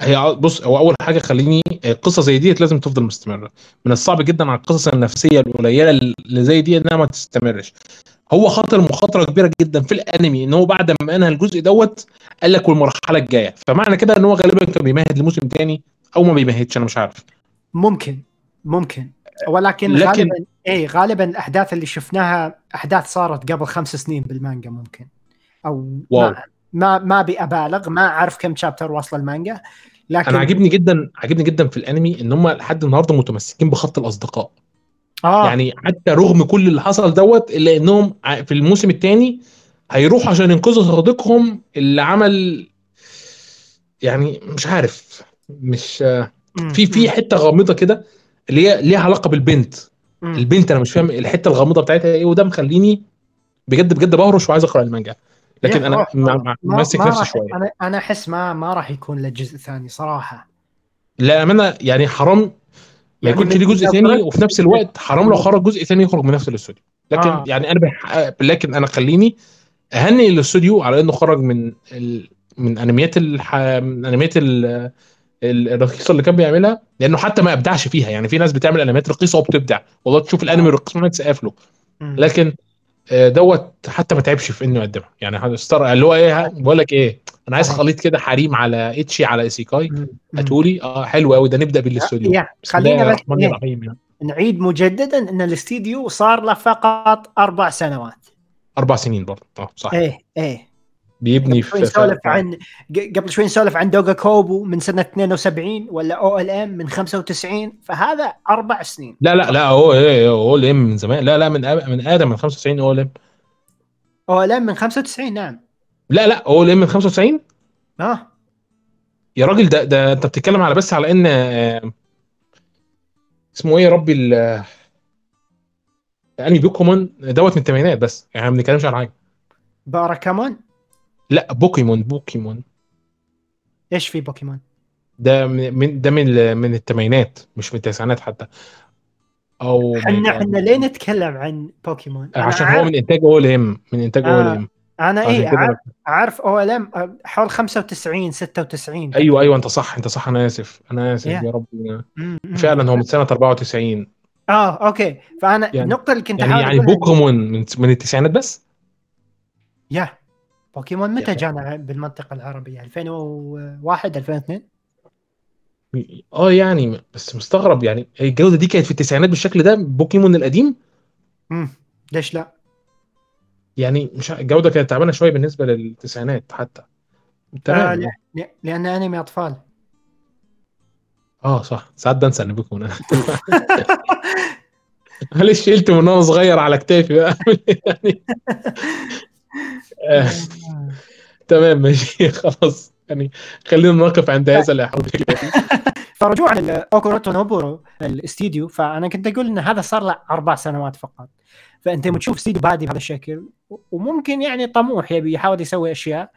هي بص هو أول حاجة خليني قصة زي دي لازم تفضل مستمرة. من الصعب جدا على القصص النفسية القليلة اللي زي دي إنها ما تستمرش. هو خاطر مخاطرة كبيرة جدا في الأنمي إن هو بعد ما أنهى الجزء دوت قال لك والمرحلة الجاية. فمعنى كده إن هو غالبا كان بيمهد لموسم تاني أو ما بيمهدش أنا مش عارف. ممكن ممكن. ولكن لكن- غالبا اي غالبا الأحداث اللي شفناها أحداث صارت قبل خمس سنين بالمانجا ممكن. أو واو. ما ما ما ابي ابالغ ما أعرف كم شابتر واصل المانجا. لكن أنا عاجبني جدا عاجبني جدا في الأنمي إن هم لحد النهارده متمسكين بخط الأصدقاء. آه. يعني حتى رغم كل اللي حصل دوت إلا إنهم في الموسم الثاني هيروحوا عشان ينقذوا صديقهم اللي عمل يعني مش عارف مش. في في حتة غامضة كده اللي هي ليها علاقة بالبنت. البنت أنا مش فاهم الحتة الغامضة بتاعتها إيه وده مخليني بجد بجد بهرش وعايز أقرأ المانجا. لكن أنا ماسك ما نفسي شوية. أنا أنا أحس ما ما راح يكون له جزء ثاني صراحة. للامانه يعني حرام. ما يعني يكونش ليه جزء ثاني وفي نفس الوقت حرام لو خرج جزء ثاني يخرج من نفس الاستوديو. لكن آه. يعني أنا بح... لكن أنا خليني أهني الاستوديو على إنه خرج من ال... من أنميات الح... من أنميات ال... ال- الرخيصة اللي كان بيعملها لأنه حتى ما أبدعش فيها. يعني في ناس بتعمل أنميات رخيصة وبتبدع. والله تشوف الأنمي الرخيص ما تسقف له. لكن آه، دوت حتى ما تعبش في إنه يقدمها. يعني هذا ستار اللي هو إيه بقول لك إيه أنا عايز صحيح. خليط كده harem على ecchi على isekai. هاتولي آه حلو قوي ده نبدأ بالإستوديو. خلينا بس إيه، يعني. نعيد مجددا إن الاستديو صار له فقط أربع سنوات. أربع سنين برضه. آه صح. إيه إيه. بيبني قبل شوي في نسولف عن قبل شوي نسولف عن Doga Kobo من سنة 72 ولا OLM من 95 فهذا أربع سنين. لا لا لا هو إيه هو OLM من زمان. لا لا من من آدم من 95 هو OLM OLM من 95 نعم. لا لا هو OLM من 95 آه. يا راجل ده ده أنت بتتكلم على بس على إن آه، اسمه إيه يا ربي ال انمي بوكيمون دوت من الثمانينات بس. يعني ما بنتكلمش على حاجة. باراكامون؟ لا بوكيمون بوكيمون إيش في بوكيمون؟ ده من ده من من الثمانينات مش من التسعينات حتى أو إحنا إحنا ليه نتكلم عن بوكيمون؟ عشان هو من إنتاج أو إم من إنتاج أو آه. ام أنا عشان إيه عارف, عارف أو إل إم حول 95 96 أيوه أيوه أنت صح أنت صح أنا آسف أنا آسف Yeah. يا رب مم، مم. فعلا هو من سنة 94 آه okay فأنا يعني- النقطة اللي كنت يعني يعني بوكيمون من من التسعينات بس yeah بوكيمون متى يا. جانا بالمنطقة العربية؟ 2001 2002 آه يعني بس مستغرب يعني الجودة دي كانت في التسعينات بالشكل ده بوكيمون القديم؟ امم ليش لا؟ يعني مش الجودة كانت تعبانة شوية بالنسبة للتسعينات حتى. آه تمام لا- لأن أنمي أطفال. آه صح. ساعات بنسى ان بوكيمون. معلش شلت من وأنا صغير على كتافي بقى؟ يعني آه، تمام ماشي. خلاص. يعني خلينا نقف عند هذا الاحراج فرجوعا لاوكوروتو نوبورو الاستديو فأنا كنت أقول إن هذا صار له أربع سنوات فقط. فأنت لما تشوف استديو بادي بهذا الشكل وممكن يعني طموح يبي يحاول يسوي أشياء.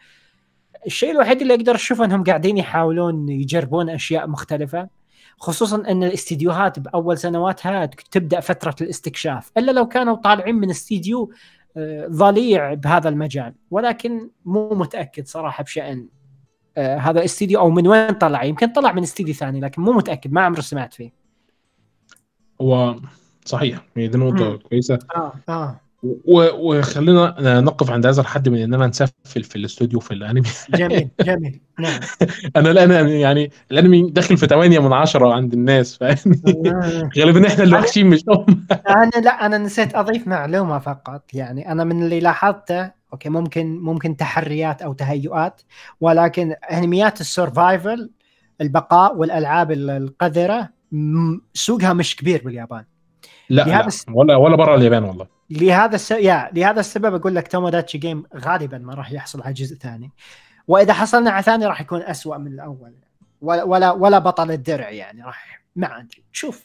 الشيء الوحيد اللي أقدر اشوفه إنهم قاعدين يحاولون يجربون أشياء مختلفة خصوصا إن الاستديوهات بأول سنواتها تبدأ فترة الاستكشاف. إلا لو كانوا طالعين من استديو آه، ضليع بهذا المجال ولكن مو متأكد صراحة بشأن آه، هذا الاستديو أو من وين طلع؟ يمكن طلع من استديو ثاني لكن مو متأكد ما عمري سمعت فيه. هو صحيح هي دي نقطه. كويسة. آه آه. وخلينا نقف عند هذا الحد من إننا نسفل في الاستوديو في الأنمي. جميل جميل. نعم. أنا الآن يعني الأنمي داخل في 8 من 10 عند الناس فاهمني. غالبا إحنا اللي وحشين مش هم أنا لا أنا نسيت أضيف معلومة فقط. يعني أنا من اللي لاحظته okay ممكن ممكن تحريات أو تهيؤات ولكن أنميات ال survival البقاء والألعاب ال- القذرة سوقها مش كبير باليابان. لا, لا. ولا ولا برا اليابان والله. لهذا الس... yeah لهذا السبب أقول لك توموداتشي Game غالبا ما راح يحصل على جزء ثاني. وإذا حصلنا على ثاني راح يكون أسوأ من الأول. ولا ولا, ولا بطل الدرع يعني راح ما ادري شوف.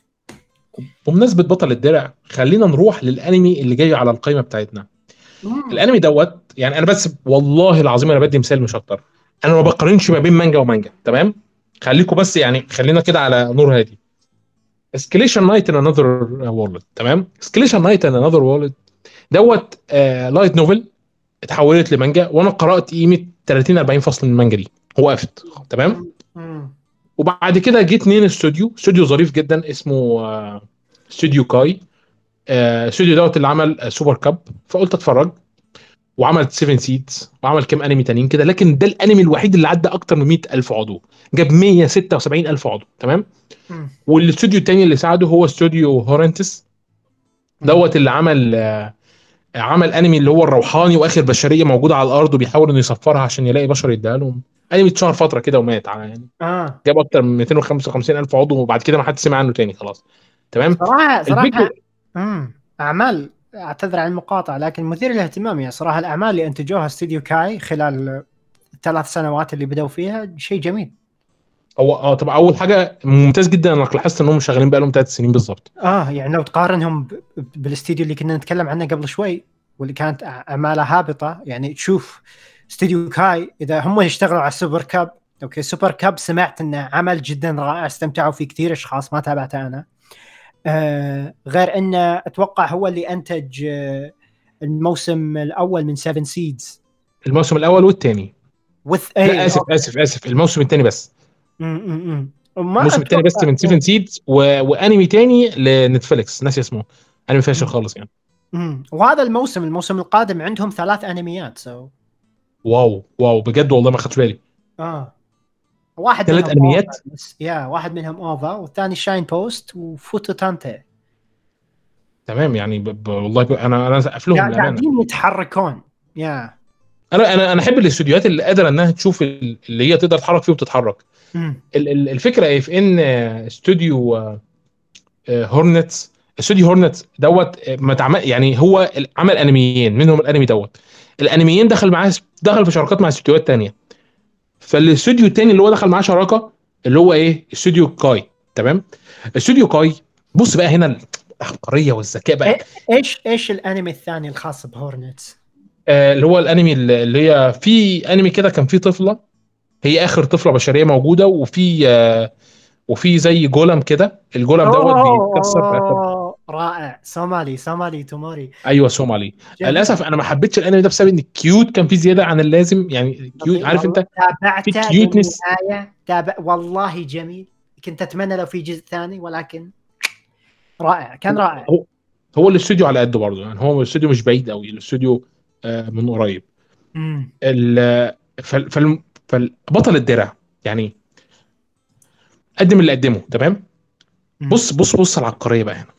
بمناسبة بطل الدرع خلينا نروح للأنمي اللي جاي على القائمه بتاعتنا. مم. الأنمي دوت يعني أنا بس والله العظيم أنا بدي مثال مش أكتر أنا ما بقارنش ما بين مانجا ومانجا تمام؟ خليكم بس يعني خلينا كده على نور هادي. Skeleton Knight in Another World تمام؟ Skeleton Knight in Another World دوت آه light novel اتحولت لمانجا وأنا قرأت قيمة 30 40 فصل من المانجا دي. وقفت. تمام. وبعد كده جه اتنين استوديو استوديو ظريف جدا اسمه آه، استوديو كاي. آه، الاستوديو دوت اللي عمل آه، Super Cub. فقلت أتفرج. وعمل 7 Seeds وعمل كام انمي تانيين كده لكن ده الانمي الوحيد اللي عدى أكتر من 100000 عضو. جاب 176000 عضو تمام. والاستوديو التاني اللي ساعده هو استوديو هورنتس. دوت اللي عمل آه، عمل انمي اللي هو الروحاني وآخر بشرية موجودة على الأرض وبيحاول إنه يصفرها عشان يلاقي بشر يديها لهم. انمي اتشهر فترة كده ومات يعني. آه. جاب أكتر من 255 ألف عضو وبعد كده ما حد سمع عنه تاني خلاص. تمام؟ صراحة صراحة امم أعمال. أعتذر عن المقاطعة لكن مثير للاهتمام يعني صراحة الأعمال اللي أنتجوها استديو كاي خلال الثلاث سنوات اللي بدأوا فيها شيء جميل. هو آه طبعا أول حاجة ممتاز جدا إنك لاحظت إنهم شغالين بقالهم ثلاث سنين بالظبط آه يعني لو تقارنهم ب- ب- بالاستديو اللي كنا نتكلم عنه قبل شوي واللي كانت اعمالها هابطة يعني تشوف استديو كاي إذا هم يشتغلوا على ال Super Cub okay Super Cub سمعت إنه عمل جدا رائع استمتعوا فيه كثير أشخاص ما تابعته أنا. آه غير انه أتوقع هو اللي أنتج آه الموسم الأول من 7 Seeds الموسم الأول والثاني وذ لا آسف آسف آسف. الموسم الثاني بس. امم الموسم الثاني بس من Seven Seeds و... وأنمي تاني لنتفليكس. ناسي اسمه. أنمي فاشل خالص يعني. مم. وهذا الموسم الموسم القادم عندهم ثلاث أنميات so wow wow. بجد والله ما خدتش بالي. آه. واحد ثلاث؟ OVA بس yeah واحد منهم OVA والثاني Shine Post وفوتو تانتي. تمام يعني ب... ب... والله ب... أنا أنا اسقف لهم قاعد- بامانه قاعدين يتحركون yeah أنا أنا أنا أحب الاستوديوهات اللي قادرة إنها تشوف ال- اللي هي تقدر تتحرك فيه وتتحرك. ال- ال- الفكرة إيه؟ في إن آه، استوديو آه، آه، هورنتس استوديو هورنتس دوت آه، ما يعني هو عمل أنميين منهم الأنمي دوت. الأنميين دخل معاه دخل في شراكات مع استوديوهات تانية. فالاستوديو التاني اللي هو دخل معاه شراكة اللي هو إيه استوديو كاي تمام استوديو كاي بص بقى هنا العبقريه والذكاء بقى إيه؟ إيش إيش الأنمي الثاني الخاص بهورنتس؟ آه، اللي هو الأنمي اللي هي في أنمي كده كان فيه طفلة هي آخر طفلة بشرية موجودة وفي آه، وفي زي golem كده ال golem دوت بيتكسر في رائع. سومالي سومالي توموري. أيوه سومالي جميل. للأسف أنا ما حبيتش الأنمي ده بسبب إن ال cute كان فيه زيادة عن اللازم. يعني cute عارف أنت؟ تابعته. للنهاية؟ تابع والله جميل. كنت أتمنى لو في جزء ثاني ولكن رائع. كان رائع. هو هو الاستوديو على قده برضه. يعني هو الاستوديو مش بعيد قوي الاستوديو آه، من قريب. مم. ال- فال- فال- فالبطل الدرع. يعني قدم اللي قدمه تمام. بص بص بص العبقرية بقى هنا.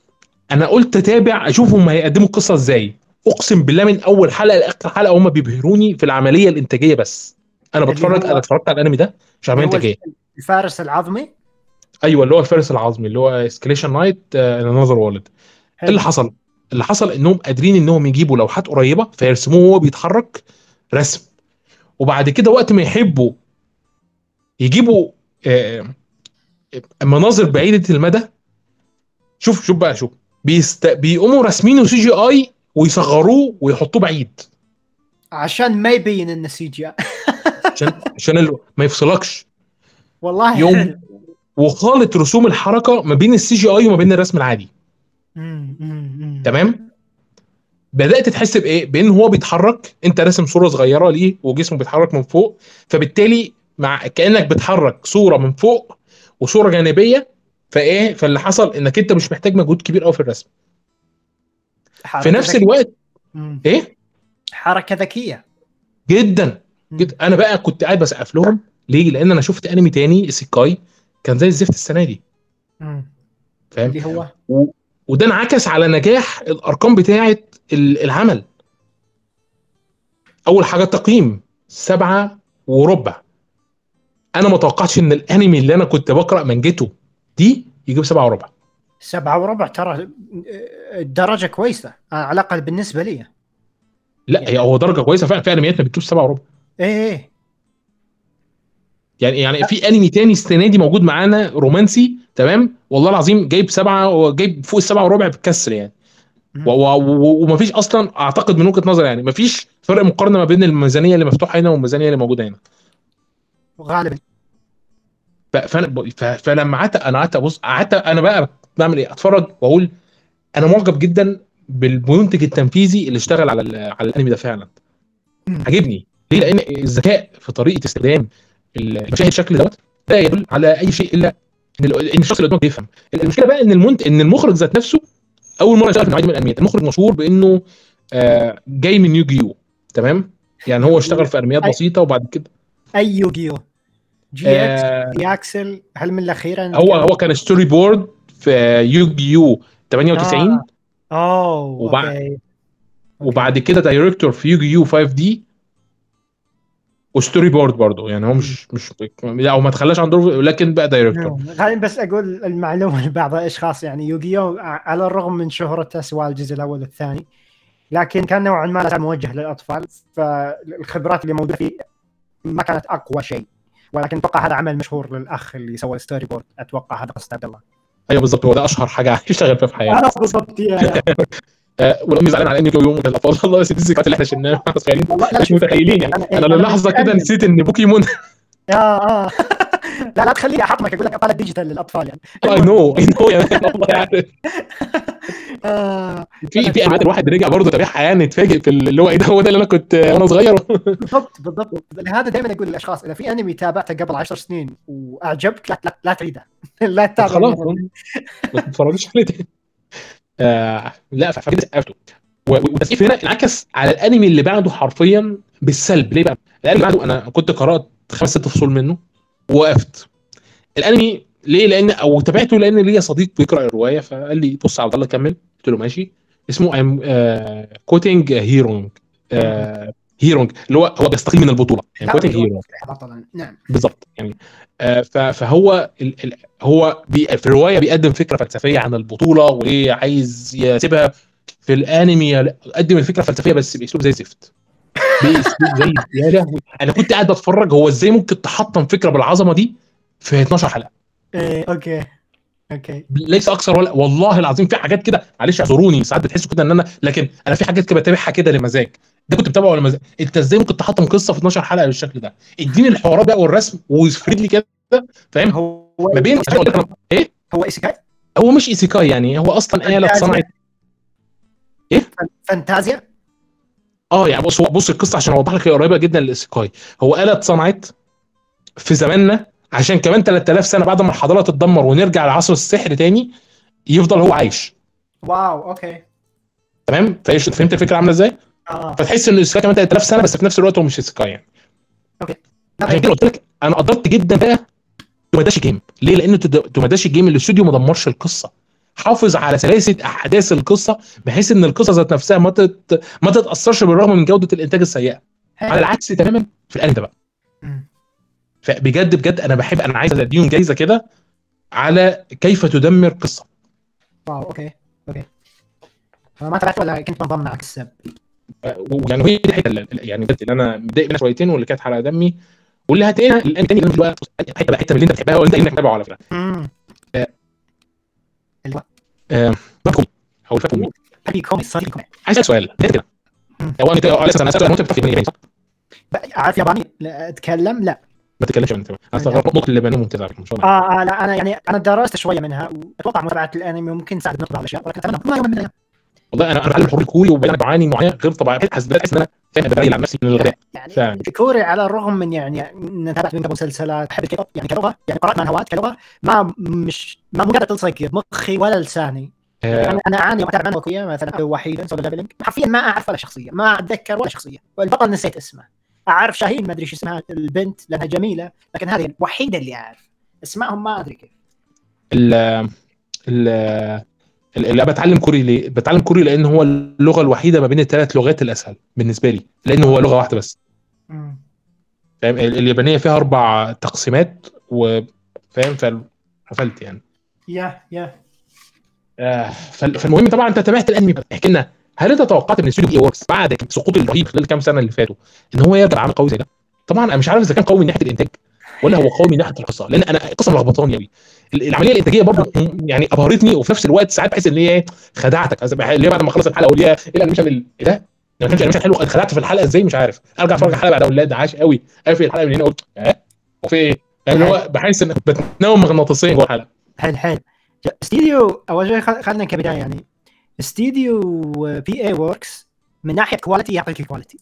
أنا قلت اتابع أشوف هم هيقدموا القصة إزاي. أقسم بالله من أول حلقة لآخر حلقة هم بيبهروني في العملية الإنتاجية بس. أنا بتفرج أنا اتفرجت على الأنمي ده مش عملية إنتاجية. الفارس العظمي؟ أيوه اللي هو الفارس العظمي اللي هو Skeleton Knight Another World إيه اللي حصل؟ اللي حصل إنهم قادرين إنهم يجيبوا لوحات قريبة فيرسموه وهو بيتحرك رسم. وبعد كده وقت ما يحبوا يجيبوا آه، مناظر بعيدة المدى شوف شوف بقى شوف. بيست... بيقوموا راسمينه CGI ويصغروه ويحطوه بعيد. عشان ما يبين إنه CG عشان عشان ال- ما يفصلكش. والله. يوم. وخالط رسوم الحركة ما بين ال CGI وما بين الرسم العادي. تمام؟ بدأت تحس بإيه؟ بإن هو بيتحرك أنت راسم صورة صغيرة ليه وجسمه بيتحرك من فوق فبالتالي مع كأنك بتحرك صورة من فوق وصورة جانبية فايه فاللي حصل انك انت مش محتاج مجهود كبير قوي في الرسم. في نفس ذكية. الوقت مم. إيه؟ حركة ذكية. جدا. جدا أنا بقى كنت قاعد بسقف لهم. ليه؟ لأن أنا شفت انمي تاني سيكاي كان زي الزفت السنة دي. فاهم؟ اللي هو. و... وده انعكس على نجاح الأرقام بتاعة ال- العمل. أول حاجة التقييم سبعة وربع. أنا ما توقعتش إن الأنمي اللي أنا كنت بقرأ منجته دي يجيب سبعة وربع. سبعة وربع ترى درجة كويسة على الأقل بالنسبة لي. لا هي هو درجة كويسة فعلا في انميات ما بتجيبش سبعة وربع. إيه إيه. يعني يعني في أنمي تاني السنة دي موجود معانا رومانسي تمام؟ والله العظيم جايب سبعة وجايب فوق السبعة وربع بتكسر يعني. ومفيش أصلا أعتقد من وجهة نظري يعني مفيش فرق مقارنة ما بين الميزانية اللي مفتوحة هنا والميزانية اللي موجودة هنا. غالبا. فأنا فلما قعدت أنا قعدت أبص قعدت أنا بقى بعمل إيه؟ أتفرج وأقول أنا معجب جدا بالمنتج التنفيذي اللي اشتغل على على الأنمي ده فعلا. مم. عجبني ليه؟ لأن الذكاء في طريقة استخدام المشاهد الشكل دوت لا يدل على أي شيء إلا إن ال- إن الشخص اللي قدامك بيفهم. المشكلة بقى إن المنت إن المخرج ذات نفسه أول مرة يشتغل في نوعيه من الانميات المخرج مشهور بإنه آه، جاي من يوجيو. تمام؟ يعني هو اشتغل في أنميات بسيطة وبعد كده أي يوغيو جي إكس آه، جي أكسل هل من الأخيرة هو هو كان storyboard في يوجيو 98 آه. أوه وبعد- okay. وبعد كده director في يوجي يو 5 دي و storyboard برضه. يعني هو مش مش لا هو ما تخلاش عن دوره لكن بقى director نعم. خليني بس أقول المعلومة لبعض الأشخاص. يعني يوغيو على الرغم من شهرته سواء الجزء الأول والثاني لكن كان نوعا ما موجه للأطفال فالخبرات اللي موجودة فيه ما كانت أقوى شيء. ولكن أتوقع هذا عمل مشهور للأخ اللي سوى ال storyboard أتوقع هذا قصه عبد الله. أيوه بالظبط هو ده أشهر حاجة يشتغل فيها في حياته. أنا بالضبط يا- آه والامي زعلان على اني يوم من الاطفال والله بس دي الذكريات اللي إحنا شلناها مش متخيلين. يعني أنا للحظه كده. نسيت إن بوكيمون آه آه. لا لا تخليني احطمك أقول لك ابطال الديجيتال للأطفال يعني. اي نو اي نو يعني. والله يعني. آه. في في انميات الواحد رجع برضه تابعها يعني اتفاجئ في اللي هو إيه ده هو ده اللي أنا كنت وأنا صغير. بالضبط بالضبط. لهذا دائما أقول للأشخاص إذا في أنمي تابعته قبل عشر سنين وأعجبك لا لا, لا تعيده. لا تتابعه. خلاص. ما تتفرجش عليه آه لا فكده سقفته و- و- والتسقيف هنا انعكس على الأنمي اللي بعده حرفيا بالسلب. ليه بقى؟ الانمي بعده أنا كنت قرأت خمس ست فصول منه ووقفت. الأنمي ليه؟ لأن أو تابعته لأن ليا صديق بيقرأ الرواية فقال لي بص عبد الله كمل. قلت له ماشي. اسمه I'm Quitting Heroing Heroing اللي هو هو بيستقيل من البطولة. يعني Quitting Heroing. بطلا نعم. بالظبط يعني آه، فهو ال ال هو بي في الرواية بيقدم فكرة فلسفية عن البطولة وليه عايز يسيبها. في الأنمي قدم الفكرة الفلسفيه بس بأسلوب زي الزفت زي يا لهوي. أنا كنت قاعد بتفرج هو إزاي ممكن تحطم فكرة بالعظمة دي في 12 حلقة؟ إيه okay okay. ليس أكثر ولا والله العظيم في حاجات كده معلش اعذروني ساعات بتحسوا كده إن أنا لكن أنا في حاجات كده بتابعها كده لمزاج. ده كنت بتابعه لمزاج. أنت إزاي ممكن تحطم قصة في 12 حلقة بالشكل ده؟ اديني الحوارات بقى والرسم ويفرد لي كده فاهم؟ هو ما بين إيه؟ هو إيسيكاي؟ هو مش إيسيكاي يعني هو أصلا آلة اتصنعت فانتازيا؟ آه يعني بص هو بص القصة عشان أوضح لك هي قريبة جدا للايسيكاي هو آلة اتصنعت في زماننا عشان كمان 3000 سنة بعد ما الحضارة تتدمر ونرجع لعصر السحر تاني يفضل هو عايش. wow okay. تمام؟ فايش فهمت الفكرة عاملة إزاي؟ آه. فتحس إن الايسيكاي كمان 3000 سنة بس في نفس الوقت هو مش ايسيكاي يعني. عشان كده قلت لك أنا قدرت جدا بقى Tomodachi Game. ليه؟ لأن Tomodachi Game الاستوديو ما دمرش القصة. حافظ على سلاسة أحداث القصة بحيث إن القصة ذات نفسها ما تت... ما تتأثرش بالرغم من جودة الإنتاج السيئة. على العكس تماما في الأنمي ده بقى. فبجد بجد أنا بحب أنا عايز أديهم جايزة كده على كيف تدمر قصة. واو أوكي أوكي. فما تابعت ولا كنت منضم معك السب ويعني هي دي الحتة اللي يعني بجد اللي أنا متضايق منها شويتين واللي كانت على دمي. واللي هتلاقيها الأنمي تاني بقى حتة بقى حتة من اللي أنت بتحبها وانت انك تتابعه على فكرة. فاكم مين حبي كومي صديق كومي عايز اسال سؤال. ده كده. هو انت على أساس أنا اسال وانت بتعرف الياباني صح؟ عارف ياباني؟ لا أتكلم؟ لا. ما تتكلمش انت أنا استغربت نطقه اليابانيه ممتازه على ما شاء الله آه آه لا أنا يعني أنا درست شوية منها وأتوقع متابعة الأنمي ممكن تساعد بنطقه بعض الاشياء ولكن أتمنى. ما يوم من الأيام والله أنا أنا بتعلم الحوار الكوري وبعدين بعاني معاناه غير طبيعيه بحس بحس إن أنا فاهم ببين عن نفسي من الغباء. يعني فعلا. في كوري على الرغم من يعني ان تابعت من قبل مسلسلات الكيبوب؟ يعني كلغه يعني قرأت مانهوات كلغه ما مش ما مو قادر تلصق بمخي ولا لساني. يعني أنا اعاني مانهوا كوريه مثلا وحيدا Solo Leveling حرفيا ما أعرف ولا شخصية ما أتذكر ولا شخصية. والبطل نسيت اسمه. أعرف شاهين ما أدري إيش اسمها البنت لأنها جميلة لكن هذه الوحيدة اللي أعرف. اسمائهم ما أدري كيف. ال ال اللي بتعلم كوري ليه؟ بتعلم كوري لأن هو اللغة الوحيدة ما بين الثلاث لغات الأسهل بالنسبة لي لأن هو لغة واحدة بس. فاهم؟ ال- اليابانية فيها أربع تقسيمات وفاهم فقفلت يعني. يا يا آه، فال- فالمهم طبعا أنت تابعت الأنمي. احكي لنا هل أنت توقعت من استوديو P.A. Works بعد سقوط الرهيب خلال كام سنة اللي فاتوا إن هو يرجع عامل قوي زي ده؟ طبعا أنا مش عارف إذا كان قوي من ناحية الإنتاج ولا هو قوي من ناحية القصة لأن أنا القصة ملخبطاني قوي العملية الإنتاجية برضه يعني أبهرتني وفي نفس الوقت ساعات بحس إن هي خدعتك اللي هي بعد ما خلص الحلقة أقول يا إيه ال animation ال- إيه ده؟ ما كانش animation حلو اتخدعت في الحلقة إزاي مش عارف أرجع أتفرج على الحلقة بعد أقول لا ده عاش قوي اقفل الحلقة من هنا قلت آه وفي إيه؟ يعني هو بحس إن بتنام مغناطيسيا جوه الحلقة حلو حلو استديو أول شيء خل- خلينا كبداية يعني. استديو P.A. Works من ناحية quality يعطيك كواليتي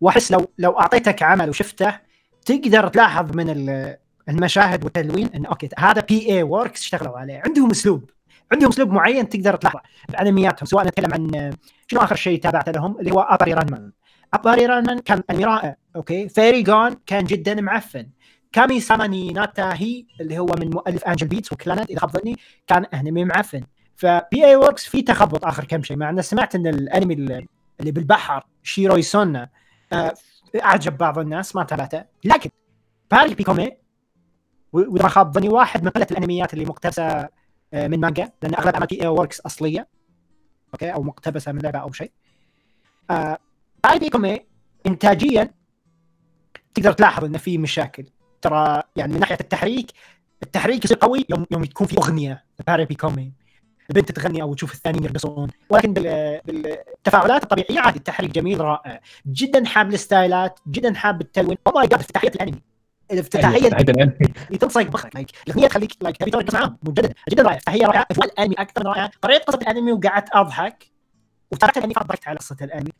وأحس لو لو أعطيتك عمل وشفته تقدر تلاحظ من ال- المشاهد والتلوين إن okay هذا P.A. Works اشتغلوا عليه. عندهم أسلوب. عندهم أسلوب معين تقدر تلاحظه بانمياتهم سواء نتكلم عن شنو آخر شيء تابعته لهم؟ اللي هو اباري رانمان اباري رانمان كان انمي رائع okay. Fairy Gone كان جدا معفن. كامي ساماني ناتا هي اللي هو من مؤلف Angel Beats و Clannad إذا خاب ظني كان انمي معفن. ف P.A. Works في تخبط آخر كم شيء مع ان سمعت إن الأنمي اللي بالبحر شيروي سونا آه، أعجب بعض الناس ما تابعته. لكن باري بيكومي وإذا ما خاب ظني واحد من قلة الأنميات اللي مقتبسة آه، من مانجا لأن اغلب اعمال P.A. Works أصلية. okay؟ أو مقتبسة من لعبة أو شيء. آه، باري بيكومي انتاجيا تقدر تلاحظ إنه في مشاكل. ترى يعني من ناحية التحريك التحريك يصير قوي يوم يوم تكون في أغنية باري بيكومي البنت تغني أو تشوف الثانيين يرقصون ولكن بال- بالتفاعلات الطبيعية عادي التحريك جميل رائع. جدا حاب الستايلات جدا حاب التلوين. oh my god افتتاحيه الأنمي. الافتتاحيه افتتاحيه الان تلصق مخك like الأغنية تخليك like تبي قصه معاهم. مجددا. جدا رائع. فهي رائعة. اجواء الأنمي أكثر من رائعه قريت قصة الأنمي وقعدت أضحك. وتركت الانمي فضلت على قصة الأنمي.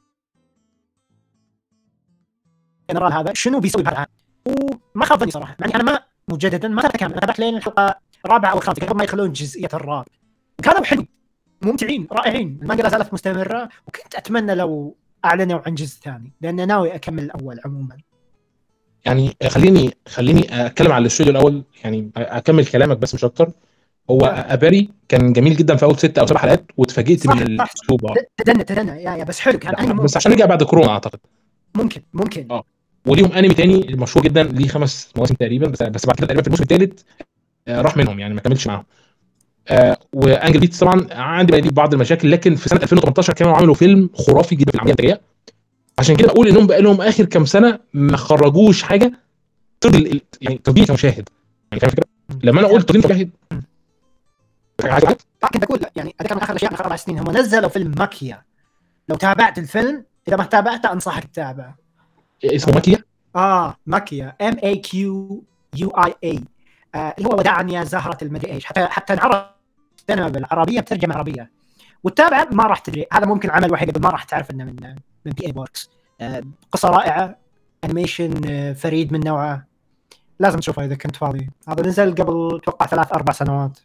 جنرال هذا. شنو بيسوي بهذا؟ وما خاب ظني صراحة. يعني أنا ما مجددا ما تابعت كامل أنا تابعت لين الحلقة الرابعة أو الخامسة قبل ما يخلون جزئية الراب. كانوا حلو. ممتعين رائعين. المانجا لا زالت مستمرة وكنت أتمنى لو أعلنوا عن جزء ثاني لأن ناوي أكمل الأول عموما. يعني خليني خليني أتكلم على الاستوديو الأول. يعني أكمل كلامك بس مش أكتر. هو اباري كان جميل جدا في أول ست أو سبع حلقات واتفاجئت صح، من. الأسلوب. آه. تدنى تدنى يا يا بس حلو. كان انمي بس عشان رجع بعد كورونا أعتقد. ممكن ممكن. آه. وليهم انمي تاني مشهور جدا ليه خمس مواسم تقريبا بس بس بعد كده تقريبا في الموسم الثالث راح منهم يعني ما كملش معاهم. آه وأنجل بيتس طبعا عندي بقى بعض المشاكل لكن في سنة 2018 كانوا عملوا فيلم خرافي جدا في العملية الانتاجيه عشان كده بقول إنهم بقى لهم آخر كام سنة ما خرجوش حاجة ترضي يعني ترضيني كمشاهد. يعني فاهم؟ لما أنا قلت ترضيني كمشاهد. أقول لا، يعني هذا كان آخر الأشياء من أربع سنين. هم نزلوا فيلم ماكيا. لو تابعت الفيلم إذا ما تابعته أنصحك تتابعه اسمه ماكيا؟ آه ماكيا. M A Q U I A اللي هو وداعا يا زهرة المدري إيش. حتى حتى انعرض سينما بالعربية بترجمة عربية. وتتابع ما راح تدري. هذا ممكن عمل وحيد ما راح تعرف إنه من من P.A. Works آه قصة رائعة. animation آه فريد من نوعه. لازم تشوفه إذا كنت فاضي. هذا نزل قبل أتوقع ثلاث أربع سنوات.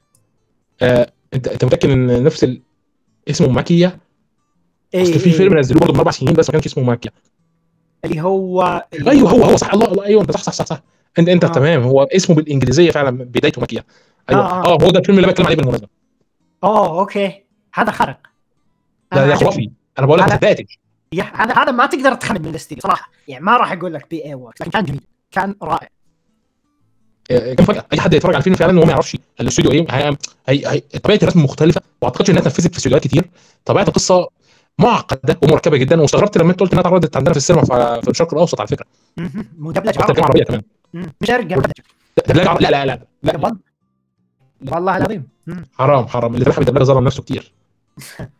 آه انت أنت متأكد إن نفس ال... اسمه ماكيا؟ اي في فيلم نزلوه برضه من أربع سنين بس ما كانش اسمه ماكيا. اللي هو أيوه هو هو صح. الله الله أيوه أنت صح صح صح صح. أنت أنت آه. تمام. هو اسمه بالإنجليزية فعلا بدايته ماكيا أيوه. آه، آه, آه. هو ده الفيلم اللي بتكلم عليه بالمناسبة. اوه okay. هذا خرق. ده عجبني. خرافي. أنا بقول لك ما صدقتش يا هذا هذا ما تقدر تخمن من الاستديو صراحة. يعني ما راح أقول لك P.A. Work لكن كان جميل. كان رائع. آه، كان فجاه أي حد يتفرج على الفيلم فعلا وهو ما يعرفش الاستوديو إيه. هي... هي... هي... طبيعة الرسم مختلفة. واعتقدش انها اتنفذت في استوديوهات كتير. طبيعة القصة معقدة ومركبة جدا. واستغربت لما انت قلت إنها اتعرضت عندنا في السينما في الشرق الأوسط على فكرة. مهم. مدبلج حتى عربي عربيه كمان. مش ارجع مدبلج دبلجه عربية- لا لا لا لا. والله العظيم. حرام حرام. اللي ذبح بالدبلجه ظلم نفسه كتير.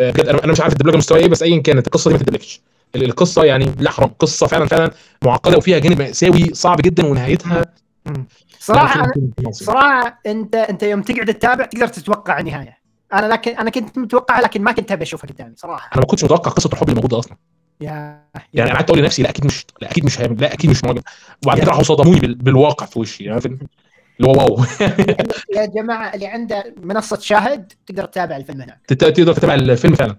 آه، بجد أنا مش عارف الدبلجه مستوى إيه بس ايا كانت القصة دي ما تدبلجش ال- القصة يعني لا حرام. قصة فعلا فعلا معقدة وفيها جانب مأساوي صعب جدا ونهايتها صراحة. صراحة انت أنت يوم تقعد تتابع تقدر تتوقع النهاية. أنا لكن أنا كنت متوقع لكن ما كنت أبي اشوفها قدامي صراحة. أنا ما كنتش متوقع قصة الحب اللي موجوده أصلا. يا يعني أنا قعدت أقول لنفسي لا أكيد مش لا أكيد مش هيعمل لا أكيد مش معجب. وبعد كده راحوا صدموني بال... بالواقع في وشي يعني فيلم- اللي هو واو. يا جماعة اللي عنده منصة شاهد تقدر تتابع الفيلم هناك. تقدر تتابع الفيلم فعلا.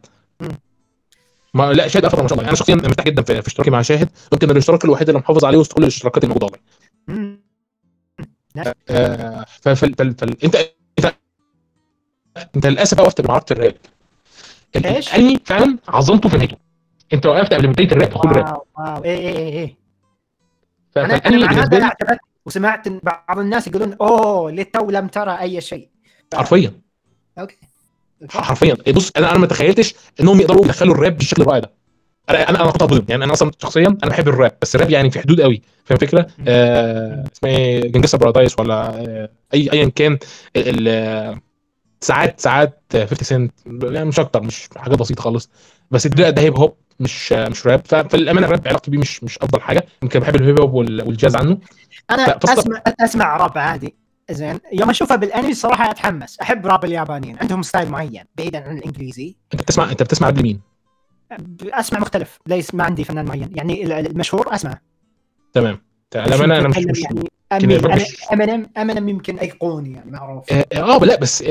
ما لا شاهد أفضل ما شاء الله. يعني أنا شخصيا مرتاح جدا في, في اشتراكي مع شاهد. يمكن الاشتراك الوحيد اللي محافظ عليه وسط كل الاشتراكات الموجودة. مم. آه ف- فال فال فال انت للأسف وقفت بمعركة الراب؟ الانمي فعلا عظمته في نهايته انت وقفت قبل بدايه الراب دخول الراب. wow wow. اي اي اي اي ف- أنا فالانمي بالنسبة هذا لي وسمعت بعض الناس يقولون أوه للتو لم ترى أي شيء. حرفيا. okay. حرفيا. بص أنا أنا ما تخيلتش إنهم يقدروا يدخلوا الراب بالشكل الرائع ده. أنا أنا أنا كنت هتظلم يعني أنا أصلا شخصيا أنا بحب الراب بس الراب يعني في حدود قوي. فاهم الفكرة؟ آه اسمها إيه؟ Gangsta Paradise ولا آه أي ايا كان ال- ساعات ساعات 50 سنت يعني مش أكتر مش حاجات بسيطة خالص. بس ده ده هيب هوب مش مش راب فالأمانة الراب علاقتي بيه مش مش أفضل حاجة. يمكن بحب الهيب هوب وال- والجاز عنه. أنا فقصة- أسمع أسمع راب عادي. زين. يوم أشوفه بالأنمي صراحة أتحمس. أحب راب اليابانيين. عندهم ستايل معين بعيدا عن الإنجليزي. أنت بتسمع أنت بتسمع راب لمين؟ أسمع مختلف. ليس ما عندي فنان معين. يعني ال- المشهور أسمع. تمام. الأمانة أنا مش مش يعني امينيم امينيم يمكن أيقوني يعني معروف آه آه، لا بس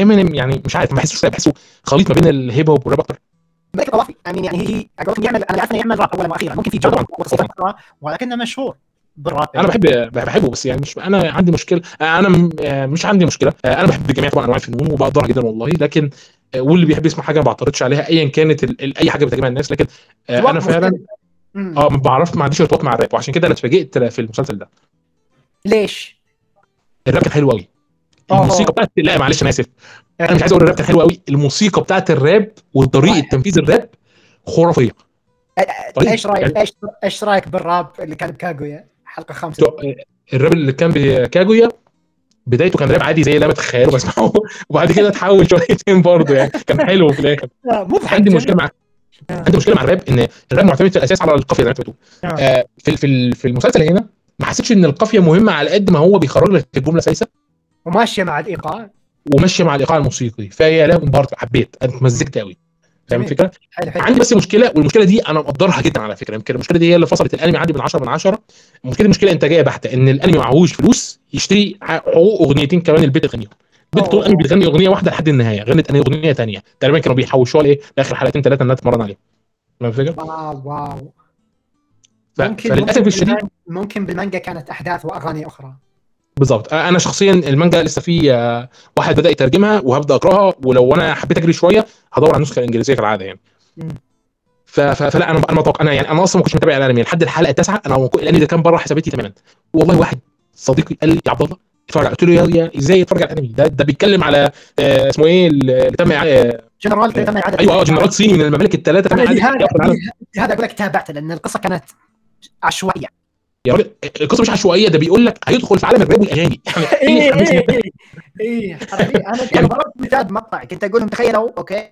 إمينيم يعني مش عارف ما بحسه بحسه خليط ما بين الهيب هوب والراب أكتر ملك طوافي امين يعني هي أقول يعمل أنا عارف إنه يعمل راب اولا وأخيرا. ممكن في جوده ولكنه مشهور بالراب أنا بحب بحبه بس يعني مش أنا عندي مشكلة أنا آه، مش عندي مشكلة. آه، أنا بحب جميع طبعا انواع الفنون وبقدرها جدا والله. لكن آه، واللي بيحب يسمع حاجة ما بعترضش عليها ايا كانت أي حاجة بتعجبها الناس. لكن آه، أنا فعلا. مم. آه ما بعرفش ما عنديش ارتباط مع الراب وعشان كده أنا اتفاجئت في المسلسل ده. ليش؟ الراب كان حلو قوي. آه. الموسيقى بتاعت لا معلش أنا آسف. أنا مش عايز أقول الراب كان حلو قوي. الموسيقى بتاعت الراب وطريقة تنفيذ الراب خرافية. طيب. إيش رأيك إيش إيش رأيك بالراب اللي كان بكاغويا؟ حلقة آه، الراب اللي كان بكاجويا بدايته كان راب عادي زي اللي أنا بتخيله بسمعه وبعد كده اتحول شويتين برضه يعني. كان حلو في الآخر. آه، عندي مشكلة مع عندي مشكلة مع الراب إن الراب معتمد في الأساس على القافية زي ما انت بتقول آه. في في في المسلسل هنا ما حسيتش إن القافية مهمة على قد ما هو بيخرج لك الجملة سلسه وماشية مع الإيقاع. وماشية مع الإيقاع الموسيقي. فهي لا انبهرت حبيت. أنا اتمزجت قوي فاهم. الفكرة؟ عندي بس مشكلة والمشكلة دي أنا مقدرها جدا على فكرة. يمكن المشكلة دي هي اللي فصلت الأنمي عندي من 10 من 10 المشكلة مشكلة إنتاجية بحتة إن الأنمي معهوش فلوس يشتري حقوق أغنيتين كمان البيت يغنيهم البيت طول بيغني أغنية واحدة لحد النهاية غنت أغنية ثانية تقريبا كانوا بيحوشوها لإيه؟ لآخر حلقتين ثلاثة إنها تتمرن عليهم فاهم الفكرة؟ واو واو. ف- ممكن فللأسف ممكن الشديد بالمانجا- ممكن بالمانجا كانت أحداث وأغاني أخرى. بالظبط أنا شخصيا المانجا لسه في آه، واحد بدأ يترجمها وهبدأ أقرأها ولو أنا حبيت أجري شوية هدور على النسخة الإنجليزية كالعادة يعني. ف- ف- فلا أنا أنا متوقع أنا يعني أنا أصلا ما كنتش متابع الأنمي. لحد الحلقة التاسعة أنا الانمي ده كان بره حساباتي تماما. والله واحد صديقي قال لي يا عبد الله اتفرج على- قلت له يا إزاي اتفرج على الأنمي؟ ده ده بيتكلم على آه، اسمه إيه؟ اللي تم جنرال تم إعادة. أيوه آه جنرال صيني من الممالك الثلاثة تم العالم. لهذا أقول لك تابعته لأن القصة كانت عشوائية. يا راجل القصة مش عشوائية ده بيقول لك هيدخل في عالم الراب والاغاني إيه إيه حماسي إيه. إيه إيه. أنا كنت ضربت مثال مقطع. كنت أقول لهم تخيلوا okay.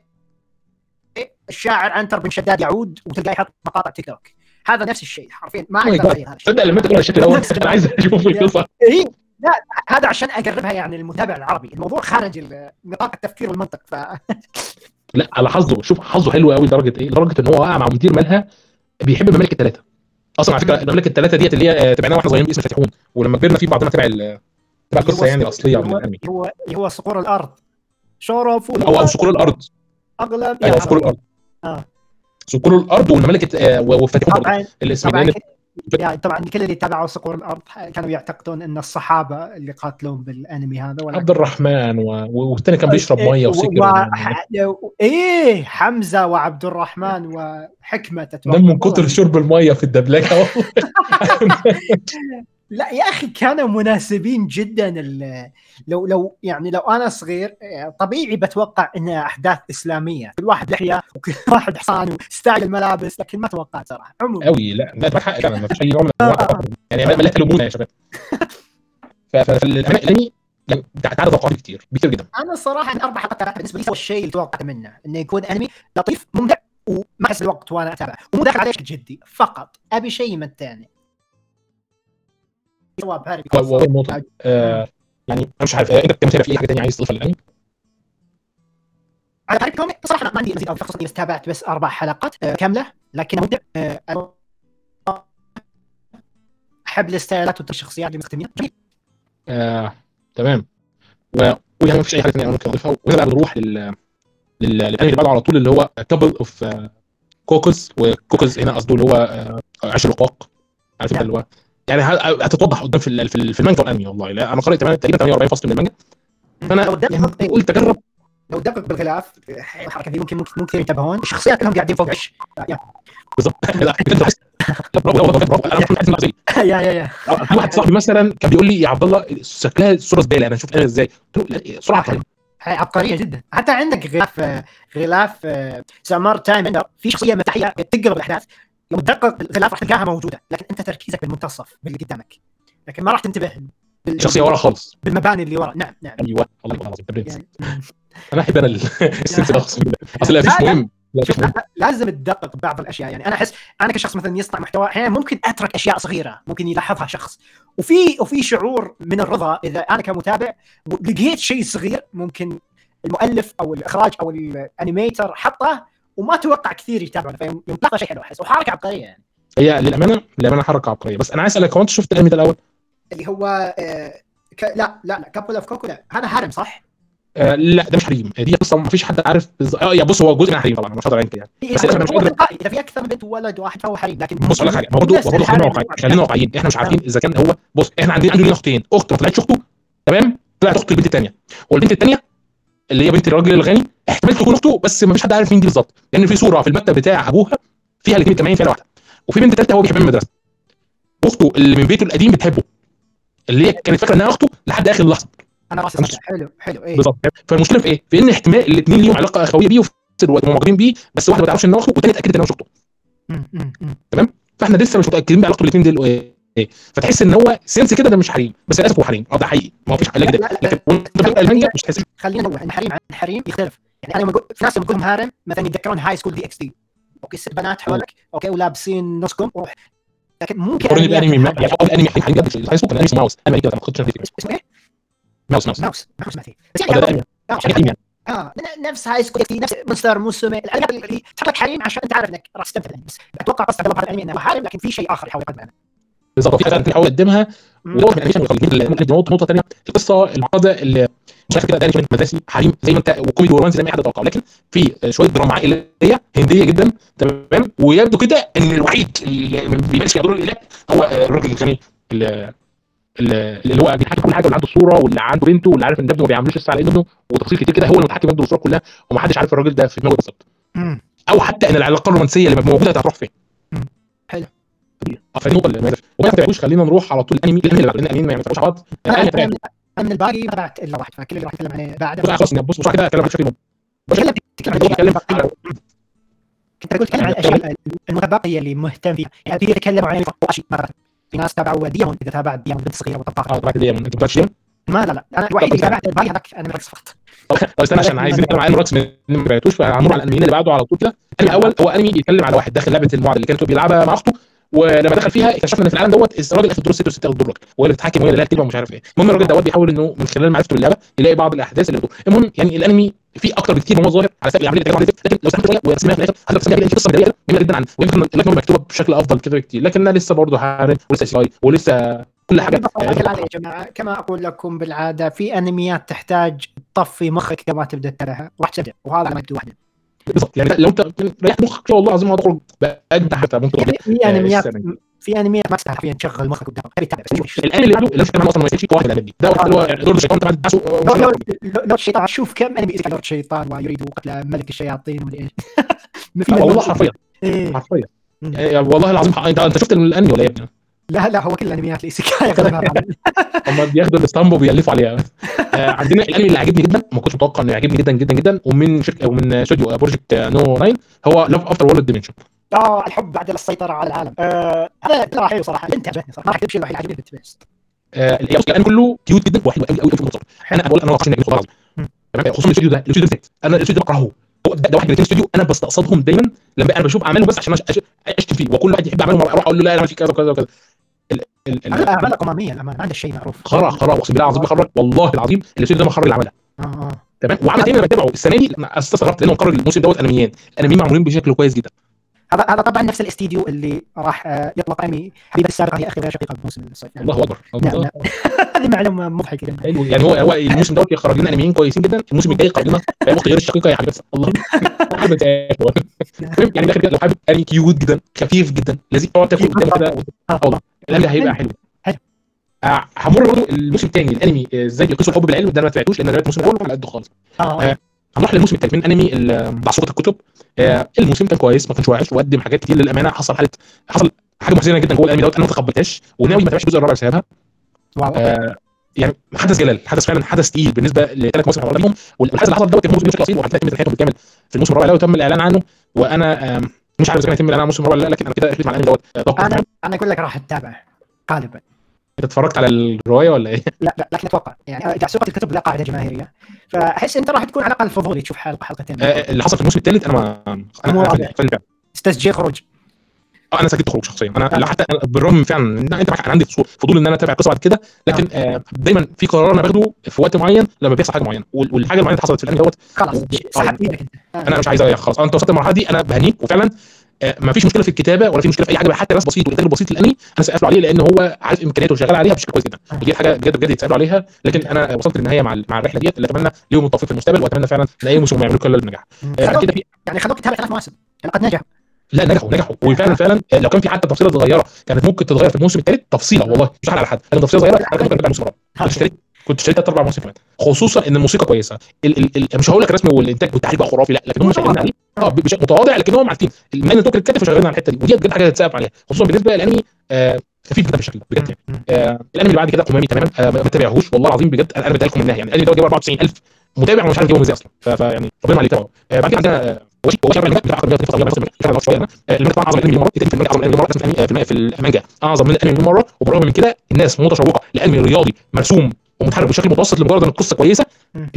الشاعر عنتر بن شداد يعود وتلقاه يحط مقاطع تيك توك. هذا نفس الشيء حرفيا. ما Oh أقدر. اغير هذا الشيء. تصدق لما أنت تقول الشكل دوت أنا عايز أشوف القصة. إيه؟ لا هذا عشان أقربها يعني للمتابع العربي. الموضوع خارج نطاق التفكير والمنطق ف لا على حظه. شوف حظه حلو قوي لدرجة إيه؟ لدرجة إن هو وقع مع مدير مالها بيحب الممالك الثلاثه أصلا على فكرة الممالك الثلاثه ديت اللي هي آه، تبعناها وإحنا صغيرين باسم فاتحون ولما كبرنا في بعضنا تبع ال- تبع القصة يعني الأصلية من هو الأنمي. هو هو صقور الأرض. شرف أو صقور الأرض. أغلب أيوه صقور الأرض. آه. صقور الأرض والممالك آه، يعني طبعا كل اللي تابعوا صقور الأرض كانوا يعتقدون إن الصحابة اللي قاتلون بالأنمي هذا ولكن عبد الرحمن و- والثاني كان بيشرب مية وسكر و... ح... إيه حمزة وعبد الرحمن وحكمة تتوقع من كتر شرب المية في الدبلجة. لا يا أخي كانوا مناسبين جدا. لو لو يعني لو أنا صغير طبيعي بتوقع إنها أحداث إسلامية. كل واحد لحيه وكل واحد حصان وستايل الملابس لكن ما توقعت صراحة. عموما. قوي لا ده حق ما فيش أي من انواع يعني ما لا تلومونا يا شباب. فالانمي تعالى توقعاتي كتير كتير جدا. أنا صراحة من أربع حلقات بالنسبة لي هو الشيء اللي توقعت منه إنه يكون أنمي لطيف ممتع وما احس بالوقت وأنا اتابع ومو داخل عليه بشكل جدي فقط. أبي شيء يمتعني جواب هاري و- و- والنقطة آه يعني أنا مش عارف آه، انت كمتابع في أي حاجة ثانية عايز تضيفها للانمي؟ على هاري كوميك بصراحة ما عندي مزيد أو بس تابعت بس أربع حلقات آه، كاملة لكن آه، أنا احب الستايلات والشخصيات اللي جميل. آه تمام. و- ويعني ما فيش أي حاجة ثانية ممكن أضيفها وهنا بقى بنروح لل لل- للانمي اللي بعده على طول اللي هو Couple of Cuckoos و Cuckoos هنا قصده اللي هو آه، عيش الرقاق عارف أنت اللي هو يعني هتتوضح قدام في في ال- في المانجا والانمي؟ والله لا أنا قريت تقريبا 48 فصل من المانجا. فأنا يعني قلت أجرب. لو تدقق بالغلاف الحركة دي ممكن ممكن ممكن ينتبهون. الشخصيات كلهم قاعدين فوق عش بالظبط لا بجد برافو برافو أنا كنت يا يا يا. واحد صاحبي مثلا كان بيقول لي يا عبد الله شكلها الصورة زبالة أنا شفت أنا إزاي. قلت له لا سرعة طيب هاي عبقرية جدا. حتى عندك غلاف غلاف Summer Time Render في شخصية مفتاحية تقرب الأحداث. يوم تدقق بالغلاف راح تلقاها موجودة لكن أنت تركيزك بالمنتصف باللي قدامك. لكن ما راح تنتبه بال- شخصيه ورا خالص. بالمباني اللي ورا. نعم نعم. أيوه الله العظيم برنس يعني أنا أحب أنا ال- ال sense ده أقسم بالله. أصل لا فيش. مهم. لازم تدقق ببعض الأشياء. يعني أنا أحس أنا كشخص مثلا يصنع محتوى أحيانا ممكن أترك أشياء صغيرة ممكن يلاحظها شخص. وفي وفي شعور من الرضا إذا أنا كمتابع لقيت شيء صغير ممكن المؤلف أو الإخراج أو ال animator حطه وما توقع كثير يتابعه فيوم تلاقى شيء حلو أحس. وحركة عبقرية يعني. هي للأمانة للأمانة حركة عبقرية. بس أنا عايز أسألك هو أنت شفت الأنمي ده الأول؟ اللي هو آه ك... لا لا لا Couple of Cuckoo لا. هذا harem صح؟ آه لا ده مش حريم. دي قصة ما فيش حد عارف بالظبط آه يا بص هو جزء من حريم طبعا مش هقدر يعني بس أنا مش قادر تلقائي إذا في أكثر من بنت وولد واحد فهو حريم. لكن بص لك حاجة. برضه برضه خلينا واقعيين. خلينا واقعيين. إحنا مش عارفين إذا كان هو بص إحنا عندنا عندنا اختين أخت ما طلعتش أخته تمام؟ طلعت أخت البنت الثانية والبنت الثانية اللي هي بنت الراجل الغني احتمال تكون اخته بس ما فيش حد عارف مين دي بالظبط. لأن في صورة في المكتب بتاع أبوها فيها الاثنين متجمعين فيها واحدة وفي بنت ثالثه هو بيحبها من المدرسة. أخته اللي من بيته القديم بتحبه اللي هي كانت فاكرة إنها أخته لحد آخر لحظة. أنا صح. حلو حلو. إيه؟ بالظبط. فالمشكلة في إيه؟ في إن احتمال الاثنين ليهم علاقة أخوية بيه وفي نفس الوقت هم معجبين بيه بس واحدة ما تعرفش انه أخته والثانيه اتأكدت انه مش أخته. م- م- م. فإحنا لسه مش متأكدين بعلاقته الاثنين دول إيه. فتحس إن هو سنس كده ده مش حريم بس للأسف هو حريم. أه ده حقيقي. ما فيش علاج لا، ده. لكن وانت بتقرا المانجا مش تحس خلينا نقول إن حريم عن حريم يختلف. يعني أنا لما أقول في ناس لما أقول لهم هارم مثلا يتذكرون هاي سكول دي إكس دي أوكي ست بنات حولك أوكي ولابسين نص كم وروح لكن بانمي ما- كأنميات يعني هو الانمي حقيقي بجد الهاي سكول كان أنمي اسمه ماوس انمي كده ما نسيت اسمه إيه؟ ماوس ماوس ماوس ماوس ما فيه بس يعني الأنمي. آه، انمي يعني. آه ن- نفس High School نفس Monster Musume. الانميات اللي تحط لك حريم عشان أنت عارف إنك راح تستمتع. بس أتوقع قصد هذا الانمي انه حريم لكن في شيء آخر يحاول يقدمه. بالظبط. في حاجة يقدمها وهو من ال animation بيخليك ممكن نقطه نقطة ثانية القصة المعقده اللي مش عارف كده ده animation مدرسي حريم زي ما أنت وكوميدي ورومانسي زي ما أي حد يتوقع لكن في شوية دراما عائلية هندية جدا تمام؟ ويبدو كده إن الوحيد اللي بيمارس فيها دور الإله هو الراجل الغني اللي اللي هو بيحكي كل حاجة واللي عنده الصورة واللي عنده بنته واللي عارف إن ابنه ما بيعملوش لسه على ابنه وتفاصيل كتير كده هو اللي متحكم يبدو الصورة كلها ومحدش عارف الراجل ده في دماغه بالظبط. أو حتى إن العلاقة الرومانسية اللي موجودة هتروح فين. آه فدي النقطه اللي ما وما تبعوش خلينا نروح على طول. الانمي الانمي اللي بعد لأن الانمي ما ينفعوش على بعض. الانمي تبعي من الباقي ما تابعت إلا واحد فكل اللي راح اتكلم عليه بعد بص خلاص بص بسرعة كده اتكلم بشكل بتكلم كنت أقول تكلم عن الأشياء المتبقية اللي مهتم فيها. يعني في يتكلموا عن أشياء مثلا في ناس تابعوا ديمون إذا تابعت ديمون بنت صغيرة آه وطباخه تبعت دي أنت بتاعت شيء؟ ما لا لا. أنا الوحيد اللي تابعت الباقي هذاك أنا مركز فقط. طب استنى عشان عايزين نتكلم عن روكس من ما بعتوش؟ فهنمر على الانميين اللي بعده على طول كده. الأول هو أنمي بيتكلم على واحد داخل لعبة المعضله اللي كانت بيلعبها مع أخته. ولما دخل فيها اكتشفنا إن في العالم دوت الراجل في الدور 6 و6 الدور لك هو اللي بيتحكم وهي اللي لها عارف إيه. المهم الراجل دوت بيحاول إنه من خلال معرفته باللعبة يلاقي بعض الأحداث اللي بتدور المهم يعني الأنمي فيه أكتر بكتير من هو ظاهر على سبيل العملية اللي لكن لو سمحت شوية ورسمها في الآخر هتقدر تسميها في قصة جميلة جدا عن ويمكن مكتوبة بشكل أفضل كده بكتير. لكنها لسه برضه حارم ولسه سي ولسه كل حاجة. بالعادة يا جماعة. كما أقول لكم بالعادة في أنميات تحتاج تطفي مخك قبل ما تبدأ تتابعها وراح تبدأ وهذا يبدو واحدة. بالظبط يعني لو انت ريحت مخك والله العظيم هتخرج بأجدع حتى ممكن يعني في آه، انميات السنة. في انميات ما فيها تشغل مخك قدامك. الانمي اللي بعده اللي مش كمان أصلا ما يصيرش واحد الانمي ده واحد اللي هو يعني دور الشيطان لو- لو الشيطان شوف كم أنمي لورد الشيطان ويريد قتل ملك الشياطين ولا إيش ما في والله حرفيا إيه. حرفيا. يعني والله العظيم إنت إنت شفت الأنمي ولا إيه يا ابني؟ لا لا هو كل الانميات ال isekai. هم بياخدوا الاسطمبة وبيالفوا عليها آه، عندنا الانمي اللي عجبني جدا ما كنتش متوقع انه يعجبني جدا جدا جدا ومن شركه ومن استوديو Project No 9 هو Love After World Domination آه الحب بعد السيطره على العالم آه هذا ترى حلو صراحة البنت عجبتني صراحة ما راح شيء الوحيد اللي عجبني البنت بس الانمي كله cute جدا وحلو قوي قوي قوي أنا بقول أنا ما اني والله. العظيم خصوصا الاستوديو ده الاستوديو ده أنا الاستوديو ده بكرهه هو ده, ده واحد من الاثنين استوديو أنا بستقصدهم دايما لما أنا بشوف اعمالهم بس عشان اشتم فيه وكل واحد يحب اعمالهم أروح أقول له لا أنا عملت كذا وكذا وكذا ال- ال- ال- هذا اعمال قمامية الامانه ما عنده شيء معروف. خرا خرا اقسم بالله العظيم بخرج والله العظيم الاستوديو ده ما خرج اللي عملها آه آه. تمام؟ وعمل تاني بتابعه السنة دي استغربت لأنه مقرر الموسم دوت أنميين. أنميين معمولين بشكل كويس جدا. هذا هذا طبعا نفس الاستديو اللي راح آه، يطلق انمي حبيبة السابقه هي أخي غير شقيقة بموسم الصيف يعني الله أكبر نعم نعم. هذه معلومة مضحكة جدا. حلو يعني هو هو الموسم دوت يخرج لنا أنميين كويسين جدا. الموسم الجاي يخرج لنا اخت غير الشقيقة يا حبيبتي الله. يعني داخل لو حابب أنمي كيوت جدا خفيف جدا لذيذ. تقعد تاكل قدامه كده آه. والله الانمي هيبقى حلو. آه، همر برضه الموسم الثاني الأنمي آه، إزاي بيقيسوا الحب بالعلم ده أنا ما تابعتوش لأن أنا الموسم كله على قده خالص. آه آه. هنروح للموسم الثالث من أنمي بعصوره الكتب. آه، الموسم كان كويس ما كانش وحش وقدم حاجات كتير للأمانة. حصل حاله حصل حاجة محزنة جدا جوه الأنمي دوت أنا ما تقبلتهاش وناوي ما تابعش الجزء الرابع بسببها. آه، يعني حدث جلال حدث فعلا حدث تقيل بالنسبة لثلاث مواسم حواليهم والحدث اللي حصل دوت كان موسم بشكل اصيل تم حياته بالكامل في الموسم الرابع وتم الإعلان عنه. وأنا مش عارف إذا كان يتم الاعلان الموسم الرابع ولا لأ لكن أنا كده اخلص مع الانمي دوت توقع. أنا أنا أقول لك راح أتابع غالبا. أنت اتفرجت على الرواية ولا إيه؟ لا لا لكن أتوقع. يعني سوقت الكتب لا قاعدة جماهيرية. فأحس انت راح تكون على الأقل فضولي. تشوف حلقة حلقتين. آه، اللي حصل في الموسم الثالث أنا ما أنا استسجل خروج آه أنا سجلت خروج شخصيا. أنا لا حتى بالرغم فعلا إن أنت معاك أنا عندي فضول إن أنا أتابع القصة بعد كده لكن آه دايما في قرار أنا باخده في وقت معين لما بيحصل حاجة معينة. وال- والحاجة المعينة اللي حصلت في الأنمي دوت خلاص آه. سحبت إيدك انت آه. أنا مش عايز اريح خلاص. انت وصلت المرحلة دي أنا بهنيك وفعلا آه ما فيش مشكلة في الكتابة ولا في مشكلة في أي حاجة حتى ناس بسيط والانتاج البسيط للانمي أنا سقف له عليه لأن هو عارف إمكانياته وشغال عليها بشكل كويس جدا. ودي حاجة بجد بجد يتسالوا عليها لكن أنا وصلت للنهاية مع مع الرحلة ديت اللي أتمنى ليهم التوفيق في المستقبل وأتمنى فعلا إن أي موسم يعملوا كل النجاح يعني تتابع ثلاث مواسم. يعني قد نجحوا لا نجحوا نجحوا. وفعلا فعلا لو كان في حتى تفصيلة صغيرة كانت ممكن تتغير في الموسم الثالث تفصيلة والله مش على حد. لكن تفصيلة صغيرة أنا كنت ممكن الموسم الرابع. اشتريت كنت اشتريت ثلاث أربع مواسم كمان. خصوصا إن الموسيقى كويسة. ال ال ال مش هقول لك الرسم والإنتاج والتحرير بقى خرافي لا لكن هم شغالين عليه. آه بشكل متواضع لكن هم عارفين المان توكل الكتف شغالين على الحتة دي. ودي بجد حاجة تتسقف عليها. خصوصا بالنسبة للأنمي آه خفيف جدا بالشكل ده بجد يعني. آه الأنمي اللي بعد كده قمامي تماما. آه ما تابعهوش والله العظيم بجد أنا بدي لكم منها يعني الأنمي ده جايب 94000 متابع ومش عارف جايبهم إزاي أصلا. فيعني ربنا عليه تابعه آه بعد كده عندنا آه، وشي وشي اللي بتاع من بس مش عارف شوية. أنا آه، اللي طبعا أعظم الانمي مرة في المانجا أعظم الانمي مرة اسمه الانمي في المانجا. أعظم من الأنمي مرة وبالرغم من كده الناس متشوقة لأنمي رياضي مرسوم ومتحرك بشكل متوسط لمجرد إن القصة كويسة.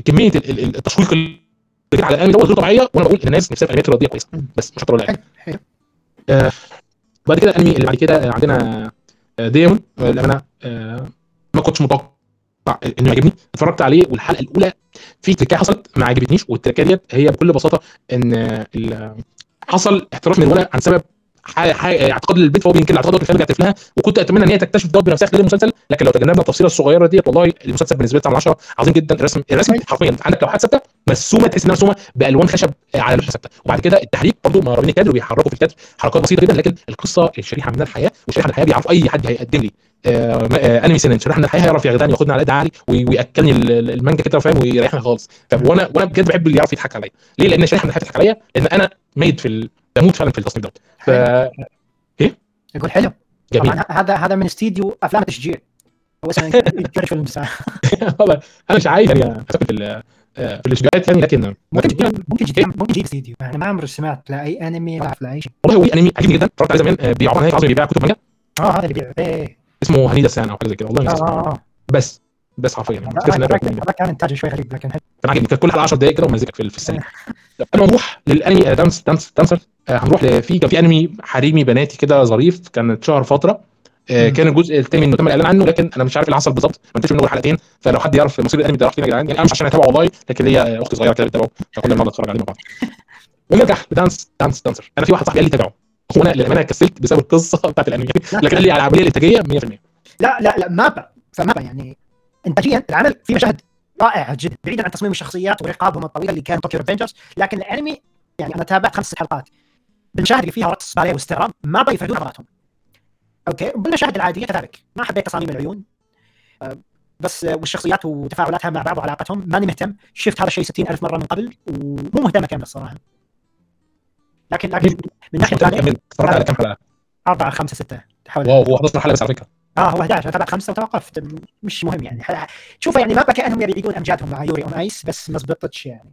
كمية ال- ال- التشويق اللي جه على الأنمي دوت غير طبيعية وأنا بقول إن الناس نفسها في انميات رياضيه كويسة. بس مش أكتر ولا آه، بعد كده الأنمي اللي بعد كده عندنا آه، ديمون. آه، للامانه آه، ما كنتش متوقع انه يعجبني. اتفرجت عليه والحلقة الأولى في تركية حصلت ما عجبتنيش والتركية ديت هي بكل بساطة إن حصل احتراف من الولد عن سبب اعتقاد البنت فهو بينكر الاعتقاد اللي خارج طفلها وكنت اتمنى ان هي تكتشف دوت بنفسها خلال المسلسل لكن لو تجنبنا التفصيلة الصغيرة ديت والله المسلسل بالنسبة لي 9 من 10 عظيم جدا الرسم الرسم حرفيا عندك لوحات ثابتة مرسومه تحس إنها مرسومه بألوان خشب على لوحة ثابتة. وبعد كده التحريك برضه مهربين الكادر وبيحركوا في الكادر. حركات بسيطة جدا لكن القصة الشريحة من الحياة والشريحة من الحياة بيعرفوا أي حد هيقدم لي. آه، آه، أنمي سنن شريحه من الحياة هيعرف يا جدعان ياخدنا على قد عالي وي- ويأكلني ال- ال- المانجا كده فاهم؟ ويريحنا خالص. وأنا وأنا بجد بحب اللي يعرف يضحك عليا. ليه؟ لأن شريحه من الحياة بتضحك عليا لأن أنا ميت في. بموت فعلا في التصنيف دوت. ف يقول حلو. جميل. طبعا هذا هذا من استديو أفلام التشجيع. هو اسمه والله أنا مش عايز يعني. اتكلم في آه، في الاستديوهات يعني لكن ممكن تجيب ممكن تجيب ممكن تجيب استديو. أنا ما عمري سمعت لا أي أنمي ولا لا أي شيء. والله هو ليه أنمي عجيب جدا. اتفرجت عليه زمان آه، بيعبر عن هيكل عظمي بيبيع كتب مانجا. آه هذا اللي بيع إيه. اسمه هنيدا سان أو حاجة زي كده. والله آه. بس. بس حرفيا يعني. هذاك كان انتاجه شوي غريب لكن حلو كان عاجبني كانت كل حلقه 10 دقائق كده ومزيكا في في السريع طب قبل ما نروح للانمي آه، Dance Dance Danseur. آه، هنروح في كان في أنمي حريمي بناتي كده ظريف كان اتشهر فترة. آه،. كان الجزء الثاني منه تم الاعلان عنه لكن أنا مش عارف اللي حصل بالظبط. ما أنتش منه غير حلقتين. فلو حد يعرف مصير الأنمي ده راح فين يا جدعان. يعني أنا مش عشان أتابعه والله لكن ليا أختي صغيرة كده بتتابعه. فكنا بنقعد نتفرج عليه مع بعض. ونرجع ل Dance Dance Danseur. أنا في واحد صاحبي قال لي تابعه. هو أنا للامانه كسلت بسبب القصة بتاعت الأنمي. لكن قال لي على العملية الانتاجيه 100% لا لا لا MAPPA. ف MAPPA يعني انتاجيا العمل فيه مشاهد رائعة جدا بعيدا عن تصميم الشخصيات ورقابهم الطويلة اللي كان Tokyo Revengers لكن الأنمي يعني أنا تابعت خمس حلقات. بالمشاهد اللي فيها رقص باليه واستعراض ما بيفردون عضلاتهم okay بالمشاهد العادية كذلك. ما حبيت تصاميم العيون. آه، بس آه، والشخصيات وتفاعلاتها مع بعض وعلاقتهم ماني مهتم. شفت هذا الشيء 60 ألف مرة من قبل ومو مهتم اكمل الصراحة. لكن لكن من ناحية ثانية اتفرجت على كام حلقة؟ أربعة خمسة ستة تحاول واو هو 11 حلقه بس على فكرة. آه هو 11 أنا تابعت خمسة وتوقفت. مش مهم يعني. شوف يعني ما بكى أنهم يبيقون أمجادهم مع يوري أون آيس بس ما زبطتش يعني.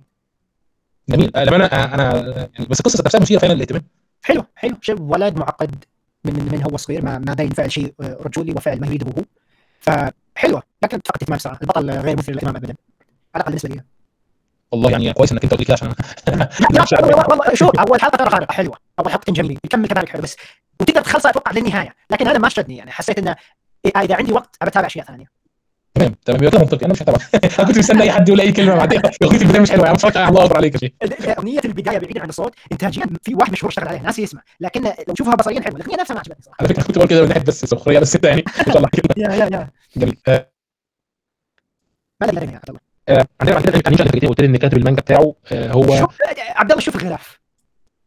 جميل. آه، لما أنا أنا يعني بس القصة نفسها مثيرة فعلا للاهتمام حلو حلو. شوف ولد معقد من من, هو صغير ما ما باين فعل شيء آه، رجولي وفعل ما يريده هو. فحلوة. لكن فقط اهتمام صراحة البطل غير مثير للاهتمام ابدا. على الأقل بالنسبة لي. والله يعني كويس إنك أنت قلت لي عشان والله شوف أول حلقة ترى حلوة. أول حلقتين جميلين يكمل كذلك حلو بس وتقدر تخلصها أتوقع للنهاية. لكن أنا ما شدني يعني حسيت انه إذا عندي وقت أبى اشياء ثانية تمام. تمام. يبقى منطقي. أنا مش هتابع. أنا كنت مستني أي حد يقول أي كلمة بعدين. اغنيه البداية مش حلوة. يا عم فك- الله اكبر عليك يا شيخ أغنية البداية بعيدا عن الصوت انتاجيا في واحد مشهور اشتغل عليها. ناس يسمع. لكن لو تشوفها بصريا حلوة. الاغنيه نفسها ما عجبتني صراحة. على فكرة كنت بقول كده من ناحية بس سخرية بس انت يعني الله كده. يا يا يا. جميل. آه، ما آه، عندنا اللي قلت إن كاتب المانجا بتاعه آه، هو عبد الله شوف الغلاف.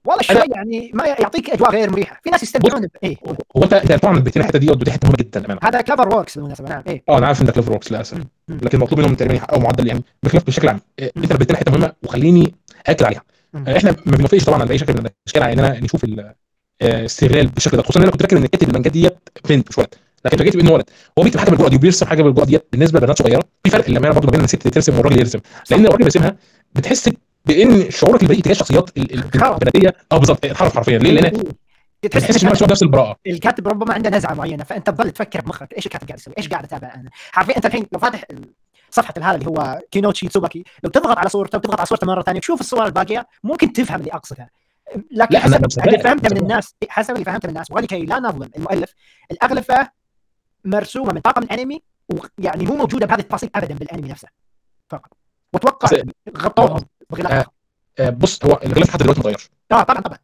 والله شوي يعني ما يعطيك أجواء غير مريحة. في ناس يستمتعون ب- إيه؟ هو انت انت طبعا بتين الحتة دي ودي حتة مهمة جدا للأمانة. هذا CloverWorks بالمناسبة نعم إيه. آه أنا عارف إن ده Works للأسف. لكن مطلوب منهم تقريبا يحققوا معدل يعني بخلاف بشكل عام. آه، أنت بتين حتة مهمة وخليني أكد عليها. مم. آه، إحنا ما بنوافقش طبعا على أي شكل من الأشكال على اننا نشوف ال- آه، استغلال بالشكل ده. خصوصا إن أنا كنت فاكر إن كاتب المانجا ديت بنت مش ولد. لكن فاجئت بانه ولد. هو بيكتب حاجة بالجرأه دي وبيرسم حاجة بالجرأه ديت بالنسبة لبنات صغيرة. في فرق لما برضه ما بين الست ترسم والراجل يرسم. لأن الراجل بيرسمها بتحس بان شعورك البريء تجاه الشخصيات ال- ال- خرب. البناتية آه بالظبط اتحرف حرفيا ليه؟ لأن ما تحس تحسش ان هو نفس البراءة الكاتب ربما عنده نزعة معينة فأنت تظل تفكر بمخك إيش الكاتب قاعد يسوي؟ إيش قاعد أتابع أنا؟ حرفيا أنت الحين لو فاتح صفحة هذا اللي هو كينوتشي تسوباكي لو تضغط على صورته وتضغط على صورته مرة ثانية تشوف الصور الباقية ممكن تفهم اللي اقصدها لكن لا، حسب. اللي فهمته من. الناس حسب اللي فهمته من الناس ولكي لا نظلم المؤلف الأغلفة مرسومة من طاقم الأنمي ويعني مو موجودة بهذه التفاصيل ابدا بالأنمي نفسه فقط وأتوقع غطوهم بغلاف آه، بص هو الغلاف لحد دلوقتي ما اتغيرش آه طبعا طبعا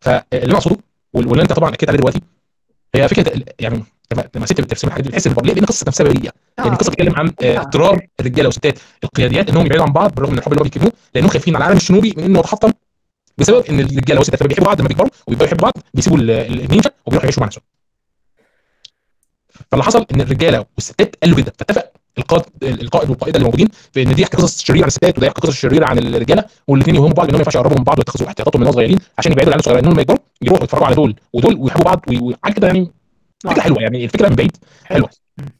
فاللي أنا أقصده وال- واللي أنت طبعا أكيد عليه دلوقتي هي فكرة يعني لما لما ست بترسم الحاجات دي بتحس ان ليه؟ لأن قصة نفسها بريئه آه. يعني القصة بتتكلم عن آه، آه. اضطرار الرجالة والستات القياديات إنهم يبعدوا عن بعض بالرغم من الحب اللي هو بيكتبوه لأنهم خايفين على العالم الشنوبي من إنه يتحطم بسبب إن الرجالة والستات لما بيحبوا بعض لما بيكبروا وبيبقوا يحبوا بعض بيسيبوا ال- ال- النينجا وبيروحوا يعيشوا مع نفسهم فاللي حصل إن الرجالة والستات قالوا كده فاتفق القائد القائد والقائدة اللي موجودين في إن دي يحكي قصص شريرة عن الستات وده يحكي قصص شريرة عن الرجالة والاثنين يوهموا بعض انهم ما ينفعش يقربوا من بعض ويتخذوا احتياطاتهم من صغيرين عشان يبعدوا العيال الصغيرين إنهم يكبروا يروحوا يتفرجوا على دول ودول ويحبوا بعض وحاجة كده يعني فكرة حلوة يعني الفكرة من بعيد حلوة.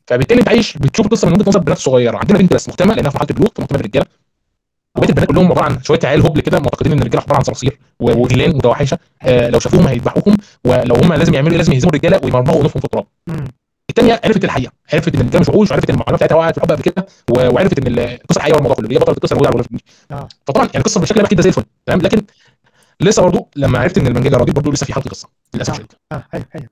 فبالتالي أنت عايش بتشوف القصة من وجهة نظر بنات صغيرة. عندنا بنت بس مهتمة لأنها في مرحله البلوغ فمهتمه بالرجالة. وبقية البنات كلهم عبارة عن شوية عيال هبل كده معتقدين إن الرجالة عبارة عن صراصير و- وغيلان وتوحشه آه لو شافوهم هيذبحوهم ولو هم لازم يعملوا؟ لازم يهزموا الرجالة ويمرمغوا انوفهم في التراب. الثانية عرفت الحقيقة عرفت إن الرجاله مش وحوش وعرفت إن المعلومات بتاعتها وقعت في الحب قبل كده وعرفت إن القصة الحقيقيه والموضوع كله اللي هي بطله القصة الموجودة على آه. فطبعا يعني القصة بشكل عام كده زي الفل تمام؟ لكن لسه برضو لما عرفت إن المانجا راضي برضو لسه في حلقه قصه للأسف آه. الشديد آه حلو حلو.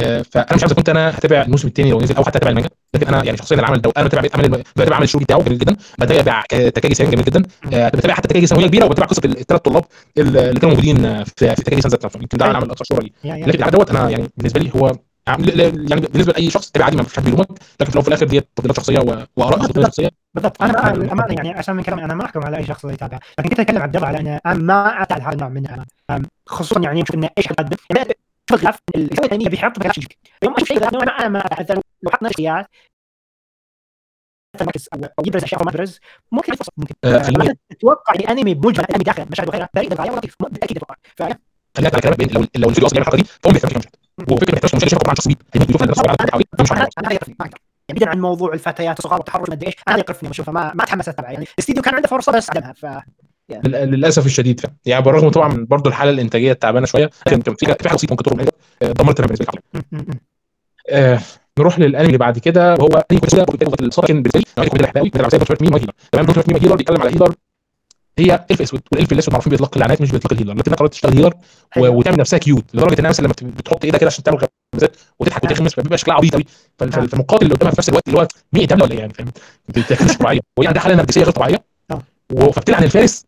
آه، فأنا مش عارف إذا كنت أنا هتابع الموسم الثاني لو نزل أو حتى هتابع المانجا لكن أنا يعني شخصيا العمل ده أنا بتابع عمل بتابع عمل الشغل بتاعه جميل جدا بتابع تكاجي سان جميل جدا. آه، بتابع حتى تكاجي ثانويه كبيرة وبتابع قصة الثلاث طلاب اللي كانوا موجودين في في تكاجي سان ذات يمكن ده العمل الاكثر شهره ليه لكن العمل دوت أنا يعني بالنسبة لي هو يعني بالنسبة لاي شخص تابع عادي ما فيش حد بيلومك لكن في الأول وفي الآخر ديت تفضيلات شخصيه واراء بالضبط. شخصيه بالضبط أنا ما- للامانه يعني عشان من كلامي أنا ما احكم على اي شخص يتابع لكن كنت اتكلم عن الله على ان أنا ما اعتاد هذا النوع من خصوصا يعني يشوف انه إيش حد يعني شوف الخلاف إن الزاويه الثانية بيحط بلاش يجيك يوم أشوف شيء غير أنا ما اتعذر لو حط نفس الاشياء مركز أو أو يبرز اشياء أو ما يبرز ممكن ممكن آه، أتوقع يعني انمي بمجمل انمي داخل مشاهد وغيرها بريء للغايه ولطيف بالتاكيد أتوقع على كلامك بان لو لو الفيديو أصلا دي فهو ما بيفهمش مشاهد وفكره ما يحتاجش مشاهد يشوف طبعا شخص بيب هيجي يشوف الناس على حواليه مش أنا عارف يعني بعيدا عن موضوع الفتيات الصغار والتحرش ما ادري إيش أنا يقرفني اشوفه ما ما اتحمس اتابعه يعني الاستديو كان عنده فرصه بس عدمها ف لل- للاسف الشديد فعلا يعني بالرغم طبعا برضو الحاله الانتاجيه تعبانه شوية لكن كان في في حاجة بسيطه ممكن تخرج آه، دمرت أنا بالنسبة لي. آه نروح للانمي اللي بعد كده وهو انمي كويس كده كنت الساكن بالنسبة لي أنا كنت بحبه قوي بتاع دكتور مين healer تمام دكتور مين healer بيتكلم على healer هي elf أسود وال elf الأسود معروفين بيطلق اللعنات مش بيطلق ال healer. لكن قررت تشتغل healer. وتعمل نفسها cute لدرجة انها مثلا لما بت- بتحط ايدها كده عشان تعمل غمزات وتضحك وتخمس فبيبقى شكلها عبيط قوي فال- فالمقاتل اللي قدامها في نفس الوقت اللي هو مين انت ولا إيه يعني فاهم؟ مش طبيعية. وهي عندها حالة نرجسيه غير طبيعية. آه. فبتلعن الفارس.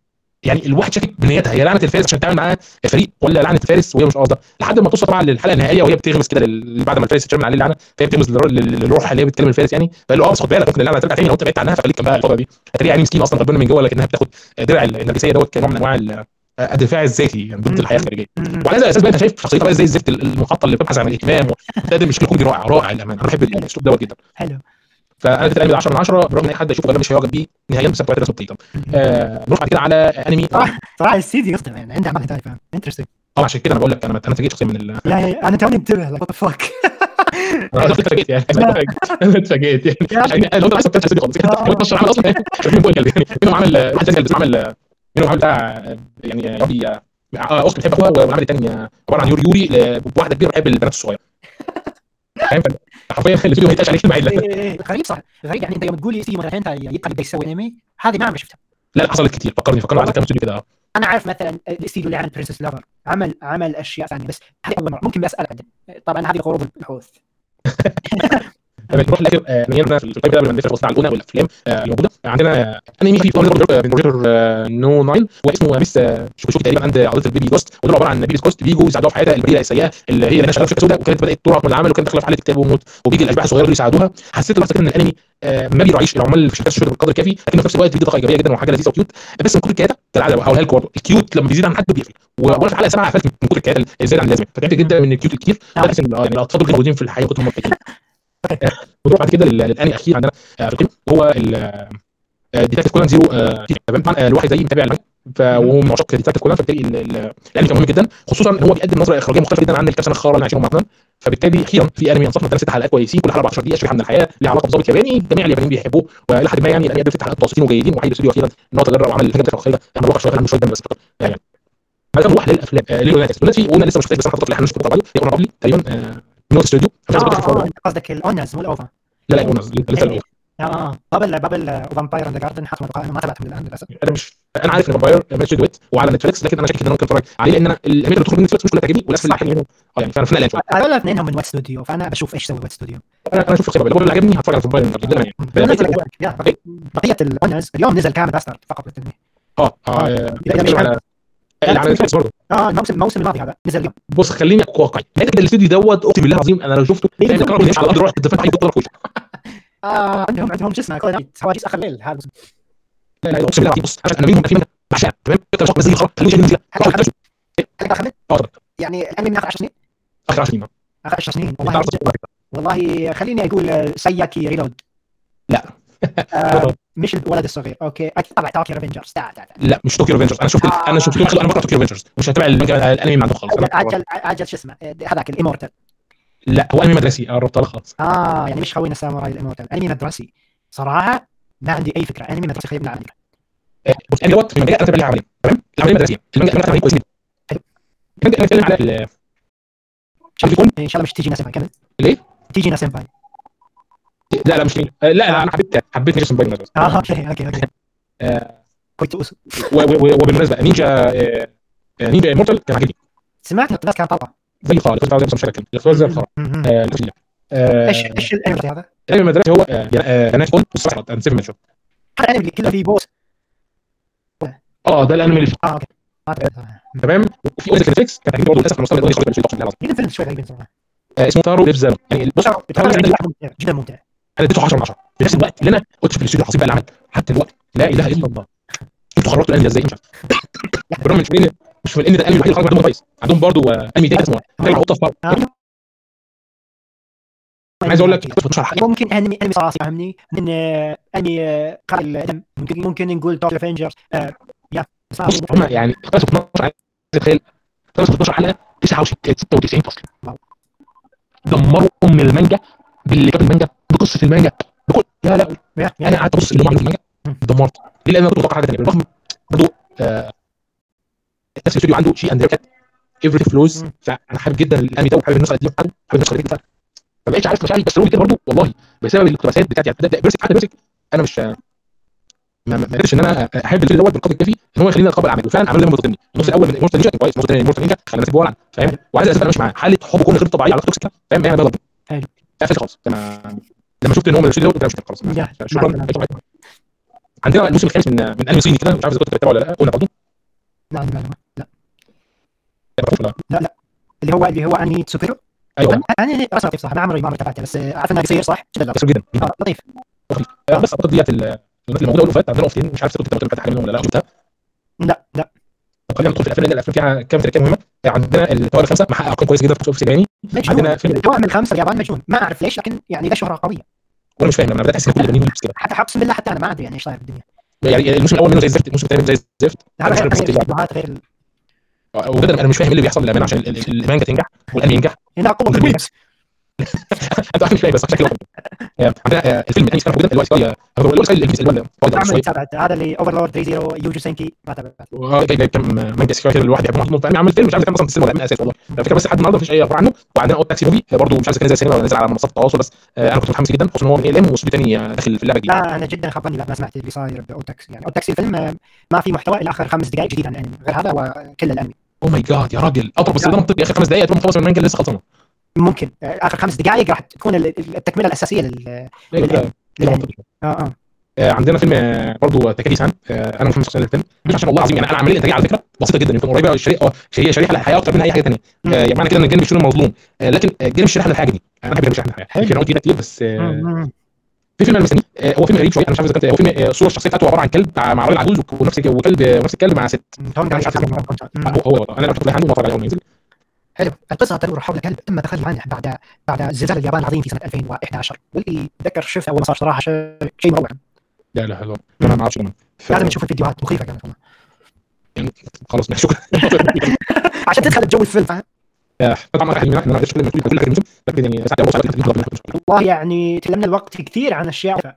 يعني الواحد شاكك بنيتها هي لعنة الفارس عشان تعمل معاه فريق ولا لعنة الفارس وهي مش قصدها؟ لحد ما توصل طبعا للحلقه النهائية وهي بتغمس كده لل- بعد ما الفارس يتشمل عليه اللعنة فهي لل- للروح اللي هي بتكلم الفارس يعني. فقال له آه بس خد بالك ممكن اللعنة ترجع تاني لو انت بعدت عنها فخليك جنبها الفترة دي. هتلاقي يعني مسكين أصلا غلبان من جوه لكنها بتاخد درع النرجسيه دوت كنوع من أنواع ال- الدفاع الذاتي يعني ضد. الحياة الخارجية. وعلى هذا الاساس بقى أنت شايف شخصيتها بقى زي الزفت المحطه اللي بتبحث عن الاهتمام وبتقدم مشكله كوميدي رائع رائع للامانه أنا بحب الأسلوب دوت جدا. حلو. فانا اديت الانمي 10 من 10 برغم إن أي حد يشوفه غالبا مش هيعجب بيه نهائيا بسبب الرسم الطيب آه نروح بعد كده على أنمي. صراحة صراحة الاستديو يخدم يعني عنده اعمال هدايا فاهم انترستنج آه عشان كده أنا بقول لك أنا أنا اتفاجئت شخصيا من ال لا أنا توني منتبه وات فاك أنا اتفاجئت يعني أنا اتفاجئت يعني. لو أنت عايز تفتح خالص هو 12 عمل أصلا يعني منهم عمل واحد تاني عمل منهم عمل بتاع يعني ربي آه، أخت بتحب أخوها والعمل الثاني عبارة عن يوري يوري بواحده كبيرة بتحب البنات الصغيرة. فاهم حرفيا الفيديو ما يتقاش عليه كلمه عدله إيه، إيه، غريب صح غريب يعني انت يوم تقول لي يبقى يبدا يسوي أنمي هذه ما عمري شفتها. لا لا حصلت كتير. فكرني فكرني استوديو كده أنا عارف مثلا الاستديو اللي عمل Princess Lover عمل عمل أشياء ثانية بس هذه أول مرة. ممكن بسالك بعدين طبعا هذه غروب البحوث. آه، نهينا في القائمه ده قبل ما نقفل الوصف على الاولى والافلام آه، اللي موجودة آه، عندنا أنمي في بنوريتور نو 9 واسمه Miss Shachiku تقريبا and the little baby ghost وده عبارة عن baby ghost بيجوا يساعدوها في حياتها البريئه السيئة اللي هي اللي شغاله في شركه سوداء وكانت بدأت تهرب من العمل وكانت داخلة في حالة اكتئاب وموت وبيجي الأشباح الصغيرة دول يساعدوها. حسيت بس كده إن الأنمي آه، ما بيراعيش العمال في شركات الشغل بالقدر الكافي لكن في نفس الوقت بيدي طاقة إيجابية جدا وحاجة لذيذة و cute. بس من كتر الكياتة كالعاده هقولها لكم برضه. ال cute لما بيزيد عن حد بيقفل. وأنا في حلقه سبعه قفلت من كتر الكياتة الزياده عن اللازم. فتعبت جدا من ال cute الكتير آه، يعني الأطفال دول موجودين في الحياة كنتهم مبتكرين نروح بعد كده لل- للانمي الأخير عندنا آه، في القمة هو Detective Conan Zero تمام طبعا الواحد زي متابع المانجا فهو من عشاق Detective Conan فبالتالي ال- ال- الأنمي كان مهم جدا خصوصا ان هو بيقدم نظرة إخراجية مختلفة جدا عن الكام الخاره اللي عايشينهم مثلا فبالتالي أخيرا في أنمي انصفنا ثلاث ست حلقات كويسين كل حلقة 14 دقيقة شريحة من الحياة ليها علاقة بضابط ياباني جميع اليابانيين بيحبوه والى حد ما يعني الانمي قدم ست حلقات متوسطين وجيدين وحي الاستوديو أخيرا إن هو تجرب وعمل الحاجة بتاعته خيره إحنا بنوقع شوية عنه شوية بس يعني. كده نروح للأفلام آه، لونات في قلنا لسه مش بس في إحنا مش بعده هي قلنا قبلي تقريبا آه، نوت لك آه، آه، قصدك الاونرز مو الأوفا. لا لا قلنا لسه الأول. آه آه. بابل بابل وفامباير اند جاردن حطوا القائمه ما تابعتهم للان للأسف. أنا مش أنا عارف إن فامباير ماتش دويت وعلى نتفلكس لكن أنا شاكك إن أنا ممكن أتفرج عليه لأن أنا الامير اللي بتدخل من نتفلكس مش كلها تعجبني والناس اللي منهم آه يعني فأنا في نقله شوية هذول الاثنين هم من ويت ستوديو فأنا بشوف إيش سوى ويت ستوديو أنا أنا أشوف. لو اللي عجبني هتفرج على فامباير يا، بقية- بقية الاونرز اليوم نزل كامل باسترد فقط للتنميه آه آه نتفلكس برضه. آه الموسم الموسم الماضي هذا نزل اليوم بص خليني اكون واقعي كده الاستوديو دوت أقسم بالله العظيم أنا لو شفته الكهرباء بيمشي على الأرض رحت الدفاع عليه ضرب في وشه آه عندهم عندهم شو اسمه حواجز أخر الليل هذا. لا لا أقسم بالله بص أنا منهم في منهم بعشقها تمام؟ كنت شخص زي خلاص. حاجة اخر أه يعني الأنمي من آخر 10 سنين؟ آخر 10 سنين آخر 10 سنين. والله والله خليني أقول آه، سياكي ريلود. لا. آه مش الولد الصغير. أوكي. أكيد طبعا طوكيو ريفنجرز تعال تعال. لا مش طوكيو ريفنجرز أنا شفت آه. أنا شفت له أنا بكره طوكيو ريفنجرز مش هتابع الأنمي من عندهم خالص عجل عجل شو اسمه؟ آه، هذاك الايمورتال لا هو أنمي مدرسي. قربت لها خالص. آه يعني مش خوينا ساموراي الايمورتال أنمي مدرسي. صراحة ما عندي أي فكرة. أنمي مدرسي خيبنا عندي آه، بص الانمي دوت في المانجا أنا تابع عملية. تمام؟ العملية مدرسية. المانجا المانجا عمليه كويس جدا. حلو. أنا بتكلم على ال- إن شاء الله مش تيجينا سنباي كمل. ليه؟ تيجينا سنباي لا لا مش مين. آه، لا لا أنا حبيت حبيت سنباي بس آه أوكي أوكي أوكي. آه، و- وبالمناسبة نينجا آه، آه، نينجا مورتال كان عاجبني. سمعت إن الناس كانت طلقه زي الخرا الاخراج زي مش فاكر الاخراج زي الخرا. آه،. آه، إيش إيش الانمي هذا؟ الانمي المدرسي هو آه، آه، جنات كول والصحراء اند سيفن هذا الانمي اللي كله فيه بوس آه ده الأنمي اللي آه أوكي. تمام. وفي اوريزك نتفليكس كان برضه للأسف المستوى ده صراحة آه، اسمه تارو ليفز يعني بص جدا ممتع جدا ممتع. أنا اديته 10 من 10 في نفس الوقت اللي أنا قلت في الاستوديو العظيم بقى اللي عمل حتى الوقت لا إله إلا الله. أنتوا خرجتوا الانمي إزاي؟ مش عارف. بالرغم مش من مش من إن ده الانمي الوحيد اللي خرج عندهم كويس عندهم برضه آه، انمي تاني اسمه كلمه قطه في آه. عايز أقول لك 12 حلقه ممكن انمي أنمي صراحة فهمني؟ من آه، أنمي آه، قبل الدم ممكن ممكن نقول توب افنجرز يا بص هم يعني اقتبسوا 12 عايز تتخيل اقتبسوا 12 حلقه 96 فصل. دمروا أم المانجا باللي كانت المانجا بقصة المانجا. بكل يا لا أنا قعدت أبص اللي هم عملوه في المانجا. دمرت. ليه لأن أنا كنت متوقع حاجة ثانية بالرغم برضه آه نفس الاستوديو عنده شيء اند كات ايفري فلوز. فأنا حابب جدا الأنمي ده وحابب النسخة القديمه بتاعته حابب النسخة الجديده بتاعته ما بقتش عارف مشاعري بس رغم كده برضه والله بسبب الاقتباسات بتاعتي. يعني بيرسك حتى بيرسك أنا مش ما ما قدرتش إن أنا أحب الفيلم دوت بالقدر الكافي إن هو يخليني أتقبل اعماله وفعلا عمل لي مضغطني النص الأول من مورتا نينجا كويس. النص الثاني من مورتا نينجا خلى الناس بولعن فاهم؟ وعايز اسف أنا ماشي معاه حالة حب كون غير طبيعية على توكسيك فاهم أنا بضرب حلو. قفلت خلاص. أنا لما شفت إن هو الاستوديو دوت قلت لا، مش خلاص. شكرا. عندنا الموسم الخامس من من انمي صيني كده؟ مش عارف إذا كنت بتتابعه ولا لأ قلنا برضه لا لا لا ولا اللي هو اللي هو انمي سوبيرو أيوه. أنا رسمه لطيف صح؟ ما عمري ما عمري تابعته بس عارف انه قصير صح؟ لا. كسر جدا. جدا آه، لطيف. آه، بس أعتقد ديت ال- الناس اللي موجوده والوفات عندنا وقتين مش عارف إذا كنت بتابع حاجة منهم ولا لأ شفتها لا لا. طب خلينا ندخل في الأفلام لأن الأفلام فيها كام تركيبه مهمة. عندنا الطوائر الخمسة محقق أرقام كويسة جدا في الياباني مجنون عندنا فيلم التوائم الخمسة اليابان مجنون ما أعرف ليش لكن يعني له شهرة قوية. وأنا مش فاهم أنا بدات احس إن كل اليابانيين بس كده. حتى اقسم بالله حتى أنا ما أدري يعني إيش صاير بالدنيا. يعني الموسم الأول منه زي الزفت الموسم الثاني زي الزفت غير آه، وبجد أنا مش فاهم إيه اللي بيحصل للأمانة عشان ال- ال- المانجا تنجح والأنمي ينجح. هنا قوة الويبس أنت عارف مش فاهم بس واحد آه، عندنا الفيلم الانمي كان موجود اللي هو سكاي هو اللي هو سكاي اللي هو هذا اللي اوفرلورد 30 يوجو سينكي ما تابعت. كام مانجا سكاي كده الواحد يحبه محطوط عامل فيلم مش عارف كان أصلا في السينما ولا لأ أساس والله. الفكرة بس لحد النهارده مفيش أي أخبار عنه وعندنا أوت تاكسي موفي برضه مش عارف كان زي السينما ولا نزل على منصات التواصل بس آه، أنا كنت متحمس جدا خصوصا إن هو من ام واستوديو ثاني آه، داخل في اللعبة الجديده لا أنا جدا خبرني ما سمعت اللي صاير باوتاكسي يعني اوتاكسي الفيلم آه، ما في محتوى الا آخر خمس دقائق جديد عن الانمي غير هذا وكل الأنمي. أو ماي جاد يا راجل. اضرب ده منطقي آخر خمس دقائق تبقى مخلص من المانجا لسه خلصانه. ممكن. آه، آخر خمس دقائق راح تكون ال- ال- التكملة الأساسية لل. لا، لا، منطقي. آه آه. آه، عندنا فيلم آه، برضه تكالي سان آه، أنا مش شخصيه الفيلم. مش عشان والله العظيم يعني أنا العملية الانتاجيه على فكرة بسيطة جدا. يمكن قريبة شريحة شريحه شريحة للحياه أكتر من أي حاجة ثانية. يعني معنى كده إن الجانب الشرير مظلوم. آه، لكن آه، الجانب الشريحه للحاجة دي. أنا بحب الشريحه للحياه. في كده كتير بس آه،. في فيلم آه، هو فيلم غريب شوية. أنا مش عارف إذا كان هو فيلم آه، الصورة الشخصية بتاعته عبارة عن كلب مع راجل عجوز ونفس وكلب ونفس الكلب مع ست. مش. آه، هو هو أنا لما كنت عنده أتفرج عليه اول ما ينزل. حلو. القصة تدور حول كلب تم تخلي عنه بعد بعد زلزال اليابان العظيم في سنة 2011 واللي اتذكر شفته أول ما صار صراحة شيء مروع. لا لا أنا ما أعرفش كمان ف- لازم نشوف الفيديوهات. مخيفة كانت والله. خلاص ماشي شكرا. عشان تدخل الجو الفيلم فاهم يعني والله يعني تكلمنا الوقت كثير عن أشياء.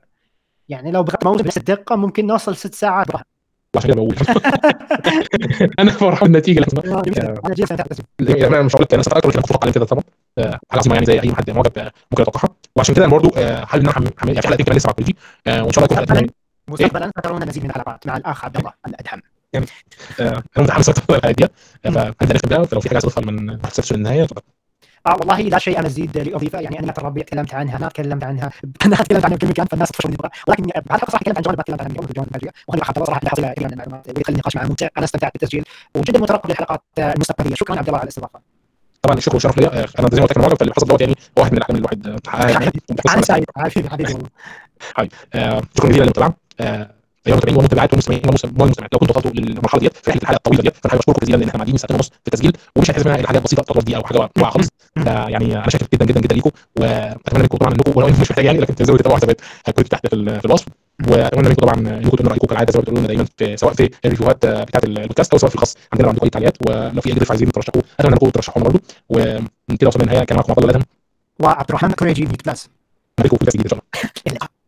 يعني لو بغيت موسم بنفس الدقة ممكن نوصل ست ساعات. وعشان كده بقول أنا فرحان بالنتيجة جميل. أنا يعني أنا مش هقول لك أنا من كنت عليه كده طبعا. حاجة عظيمه يعني زي أي حد معجب آه، ممكن يتوقعها وعشان كده أنا برضه آه، حابب إن أنا يعني في حلقتين كمان لسه مع الكوليجي آه، وإن شاء الله يكون حلقتين مستقبلا سترون المزيد من الحلقات مع الأخ عبد الله الأدهم. آه، أنا متحمس أكتر الحلقة دي. بيها فلو في حاجة عايز تضيفها من تحت للنهايه اتفضل. آه والله لا شيء أنا أزيد لأضيفه يعني أنا الربيع تكلمت عنها ما تكلمت عنها. أنا تكلمت عنها بكل مكان فالناس تخش من تبغى ولكن بعد الحلقة صراحة تكلمت عن جوانب ما تكلمت عنها جوانب الفاجئه وهنا عبد الله صراحة حصل كثير من المعلومات. اللي يخلي النقاش معه ممتع. أنا استمتعت بالتسجيل. وجدا مترقب للحلقات آه، المستقبلية. شكرا عبد الله على الاستضافة. طبعا الشكر والشرف ليا. آه، أنا زي ما قلت لك معجب فاللي حصل دوت يعني واحد من الاحلام اللي الواحد. آه، حققها يعني أنا سعيد حبيبي. حبيبي. والله آه، شكرا جزيلا للمتابعه يا المتابعين والمتابعات والمستمعين والمستمعات لو كنتوا وصلتوا للمرحلة ديت في رحله الحلقة الطويله ديت فأنا حابب اشكركم جزيلا لأن إحنا قاعدين ساعتين ونص في التسجيل ومش هيحسب منها حاجات بسيطة تطور دي أو حاجة واقعة خالص. يعني أنا شاكر جدا جدا جدا ليكم وأتمنى منكم طبعا انكم ولو انكم مش محتاج يعني لكن تنزلوا تتابعوا حسابات هتكون تحت في ال- في الوصف. وأتمنى منكم طبعا انكم تقولوا رأيكم كالعادة زي ما بتقولوا لنا دايما في سواء في الريفيوهات آه، بتاعت البودكاست أو سواء في الخاص. عندنا لو عندكم أي تعليقات ولو في أي ضيف عايزين ترشحوه أتمنى إنكم ترشحونا برضه. وكده وصلنا للنهاية. كان معكم عبد الله الادهم وعبد الرحمن كوريجي ميت بلس نراكم في الجديد إن شاء الله.